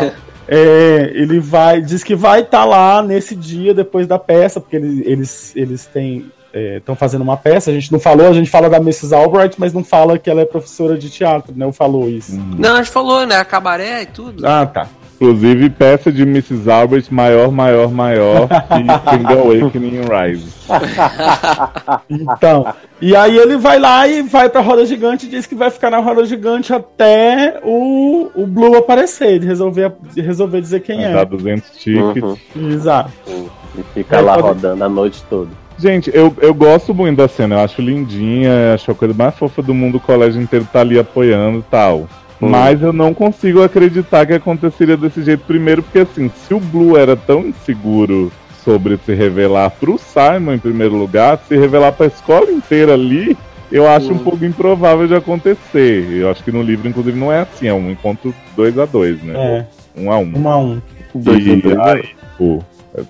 É, ele vai, diz que vai estar lá nesse dia depois da peça, porque eles, eles, eles têm estão fazendo uma peça. A gente não falou, a gente fala da Mrs. Albright, mas não fala que ela é professora de teatro, não falou isso. Não, a gente falou, né? Cabaré e tudo. Ah, tá. Inclusive, peça de Mrs. Albert maior, maior, maior e The Awakening Rise. Então, e aí ele vai lá e vai pra roda gigante e diz que vai ficar na roda gigante até o, o Blue aparecer, ele resolver, resolver dizer quem Dá é. 200 tickets. Exato. E fica lá rodando a noite toda. Gente, eu, eu gosto muito da cena, eu acho lindinha, acho a coisa mais fofa do mundo, o colégio inteiro tá ali apoiando e tal. Hum. Mas eu não consigo acreditar que aconteceria desse jeito primeiro, porque assim, se o Blue era tão inseguro sobre se revelar pro Simon em primeiro lugar, se revelar pra escola inteira ali, eu acho um pouco improvável de acontecer. Eu acho que no livro, inclusive, não é assim, é um encontro dois a dois, né? É. Um a um. Um a um. E aí, pô, é-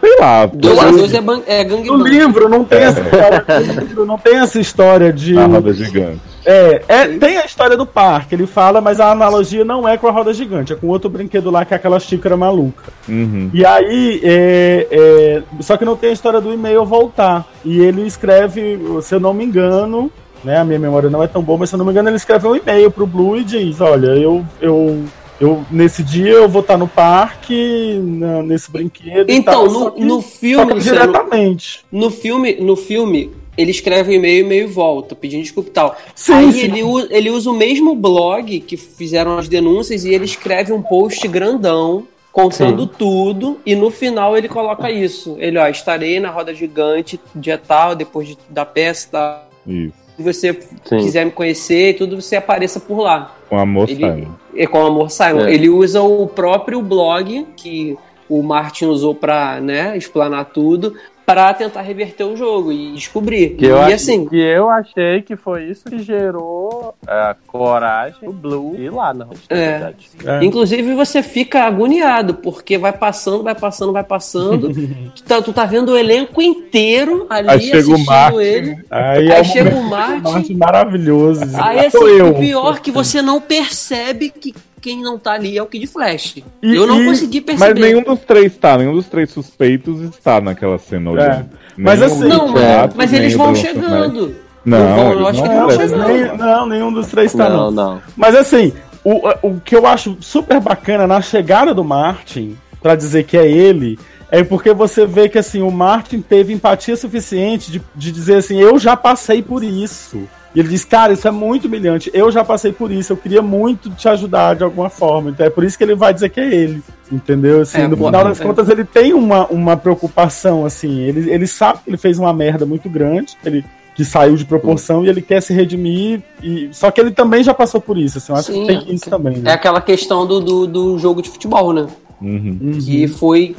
sei lá. Dois a dois é, ban- é gangue No livro não tem essa história, no livro não tem essa história de. Na roda gigante. É, é, tem a história do parque, ele fala, mas a analogia não é com a roda gigante, é com outro brinquedo lá que é aquela xícara maluca. Uhum. E aí, é, é, só que não tem a história do e-mail voltar. E ele escreve, se eu não me engano, né, a minha memória não é tão boa, mas se eu não me engano, ele escreve um e-mail pro Blue e diz: Olha, eu, eu, eu nesse dia eu vou estar no parque, na- nesse brinquedo. e Então, tal, só no, que- no só filme, diretamente. no filme, no filme, ele escreve um e-mail e meio volta, pedindo desculpa e tal. Sim, Aí sim. Ele, u- ele usa o mesmo blog que fizeram as denúncias e ele escreve um post grandão contando tudo e no final ele coloca isso. Ele, ó, estarei na roda gigante dia tal, depois de- da peça, tá? Isso. Se você Sim. quiser me conhecer e tudo, você apareça por lá. Com amor Ele- Simon. É com Amor Simon. É. Ele usa o próprio blog que o Martin usou pra, né, explanar tudo, pra tentar reverter o jogo e descobrir. Que eu, e ach- assim, que eu achei que foi isso que gerou a coragem do Blue ir lá, na na É. verdade. Inclusive você fica agoniado, porque vai passando, vai passando, vai passando. tu, tá, tu tá vendo o elenco inteiro ali Aí chega o assistindo Martin, ele. Aí, Aí, é chega o Martin. Martin maravilhoso. Aí assim, Sou eu. o pior é que você não percebe que quem não tá ali é o Kid Flash. E- eu não e- consegui Mas perceber. nenhum dos três tá, nenhum dos três suspeitos está naquela cena olhando. É. Mas assim- Não, mas- Chato, mas eles vão chegando. Não, vão, eu acho não que eles vão aparecem. chegando. Nem- não, nenhum dos três tá, Não, não. não. Mas assim, o, o que eu acho super bacana na chegada do Martin, pra dizer que é ele, é porque você vê que assim, o Martin teve empatia suficiente de, de dizer assim, eu já passei por isso. E ele diz, cara, isso é muito humilhante, eu já passei por isso, eu queria muito te ajudar de alguma forma. Então é por isso que ele vai dizer que é ele. Entendeu? Assim, É, no final das é. contas, ele tem uma, uma preocupação, assim. Ele, ele sabe que ele fez uma merda muito grande, ele que saiu de proporção e ele quer se redimir. E... Só que ele também já passou por isso, assim. Eu acho Sim, que tem isso também, É né? aquela questão do, do, do jogo de futebol, né? Uhum. Que foi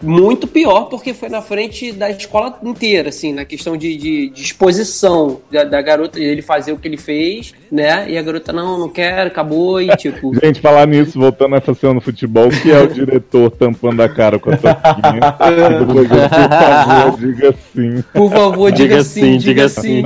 muito pior porque foi na frente da escola inteira, assim, na questão de, de, de exposição da, da garota, ele fazer o que ele fez, né? E a garota, não, não quero, acabou, e tipo. Gente, falar nisso, voltando a cena no futebol, que é o diretor tampando a cara com a ele, por favor, diga sim. Por favor, diga, Diga sim, sim, diga diga sim.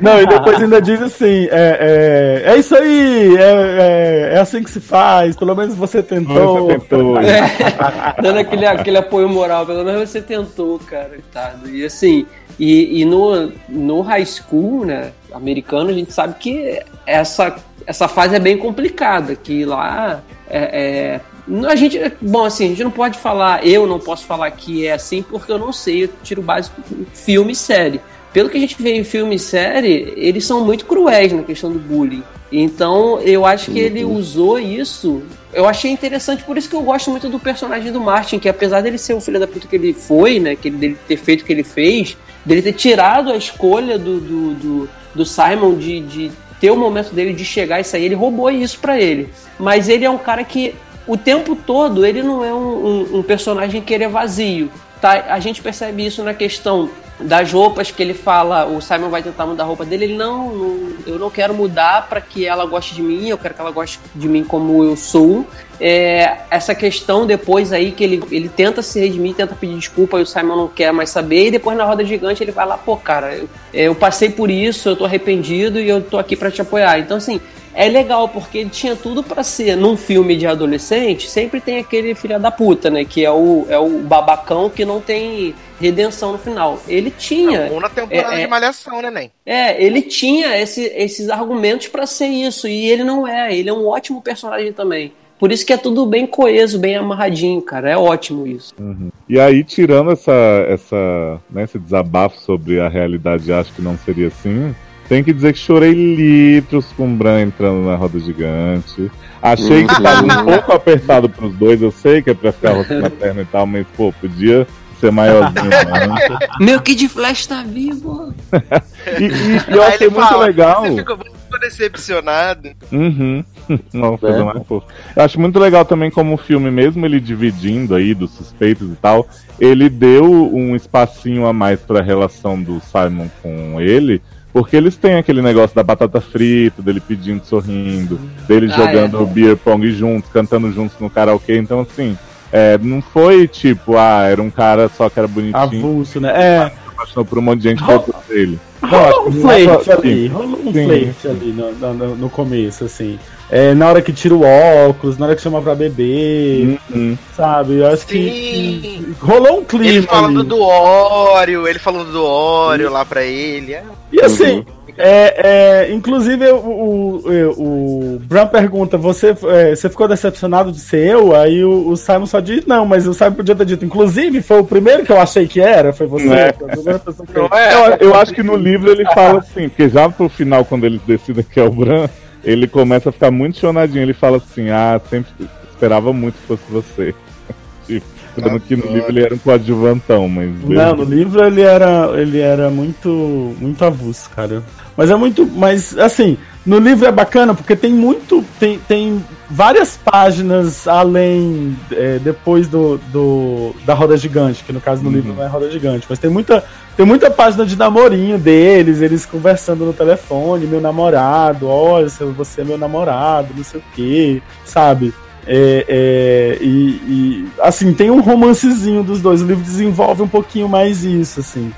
Não, e depois ainda diz assim: é, é, é isso aí, é, é, é assim que se faz, pelo menos você tentou. Você tentou. É, dando aquele, aquele apoio moral, pelo menos você tentou, cara. Coitado. E assim, e, e no, no high school, né, americano, a gente sabe que essa, essa fase é bem complicada, que lá é, é, a gente, bom, assim, a gente não pode falar, eu não posso falar que é assim, porque eu não sei, eu tiro básico filme e série. Pelo que a gente vê em filme e série, eles são muito cruéis na questão do bullying. Então, eu acho que ele usou isso. Eu achei interessante, por isso que eu gosto muito do personagem do Martin, que apesar dele ser o filho da puta que ele foi, né? Que ele, dele ter feito o que ele fez, dele ter tirado a escolha do, do, do, do Simon de, de ter o momento dele de chegar e sair, ele roubou isso pra ele. Mas ele é um cara que o tempo todo ele não é um, um, um personagem que ele é vazio. Tá? A gente percebe isso na questão das roupas que ele fala, o Simon vai tentar mudar a roupa dele, ele não, não eu não quero mudar para que ela goste de mim, eu quero que ela goste de mim como eu sou. É, essa questão depois aí que ele, ele tenta se redimir, tenta pedir desculpa e o Simon não quer mais saber, e depois na roda gigante ele vai lá, pô, cara, eu, eu passei por isso, eu tô arrependido e eu tô aqui para te apoiar. Então, assim, é legal porque ele tinha tudo para ser num filme de adolescente, sempre tem aquele filho da puta, né? Que é o, é o babacão que não tem redenção no final. Ele tinha. Ou na temporada é, é, de Malhação, né, Nen? é, ele tinha esse- esses argumentos para ser isso, e ele não é. Ele é um ótimo personagem também. Por isso que é tudo bem coeso, bem amarradinho, cara. É ótimo isso. E aí, tirando essa, essa, né, esse desabafo sobre a realidade, acho que não seria assim. Tem que dizer que chorei litros com o Bran entrando na roda gigante. Achei que tava um pouco apertado pros dois. Eu sei que é pra ficar rosto na perna e tal, mas, pô, podia ser maiorzinho. Né? Meu Kid Flash tá vivo! E, e- e eu achei ele muito fala, legal. Você ficou muito decepcionado. Uhum. Não, coisa É. mais fofa. Eu acho muito legal também como o filme, mesmo ele dividindo aí dos suspeitos e tal, ele deu um espacinho a mais pra relação do Simon com ele, porque eles têm aquele negócio da batata frita, dele pedindo, sorrindo, dele Ah, jogando é. beer pong juntos, cantando juntos no karaokê, então assim, é, não foi tipo, ah, era um cara só que era bonitinho, Avulso, né? É. se apaixonou por um monte de gente dentro dele. Rolou um flerte assim, ali, rolou um flerte ali no- no- no começo, assim. É, na hora que tira o óculos, na hora que chama pra beber, Uhum. sabe? Eu acho que, que rolou um clima Ele falando ali. do Oreo, ele falando do Oreo lá pra ele. É. E assim, É, é, inclusive, o, o, o, Bram pergunta: você, é, você ficou decepcionado de ser eu? Aí o, o Simon só diz: não, mas o Simon podia ter dito. Inclusive, foi o primeiro que eu achei que era, foi você. É. Foi que eu- Eu, acho que no livro ele fala assim, porque já pro final, quando eles decidem que é o Bran, ele começa a ficar muito chonadinho. Ele fala assim: ah, sempre esperava muito que fosse você. tipo, lembrando que no livro ele era um coadjuvantão, mas. Não, no livro ele era, ele era muito, muito avulso, cara. Mas é muito, mas assim, no livro é bacana porque tem muito, tem, tem várias páginas além, é, depois do, do da roda gigante, que no caso no livro não é roda gigante, mas tem muita, tem muita página de namorinho deles, eles conversando no telefone, meu namorado, olha, você é meu namorado, não sei o que, sabe? É, é, e, e, assim, tem um romancezinho dos dois. O livro desenvolve um pouquinho mais isso, assim.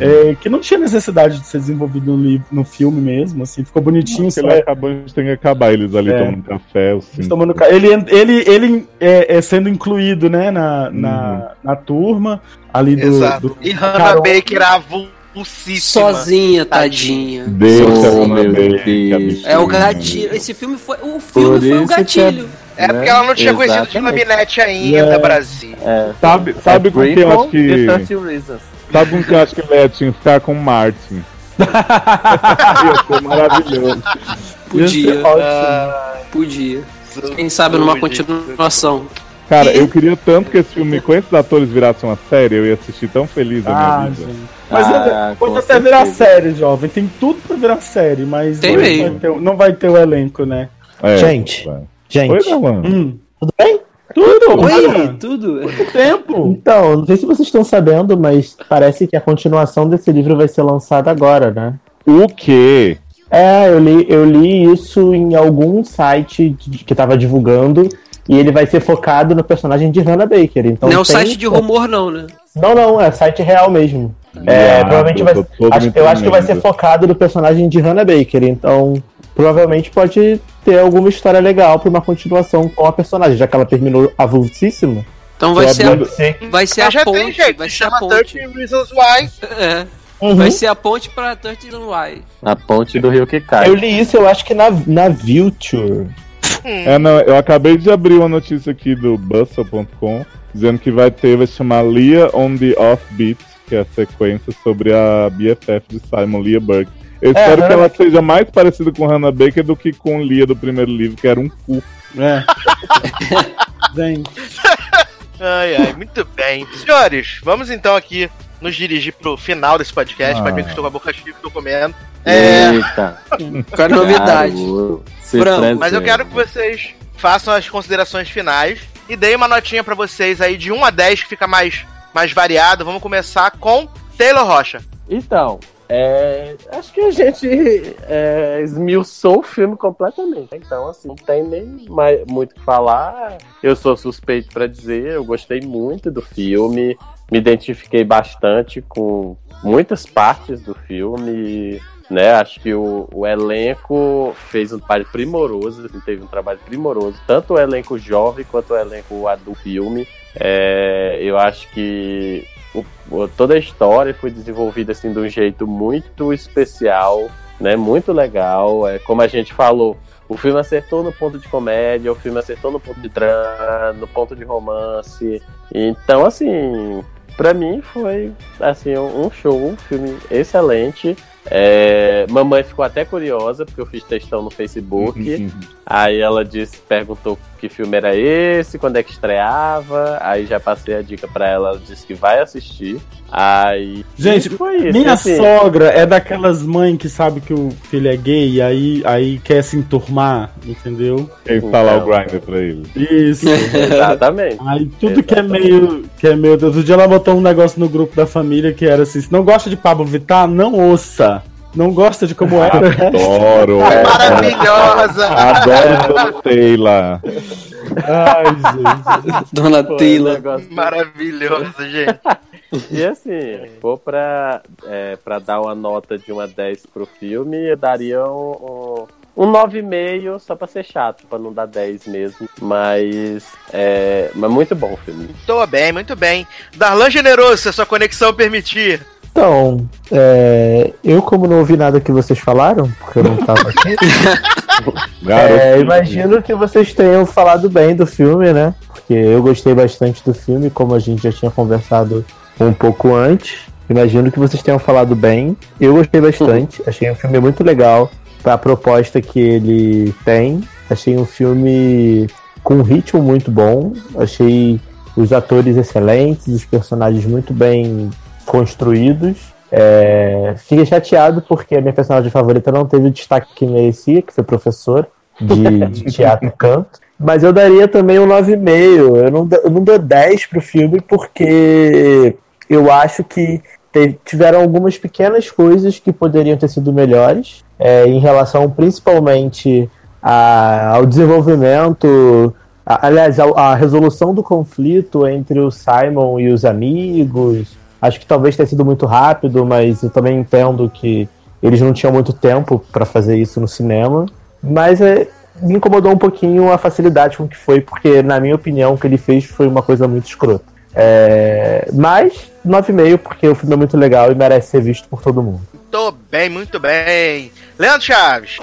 É, que não tinha necessidade de ser desenvolvido no, livro, no filme mesmo, assim, ficou bonitinho. Porque só ele é- acabou, a gente tem que acabar eles ali É. tomando café, cinco. tomando ca- ele ele, ele é, é sendo incluído, né, na, na, na turma ali do. Exato. do E Hannah Carol. Baker avulsíssima. Sozinha, tadinha. Deixa Sozinha. a Hannah Baker, a bichinha. É o gatilho. Esse filme foi. O filme foi o é- gatilho. É porque ela não tinha conhecido de Exatamente. Laminete ainda, É. Brasil. Sabe, sabe com quem eu acho que. 30 Reasons. Sabe com quem eu acho que ele tinha que ficar com o Martin. Ia ser maravilhoso. Podia. Ah, Podia. Quem sabe numa continuação. Cara, eu queria tanto que esse filme com esses atores virasse uma série, eu ia assistir tão feliz a minha Ah, vida. gente. Mas Ah, pode até virar série, jovem. Tem tudo pra virar série, mas Tem não, mesmo. vai ter, o- não vai ter o elenco, né? É, Gente, vai. gente. Oi. Hum. Tudo bem? Tudo! Oi, tudo. Quanto tempo! Então, não sei se vocês estão sabendo, mas parece que a continuação desse livro vai ser lançada agora, né? O quê? É, eu li, eu li isso em algum site que tava divulgando e ele vai ser focado no personagem de Hannah Baker. Então não é o tem- site de rumor, não, né? Não, não, é site real mesmo. É, Ah, provavelmente eu vai. Acho, eu acho que vai ser focado no personagem de Hannah Baker. Então, provavelmente pode ter alguma história legal pra uma continuação com a personagem, já que ela terminou avulsíssima. Então vai ser, a, vai ser a tem ponte. jeito, Vai se ser a ponte. 30 Reasons Why. É. Uhum. Vai ser a ponte pra 30 Why. A ponte do rio que cai. Eu li isso, eu acho que na, na Vulture. É, não, eu acabei de abrir uma notícia aqui do Bustle.com dizendo que vai ter, vai se chamar Leah on the Offbeat, que é a sequência sobre a BFF de Simon, Leah Burke. Eu É, espero que ela seja mais parecida com Hannah Baker do que com Leah do primeiro livro, que era um cu. É. Gente. Ai, ai, muito bem. Senhores, vamos então aqui nos dirigir pro final desse podcast. Ah. Pode ver que estou com a boca cheia que estou comendo. É, Eita. A novidade. Presente. mas eu quero que vocês façam as considerações finais e deem uma notinha pra vocês aí de 1 a 10 que fica mais, mais variado. Vamos começar com Taylor Rocha. Então, é, acho que a gente é, esmiuçou o filme completamente. Então, assim, não tem nem mais, muito o que falar. Eu sou suspeito pra dizer, eu gostei muito do filme, me identifiquei bastante com muitas partes do filme. Né, acho que o, o elenco fez um trabalho primoroso, assim, teve um trabalho primoroso, tanto o elenco jovem quanto o elenco adulto filme. É, eu acho que o- toda a história foi desenvolvida assim de um jeito muito especial, né? Muito legal. É como a gente falou, o filme acertou no ponto de comédia, o filme acertou no ponto de drama, no ponto de romance. Então, assim, pra mim foi assim um show, um filme excelente. É, mamãe ficou até curiosa porque eu fiz textão no Facebook. Aí ela disse, perguntou que filme era esse, quando é que estreava. Aí já passei a dica pra ela, ela disse que vai assistir. Aí. Gente, foi isso. minha assim, sogra é daquelas mães que sabe que o filho é gay e aí, aí quer se enturmar, entendeu? Quer instalar o Grindr pra ele. Isso. Exatamente. Aí tudo que é meio. Que é meio. Outro dia ela botou um negócio no grupo da família que era assim: se não gosta de Pablo Vittar, não ouça. Não gosta de como é. Adoro! Maravilhosa! Adoro Dona Taylor. Ai, gente. Dona Taylor. negócio- Maravilhosa, gente. E assim, for pra, é, pra dar uma nota de 1 a 10 pro filme, eu daria um, um, um 9,5 só pra ser chato, pra não dar 10 mesmo. Mas é mas muito bom o filme. Tô bem, muito bem. Darlan Generoso, se a sua conexão permitir. Então, é, eu como não ouvi nada que vocês falaram, porque eu não tava aqui, é, imagino que vocês tenham falado bem do filme, né? Porque eu gostei bastante do filme, como a gente já tinha conversado um pouco antes. Imagino que vocês tenham falado bem. Eu gostei bastante, achei um filme muito legal a proposta que ele tem. Achei um filme com um ritmo muito bom. Achei os atores excelentes, os personagens muito bem construídos. É, fiquei chateado porque a minha personagem favorita não teve o destaque que merecia, que foi professor de, de teatro e canto. Mas eu daria também um 9,5. Eu não, eu não dou 10 pro filme porque eu acho que tiveram algumas pequenas coisas que poderiam ter sido melhores, é, em relação principalmente a, ao desenvolvimento, a, aliás, a, a resolução do conflito entre o Simon e os amigos, Acho que talvez tenha sido muito rápido, mas eu também entendo que eles não tinham muito tempo para fazer isso no cinema. Mas é, me incomodou um pouquinho a facilidade com que foi, porque, na minha opinião, o que ele fez foi uma coisa muito escrota. É, mas 9,5, porque o filme é muito legal e merece ser visto por todo mundo. Muito bem, muito bem. Leandro Chaves.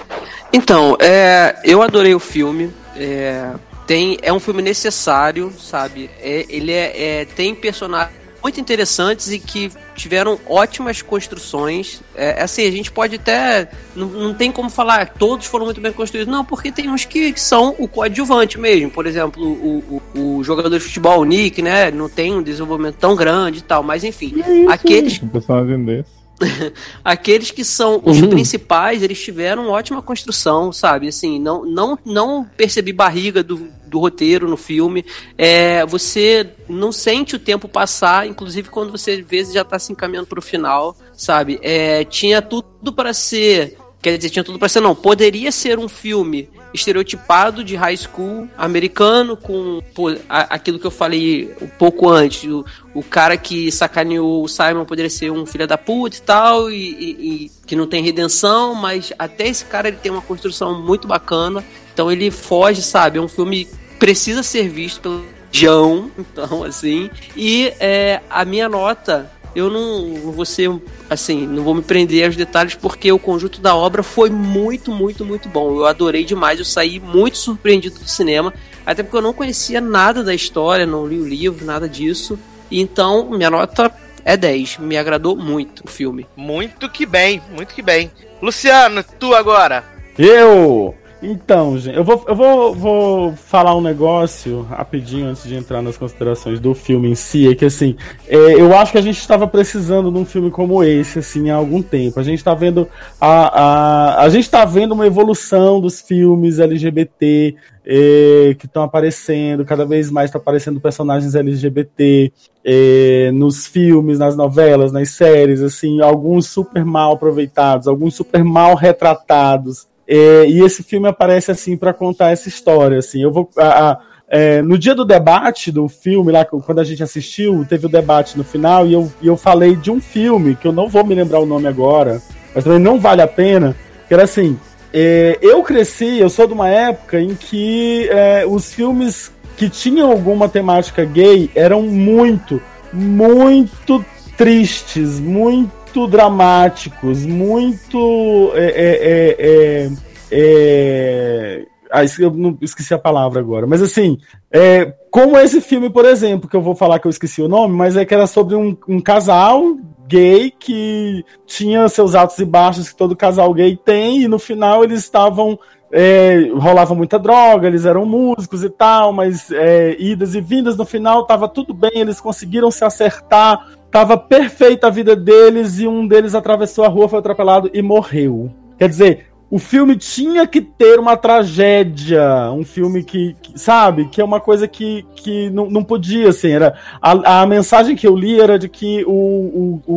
Então, é, eu adorei o filme. É, tem, é um filme necessário, sabe? É, ele é, é tem personagens muito interessantes e que tiveram ótimas construções. É, assim, a gente pode até. Não, não tem como falar que todos foram muito bem construídos. Não, porque tem uns que, que são o coadjuvante mesmo. Por exemplo, o, o, o, jogador de futebol, o Nick, né? Não tem um desenvolvimento tão grande e tal. Mas enfim, é aqueles. Um personagem desse. aqueles que são os uhum. principais, eles tiveram ótima construção, sabe? Assim, não, não, não percebi barriga do, do roteiro no filme. É, você não sente o tempo passar, inclusive quando você às vezes já está se encaminhando para o final, sabe? É, tinha tudo para ser Quer dizer, tinha tudo pra ser, não. Poderia ser um filme estereotipado de high school americano, com pô, a, aquilo que eu falei um pouco antes. O, o, cara que sacaneou o Simon poderia ser um filho da puta e tal, e, e, e, que não tem redenção, mas até esse cara ele tem uma construção muito bacana. Então ele foge, sabe? É um filme que precisa ser visto pelo João, então assim. E é, a minha nota eu não vou ser, assim, não vou me prender aos detalhes porque o conjunto da obra foi muito, muito, muito bom. Eu adorei demais, eu saí muito surpreendido do cinema, até porque eu não conhecia nada da história, não li o livro, nada disso. Então, minha nota é 10. Me agradou muito o filme. Muito que bem, muito que bem. Luciano, tu agora. Eu! Então, gente, eu vou, eu vou, vou falar um negócio rapidinho antes de entrar nas considerações do filme em si. É que assim, é, eu acho que a gente estava precisando de um filme como esse, assim, há algum tempo. A gente está vendo a, a, a gente tá vendo uma evolução dos filmes LGBT é, que estão aparecendo, cada vez mais está aparecendo personagens LGBT é, nos filmes, nas novelas, nas séries, assim, alguns super mal aproveitados, alguns super mal retratados. É, e esse filme aparece assim para contar essa história. Assim, eu vou a, a, é, no dia do debate do filme lá quando a gente assistiu teve o debate no final e eu, e eu falei de um filme que eu não vou me lembrar o nome agora, mas também não vale a pena. Que era assim, é, eu cresci, eu sou de uma época em que é, os filmes que tinham alguma temática gay eram muito, muito tristes, muito muito dramáticos, muito. É, é, é, é, ah, eu não esqueci a palavra agora. Mas assim, é, como esse filme, por exemplo, que eu vou falar que eu esqueci o nome, mas é que era sobre um, um casal gay que tinha seus altos e baixos que todo casal gay tem, e no final eles estavam. É, rolava muita droga, eles eram músicos e tal, mas é, idas e vindas no final tava tudo bem, eles conseguiram se acertar Tava perfeita a vida deles e um deles atravessou a rua, foi atropelado e morreu. Quer dizer, o filme tinha que ter uma tragédia, um filme que, que sabe, que é uma coisa que, que não, não podia, assim, era, a, a mensagem que eu li era de que o, o, o,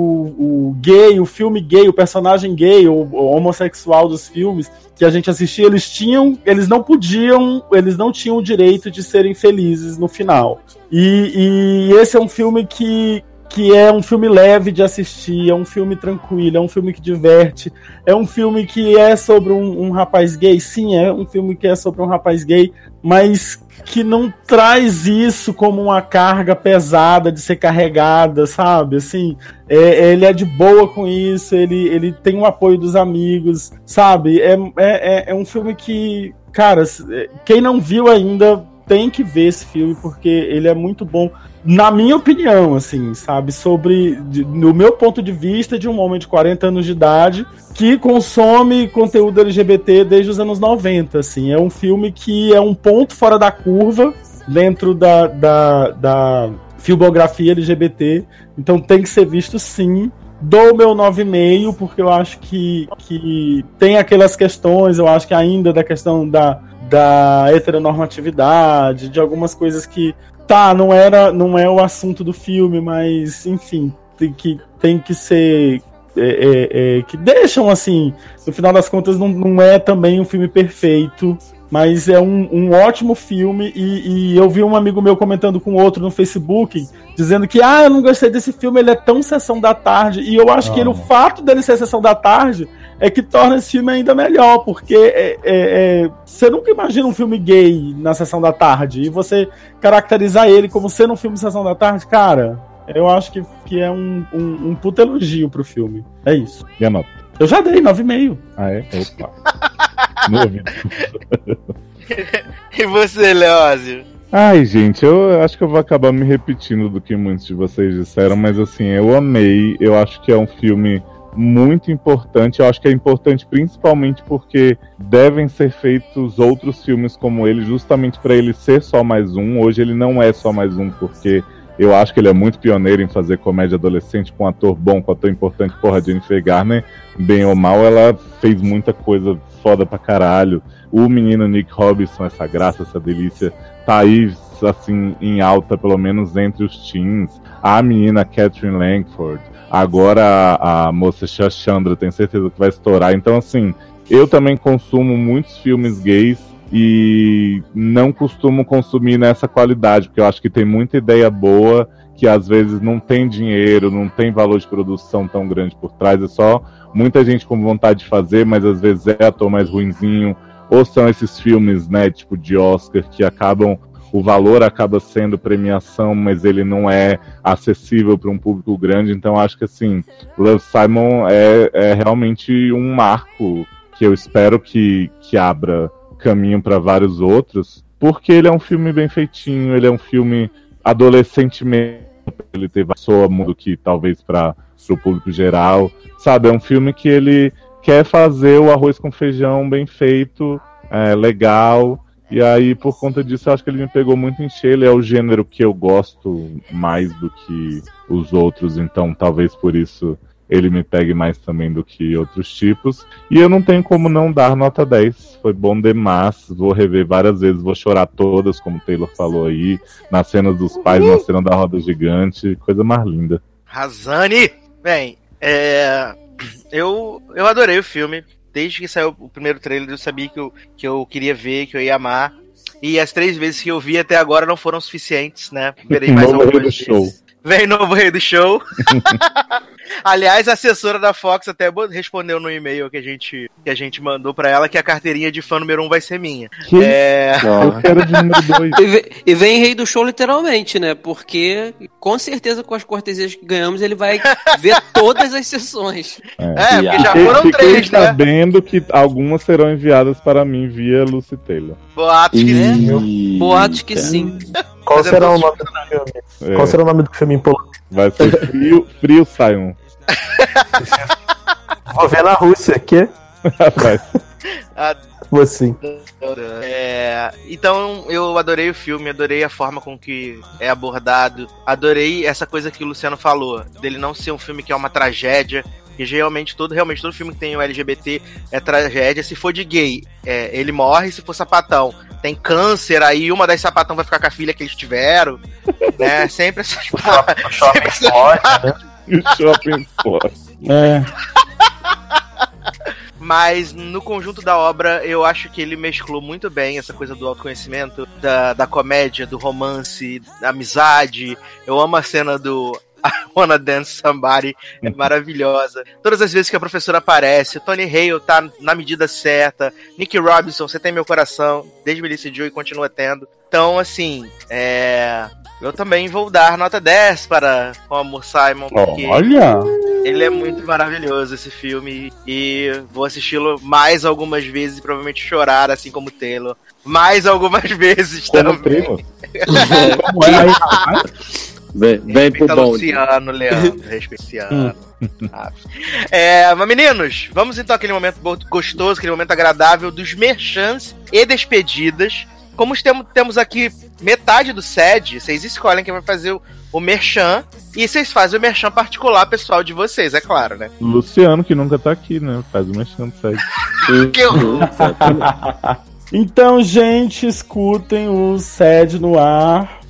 o gay, o filme gay, o personagem gay, o, o, homossexual dos filmes que a gente assistia, eles tinham, eles não podiam, eles não tinham o direito de serem felizes no final. E, e esse é um filme que, que é um filme leve de assistir, é um filme tranquilo, é um filme que diverte, é um filme que é sobre um, um, rapaz gay, sim, é um filme que é sobre um rapaz gay, mas que não traz isso como uma carga pesada de ser carregada, sabe? Assim, é, ele é de boa com isso, ele, ele tem o apoio dos amigos, sabe? É, é, é um filme que, cara, quem não viu ainda tem que ver esse filme porque ele é muito bom na minha opinião, assim, sabe? Sobre, de, no meu ponto de vista, de um homem de 40 anos de idade que consome conteúdo LGBT desde os anos 90, assim. É um filme que é um ponto fora da curva dentro da, da, da filmografia LGBT, então tem que ser visto sim. Dou meu 9,5, porque eu acho que, que tem aquelas questões, eu acho que ainda da questão da, da heteronormatividade, de algumas coisas que tá, não era, não é o assunto do filme, mas enfim, tem que, tem que ser é, é, é, que deixam assim, no final das contas não, não é também um filme perfeito, mas é um, um ótimo filme e, e, eu vi um amigo meu comentando com outro no Facebook dizendo que ah, eu não gostei desse filme, ele é tão sessão da tarde e eu acho que ele, o fato dele ser sessão da tarde é que torna esse filme ainda melhor, porque é, é, é, você nunca imagina um filme gay na sessão da tarde, e você caracterizar ele como sendo um filme de sessão da tarde, cara, eu acho que, que é um, um, um puta elogio pro filme. É isso. E a nota? Eu já dei, 9,5. Ah, é? Opa. no ouvido. e você, Leózio? Ai, gente, eu acho que eu vou acabar me repetindo do que muitos de vocês disseram, mas assim, eu amei. Eu acho que é um filme muito importante. Eu acho que é importante principalmente porque devem ser feitos outros filmes como ele, justamente para ele ser só mais um. Hoje ele não é só mais um, porque eu acho que ele é muito pioneiro em fazer comédia adolescente com um ator bom, com um ator importante. Porra, Jennifer Garner, bem ou mal, ela fez muita coisa foda pra caralho. O menino Nick Robinson, essa graça, essa delícia, tá aí, assim, em alta, pelo menos entre os teens. A menina Catherine Langford Agora a, a moça Shashandra tem certeza que vai estourar. Então, assim, eu também consumo muitos filmes gays e não costumo consumir nessa qualidade, porque eu acho que tem muita ideia boa que às vezes não tem dinheiro, não tem valor de produção tão grande por trás, é só muita gente com vontade de fazer, mas às vezes é ator mais ruinzinho, ou são esses filmes, né, tipo de Oscar, que acabam o valor acaba sendo premiação, mas ele não é acessível para um público grande. Então acho que assim, Love Simon é, é realmente um marco que eu espero que, que abra caminho para vários outros, porque ele é um filme bem feitinho, ele é um filme adolescentemente, ele teve soa mundo que talvez para o público geral, sabe? É um filme que ele quer fazer o arroz com feijão bem feito, é, legal, e aí, por conta disso, eu acho que ele me pegou muito em cheio. Ele é o gênero que eu gosto mais do que os outros, então talvez por isso ele me pegue mais também do que outros tipos. E eu não tenho como não dar nota 10. Foi bom demais. Vou rever várias vezes, vou chorar todas, como o Taylor falou aí. Na cena dos pais, na cena da roda gigante. Coisa mais linda. Razane! Bem, é... eu, eu adorei o filme desde que saiu o primeiro trailer, eu sabia que eu, que eu queria ver, que eu ia amar. E as três vezes que eu vi até agora não foram suficientes, né? Verei mais do show. Vem novo rei do show. Aliás, a assessora da Fox até respondeu no e-mail que a gente, que a gente mandou para ela que a carteirinha de fã número um vai ser minha. Que? É... Eu quero de número dois. E vem rei do show literalmente, né? Porque com certeza com as cortesias que ganhamos ele vai ver todas as sessões. É, é porque já foram Fiquei três, né? sabendo que algumas serão enviadas para mim via Lucy Taylor. Boatos que sim. Boatos que sim. Qual será o nome do filme? É. Qual será o nome do filme em polonês? Vai ser frio, frio Simon. Vou ver na Rússia, que? Vai. Ah, Vou sim. É, então eu adorei o filme, adorei a forma com que é abordado, adorei essa coisa que o Luciano falou, dele não ser um filme que é uma tragédia, que geralmente todo, realmente todo filme que tem o LGBT é tragédia. Se for de gay, é, ele morre, se for sapatão, tem câncer, aí uma das sapatão vai ficar com a filha que eles tiveram, né? Sempre essas sempre essas- E o shopping fora. É. Mas no conjunto da obra, eu acho que ele mesclou muito bem essa coisa do autoconhecimento, da, da comédia, do romance, da amizade. Eu amo a cena do I Wanna Dance Somebody, é maravilhosa. Todas as vezes que a professora aparece, o Tony Hale tá na medida certa, Nick Robinson, você tem meu coração, desde Melissa Joe e continua tendo. Então, assim, é. Eu também vou dar nota 10 para o Amor Simon, porque Olha! ele é muito maravilhoso esse filme e vou assisti-lo mais algumas vezes e provavelmente chorar, assim como Taylor, mais algumas vezes Como também. primo. Como é rapaz? Vem, vem pro Respeita bonde. Luciano, Leandro. Respeita Luciano. Ah. É, mas meninos, vamos então àquele momento gostoso, aquele momento agradável dos merchants e despedidas. Como temos, temos aqui metade do SED, vocês escolhem quem vai fazer o, o merchan. E vocês fazem o merchan particular pessoal de vocês, é claro, né? Luciano, que nunca tá aqui, né? Faz o mexendo segue. Que horror. Então, gente, escutem o SED no ar,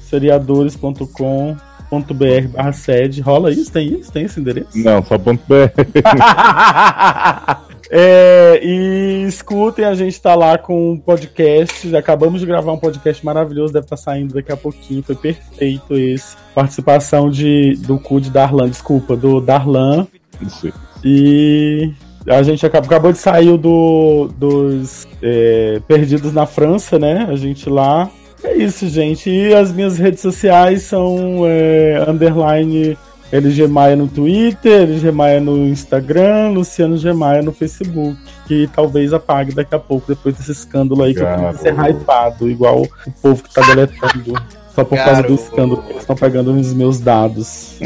seriadores.com.br barra SED. Rola isso? Tem isso? Tem esse endereço? Não, só ponto BR. É, e escutem, a gente tá lá com um podcast. Acabamos de gravar um podcast maravilhoso, deve estar saindo daqui a pouquinho. Foi perfeito esse. Participação de, do cu de Darlan, desculpa, do Darlan. Isso. E a gente acabou, acabou de sair do, dos é, Perdidos na França, né? A gente lá. É isso, gente. E as minhas redes sociais são é, underline LG Maia no Twitter, LG Maia no Instagram, Luciano G Maia no Facebook. Que talvez apague daqui a pouco, depois desse escândalo aí, que eu tenho que ser hypado, igual o povo que tá deletando. Só por causa do escândalo, que eles estão pegando os meus dados.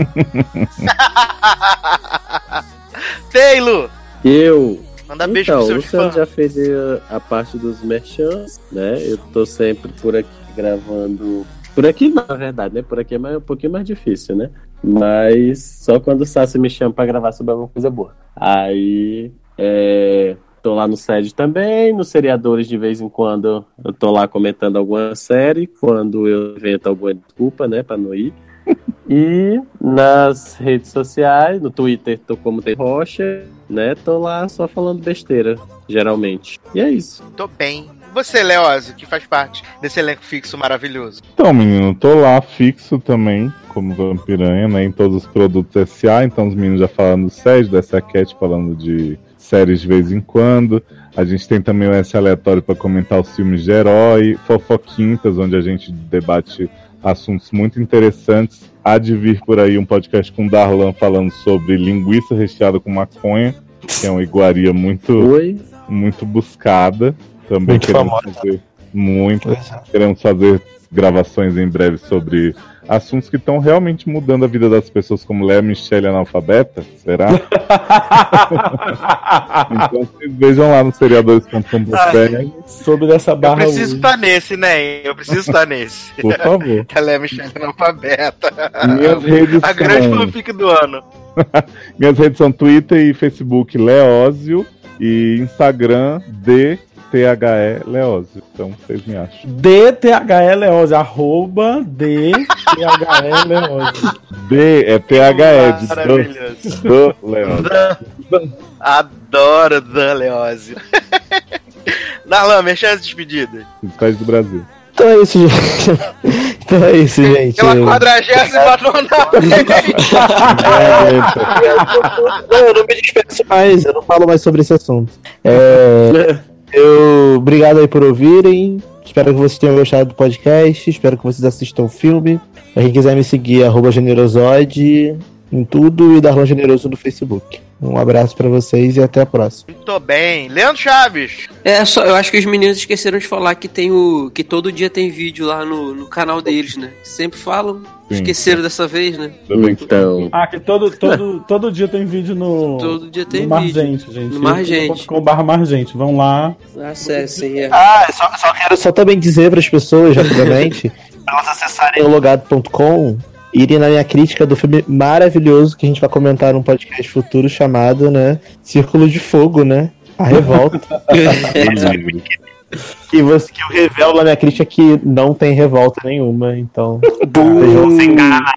Taylor! Eu. Manda beijo então, pro o seus Luciano já fez eh, a parte dos merchants, né? Eu tô sempre por aqui gravando. Por aqui não, na verdade, né? Por aqui é mais- um pouquinho mais difícil, né? Mas só quando o Sassi me chama pra gravar sobre alguma coisa boa. Aí. É, tô lá no SED também, nos seriadores de vez em quando eu tô lá comentando alguma série, quando eu invento alguma desculpa, né, pra não ir. E nas redes sociais, no Twitter tô como tem Rocha, né? Tô lá só falando besteira, geralmente. E é isso. Tô bem. Você, Leózio, que faz parte desse elenco fixo maravilhoso. Então, menino, tô lá fixo também, como Vampiranha, né? Em todos os produtos SA. Então, os meninos já falando do SED, do SA Cat, falando de séries de vez em quando. A gente tem também o S aleatório para comentar os filmes de herói, Fofoquintas, onde a gente debate assuntos muito interessantes. Há de vir por aí um podcast com o Darlan falando sobre linguiça recheada com maconha, que é uma iguaria muito, muito buscada. Também Muito queremos famosa. fazer muito. Queremos fazer gravações em breve sobre assuntos que estão realmente mudando a vida das pessoas, como Léa Michelle analfabeta, será? então vocês vejam lá no seriadores.com.br. Sobre dessa Eu barra preciso hoje. estar nesse, né? Eu preciso estar nesse. Por favor. Ela é Michelle analfabeta. Minhas redes A grande são- fanfic do ano. Minhas redes são Twitter e Facebook Leózio e Instagram DTHE Leózio. Então vocês me acham. DTHE Leose, arroba DTHE Leose. D é THE de Maravilhoso. do, do Leózio. Adoro Dan Leózio. Darlan, mexendo as despedidas. Despede do Brasil. Então é isso, gente. Então é isso, gente. Pela quadragésima nona Não, eu não me despeço mais, eu não falo mais sobre esse assunto. É, eu, obrigado aí por ouvirem. Espero que vocês tenham gostado do podcast. Espero que vocês assistam o filme. Pra quem quiser me seguir, arroba generosoide em tudo e Darlan Generoso no Facebook. Um abraço pra vocês e até a próxima. Tô bem. Leandro Chaves. É, só, eu acho que os meninos esqueceram de falar que tem o. que todo dia tem vídeo lá no, no canal deles, né? Sempre falam. Sim. Esqueceram dessa vez, né? Então. Ah, que todo, todo, todo dia tem vídeo no. Todo dia tem no vídeo. Margente, gente. No Margente. Com barra Margente. Vão lá. Acessem, é. Ah, eu só, só quero só também dizer para as pessoas, rapidamente, para elas acessarem o logado.com, irem na minha crítica do filme maravilhoso que a gente vai comentar num podcast futuro chamado, né, Círculo de Fogo, né? A Revolta. e você que eu revelo na minha crítica que não tem revolta nenhuma, então vocês vão se enganar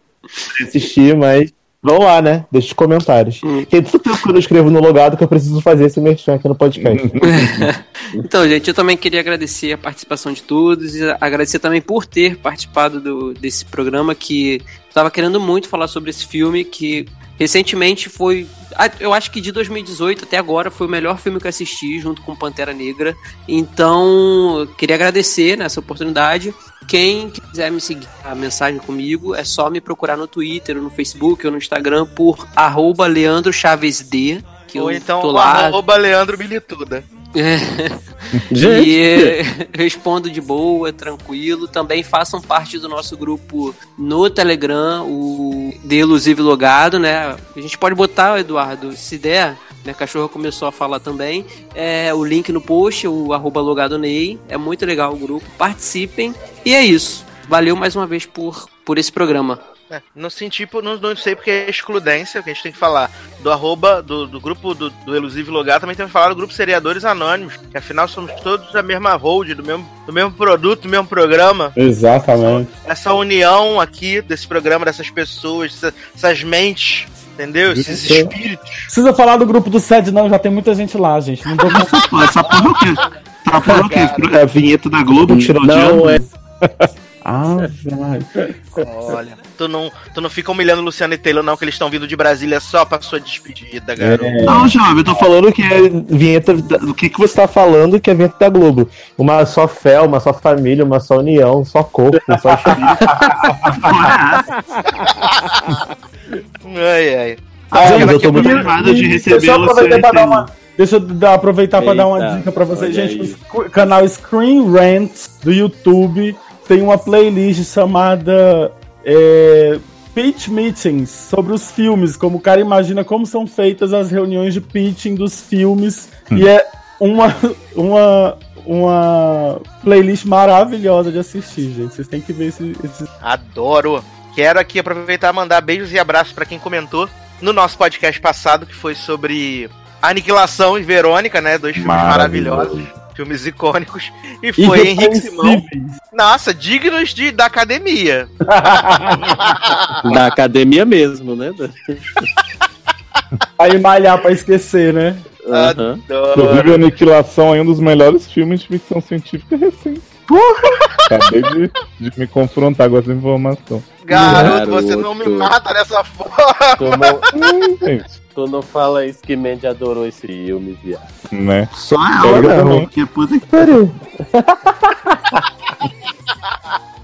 assistir, mas vão lá, né? Deixa os comentários. Tem tanto tempo que eu não escrevo no logado que eu preciso fazer esse merchan aqui no podcast. Então, gente, eu também queria agradecer a participação de todos e agradecer também por ter participado do, desse programa que estava querendo muito falar sobre esse filme que recentemente foi ah, eu acho que de 2018 até agora foi o melhor filme que eu assisti, junto com Pantera Negra. Então, queria agradecer nessa oportunidade. Quem quiser me seguir a mensagem comigo, é só me procurar no Twitter, no Facebook, ou no Instagram por arroba Leandro Chaves D. Que Ou eu então tô lá. arroba Leandro Milituda. Gente. E eh, respondo de boa, tranquilo. Também façam parte do nosso grupo no Telegram, o The Elusive Logado, né? A gente pode botar, Eduardo, se der. Minha cachorra começou a falar também. É, o link no post, o arroba logado Ney. É muito legal o grupo. Participem. E é isso. Valeu mais uma vez por, por esse programa. É, não senti, não, não sei porque é excludência, que a gente tem que falar do arroba, do, do grupo do, do Elusive Logar, também temos que falar do grupo Seriadores Anônimos, que afinal somos todos da mesma hold, do mesmo, do mesmo produto, do mesmo programa. Exatamente. Essa união aqui desse programa, dessas pessoas, essa- essas mentes, entendeu? Esses Isso. espíritos. Precisa falar do grupo do SED, não, já tem muita gente lá, gente. Não dou Essa porra é o quê? Essa porra é o quê? É a vinheta da Globo tirou o Não, é- Ah, vai. Olha, tu não, tu não fica humilhando o Luciano e Taylor, não, que eles estão vindo de Brasília só pra sua despedida, garoto. Não, jovem, eu tô falando que é vinheta. da- Do que, que você tá falando que é vinheta da Globo? Uma só fé, uma só família, uma só união, só corpo, só. Ai, ai. Ah, mas eu tô muito animado de receber deixa eu o aproveitar pra dar Luciano uma- Deixa eu dar- aproveitar para dar uma dica pra vocês, gente. aí. O canal Screen Rant do YouTube tem uma playlist chamada é, Pitch Meetings sobre os filmes, como o cara imagina como são feitas as reuniões de pitching dos filmes. E é uma, uma, uma playlist maravilhosa de assistir, gente. Vocês têm que ver esse, esse... Adoro. Quero aqui aproveitar e mandar beijos e abraços pra quem comentou no nosso podcast passado, que foi sobre Aniquilação e Verônica, né? Dois filmes Maravilhoso. maravilhosos. Filmes icônicos. E foi Henrique Simão. Nossa, dignos de, da academia. Da academia mesmo, né? Aí malhar pra esquecer, né? Aham. Inclusive, Aniquilação é um dos melhores filmes de ficção científica recentes. Acabei de, de me confrontar com essa informação. Garoto, você não me mata dessa forma. Tu não, Gente, tu não fala isso que Mandy adorou esse filme, viado. né? Só não. também. Porque puta que pariu.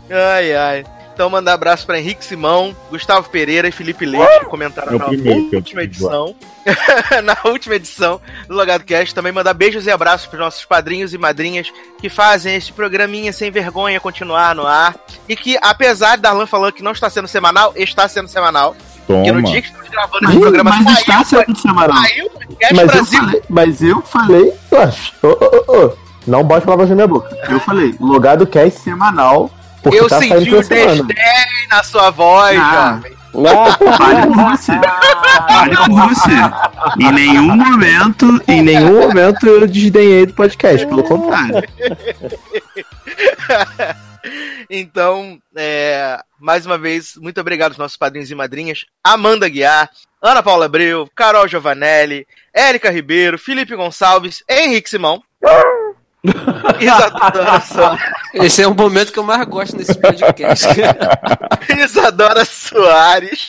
Ai, ai. Então, mandar abraço pra Henrique Simão, Gustavo Pereira e Felipe Leite, que comentaram É na última edição. na última edição do Logado Cast. Também mandar beijos e abraços pros nossos padrinhos e madrinhas que fazem este programinha sem vergonha continuar no ar. E que, apesar de Darlan falando que não está sendo semanal, está sendo semanal. Porque no Toma. dia que estamos gravando Mas, esse programa mas saiu, está sendo semanal. saiu o Mas eu, falei, mas eu falei. Oxe, ô, ô, ô, não bote palavras na minha boca. Eu falei, logado cast semanal. Porque Eu tá senti saindo o desdém na sua voz, Ah. jovem. Fale por você. Fale por você. Em nenhum momento, Em nenhum momento eu desdenhei do podcast, pelo contrário. Então, é, mais uma vez, muito obrigado aos nossos padrinhos e madrinhas. Amanda Guiar, Ana Paula Abreu, Carol Giovanelli, Érica Ribeiro, Felipe Gonçalves, Henrique Simão. Isadora Soares, Esse é o momento que eu mais gosto nesse podcast. Isadora Soares,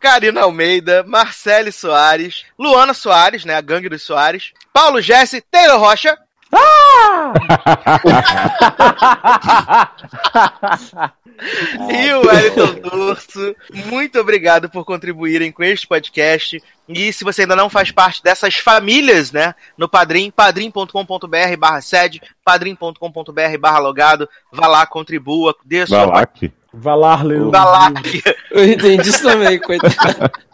Karina Almeida, Marcele Soares, Luana Soares, né, a gangue dos Soares, Paulo Jesse, Taylor Rocha, e o Wellington Durso. Muito obrigado por contribuírem com este podcast. E se você ainda não faz parte dessas famílias, né? No Padrim, padrim.com.br barra sede, padrim.com.br barra logado. Vá lá, contribua, dê sua Valak. Valar, Leo. Valak. Eu entendi isso também, coitado.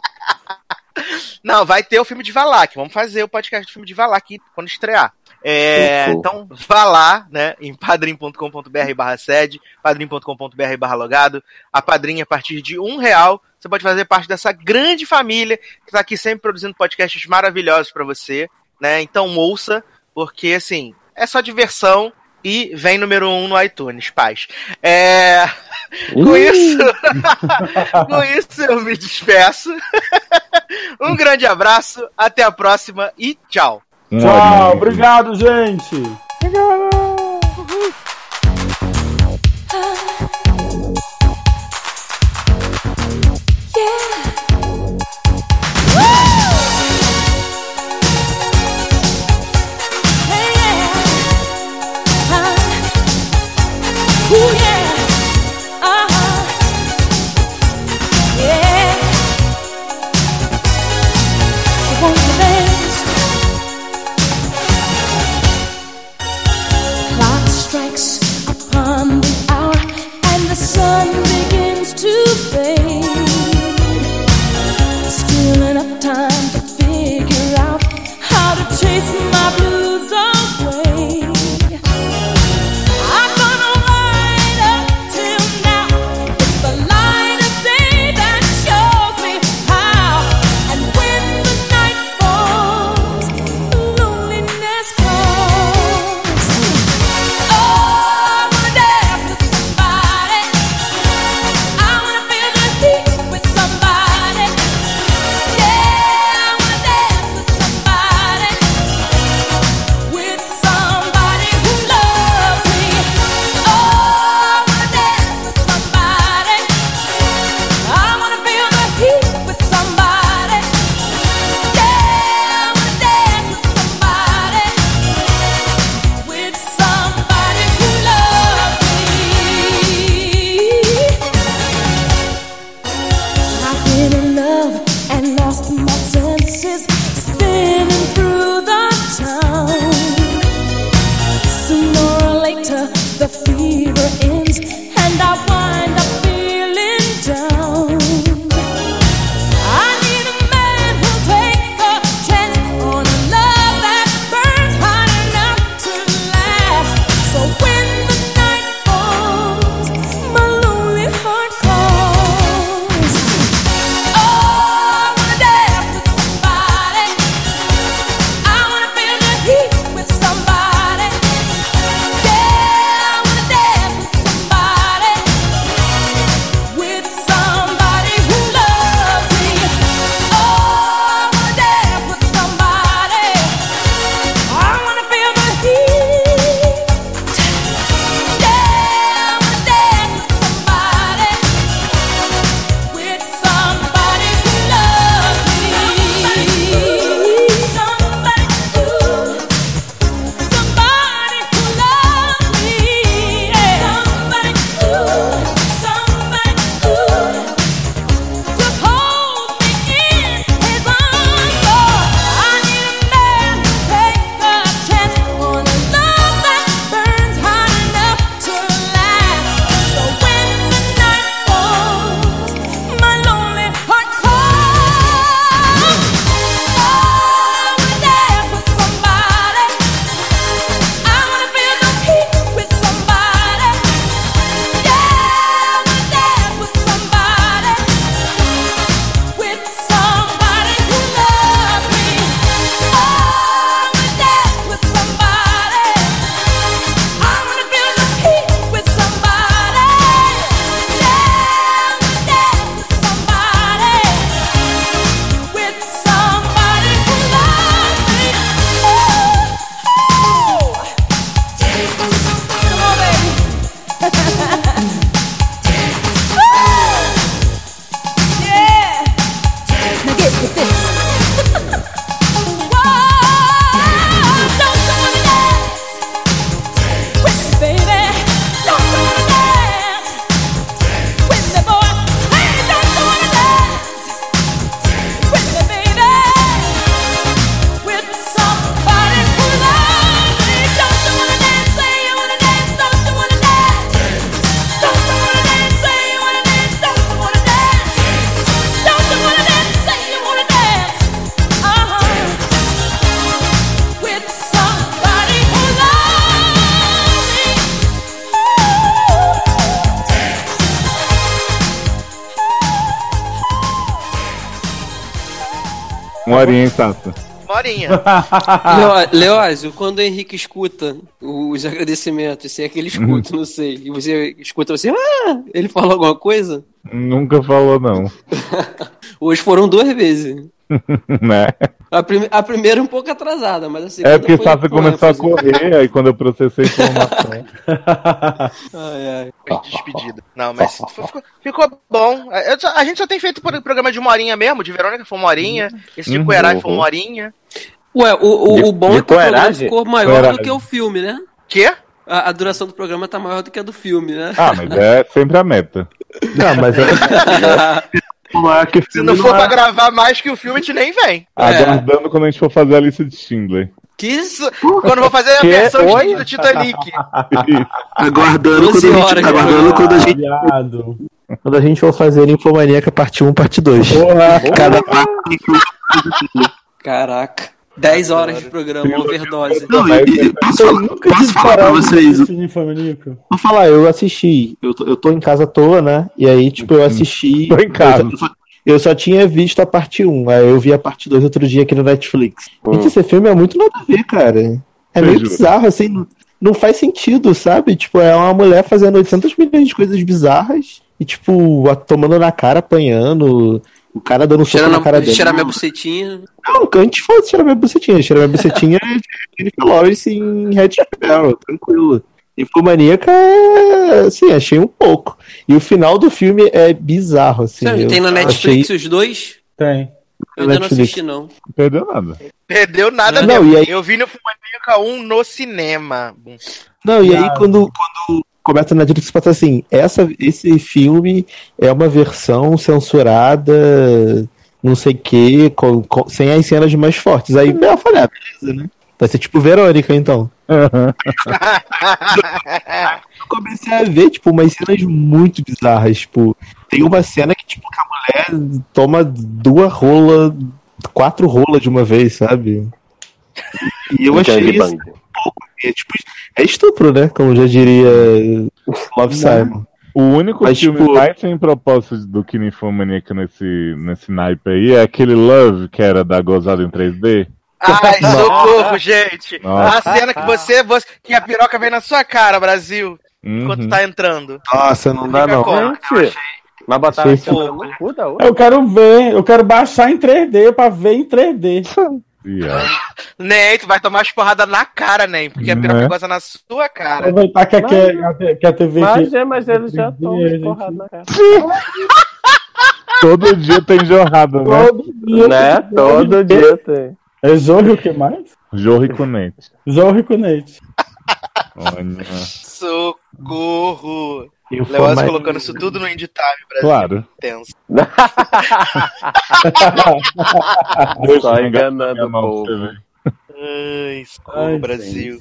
Não, vai ter o filme de Valak. Vamos fazer o podcast do filme de Valak quando estrear. É, então vá lá, né, em padrim.com.br barra sede, padrim.com.br barra logado. A padrinha, a partir de um real, você pode fazer parte dessa grande família que tá aqui sempre produzindo podcasts maravilhosos para você, né? Então ouça, porque assim, é só diversão e vem número um no iTunes, paz. É... Com isso, com isso eu me despeço. um grande abraço, até a próxima e tchau. Tchau, obrigado, gente. Uma horinha. Leo- Leózio, quando o Henrique escuta os agradecimentos, se é que ele escuta, não sei, e você escuta assim, ah, ele fala alguma coisa? Nunca falou, não. Hoje foram duas vezes. né? A, prime- a primeira um pouco atrasada, mas a segunda É porque com começou a correr, aí quando eu processei a informação. Ai, ai. Foi despedida. Não, mas ficou, ficou bom. Só- A gente só tem feito por- programa de uma horinha mesmo. De Verônica foi uma horinha. Esse de Uhum. Coerai foi uma horinha. Ué, o, o, De- o bom é que o programa ficou maior do que o filme, né? Quê? A, a duração do programa tá maior do que a do filme, né? Ah, mas é sempre a meta. Não, mas Se não for pra gravar mais que o filme, a gente nem vem. Aguardando quando a gente for fazer a lista de Schindler. Que isso? Quando eu vou fazer a Que? versão Oi? de do Titanic. Aguardando quando a gente. Aguardando quando a gente. Quando a gente for fazer Infomaníaca parte 1, parte 2. Cada Caraca. 10 horas de programa, overdose. Não, e- e- posso falar, posso falar pra vocês? Vou falar, eu assisti. Eu tô, eu tô em casa à toa, né? E aí, tipo, eu assisti. Tô em casa. Eu só, eu só tinha visto a parte 1. Aí eu vi a parte 2 outro dia aqui no Netflix. Gente, esse filme é muito nada a ver, cara. É meio bizarro, assim. Não, faz sentido, sabe? Tipo, é uma mulher fazendo 800 milhões de coisas bizarras. E, tipo, tomando na cara, apanhando. O cara dando soco Cheirando na cara dele. cheirar minha bucetinha. Não, antes fosse cheirar minha bucetinha. Cheirar minha bucetinha é Jennifer Lawrence em Red Sparrow, tranquilo. Infomaníaca, é, assim, achei um pouco. E o final do filme é bizarro, assim. Sabe, eu tem na Netflix achei- os dois? Tem. Eu ainda não assisti, não. Perdeu nada. Perdeu nada Não, mesmo. e aí- Eu vi no Fumanica 1 no cinema. Não, e aí quando, quando começa na Netflix, passa assim, essa, esse filme é uma versão censurada, não sei o que, sem as cenas mais fortes. Aí eu falei, ah, beleza, né? Vai ser tipo Verônica, então. Eu comecei a ver, tipo, umas cenas muito bizarras, tipo, tem uma cena que, tipo, que a mulher toma duas rolas, quatro rolas de uma vez, sabe? E eu achei isso é, tipo, é estupro, né? Como já diria Love Simon. O único Mas, filme tipo- mais sem propósito do que Ninfomaníaca nesse, nesse naipe aí é aquele Love, que era da Gozada em 3D. Ai, socorro, gente. Nossa. A cena que você, você. que a piroca vem na sua cara, Brasil. Enquanto Uhum. tá entrando. Nossa, não dá não. Gente, Achei cu da outra. Eu quero ver, eu quero baixar em 3D pra ver em 3D. Nem, tu vai tomar as porradas na cara, nem. Porque a piroca Né? goza na sua cara. Aproveitar que, que, que, que a TV Mas, é, mas eles já estão gente. porrada na cara. Todo dia tem jorrada, né? Todo dia. Né? Todo dia tem. É Jorge o que mais? Jorro e Conete. Jorge Cunete. Olha. Socorro. Leoz mais- colocando isso tudo no Indie Time, Brasil. Claro. Tenso. Só enganando o povo. Ai, socorro, Brasil.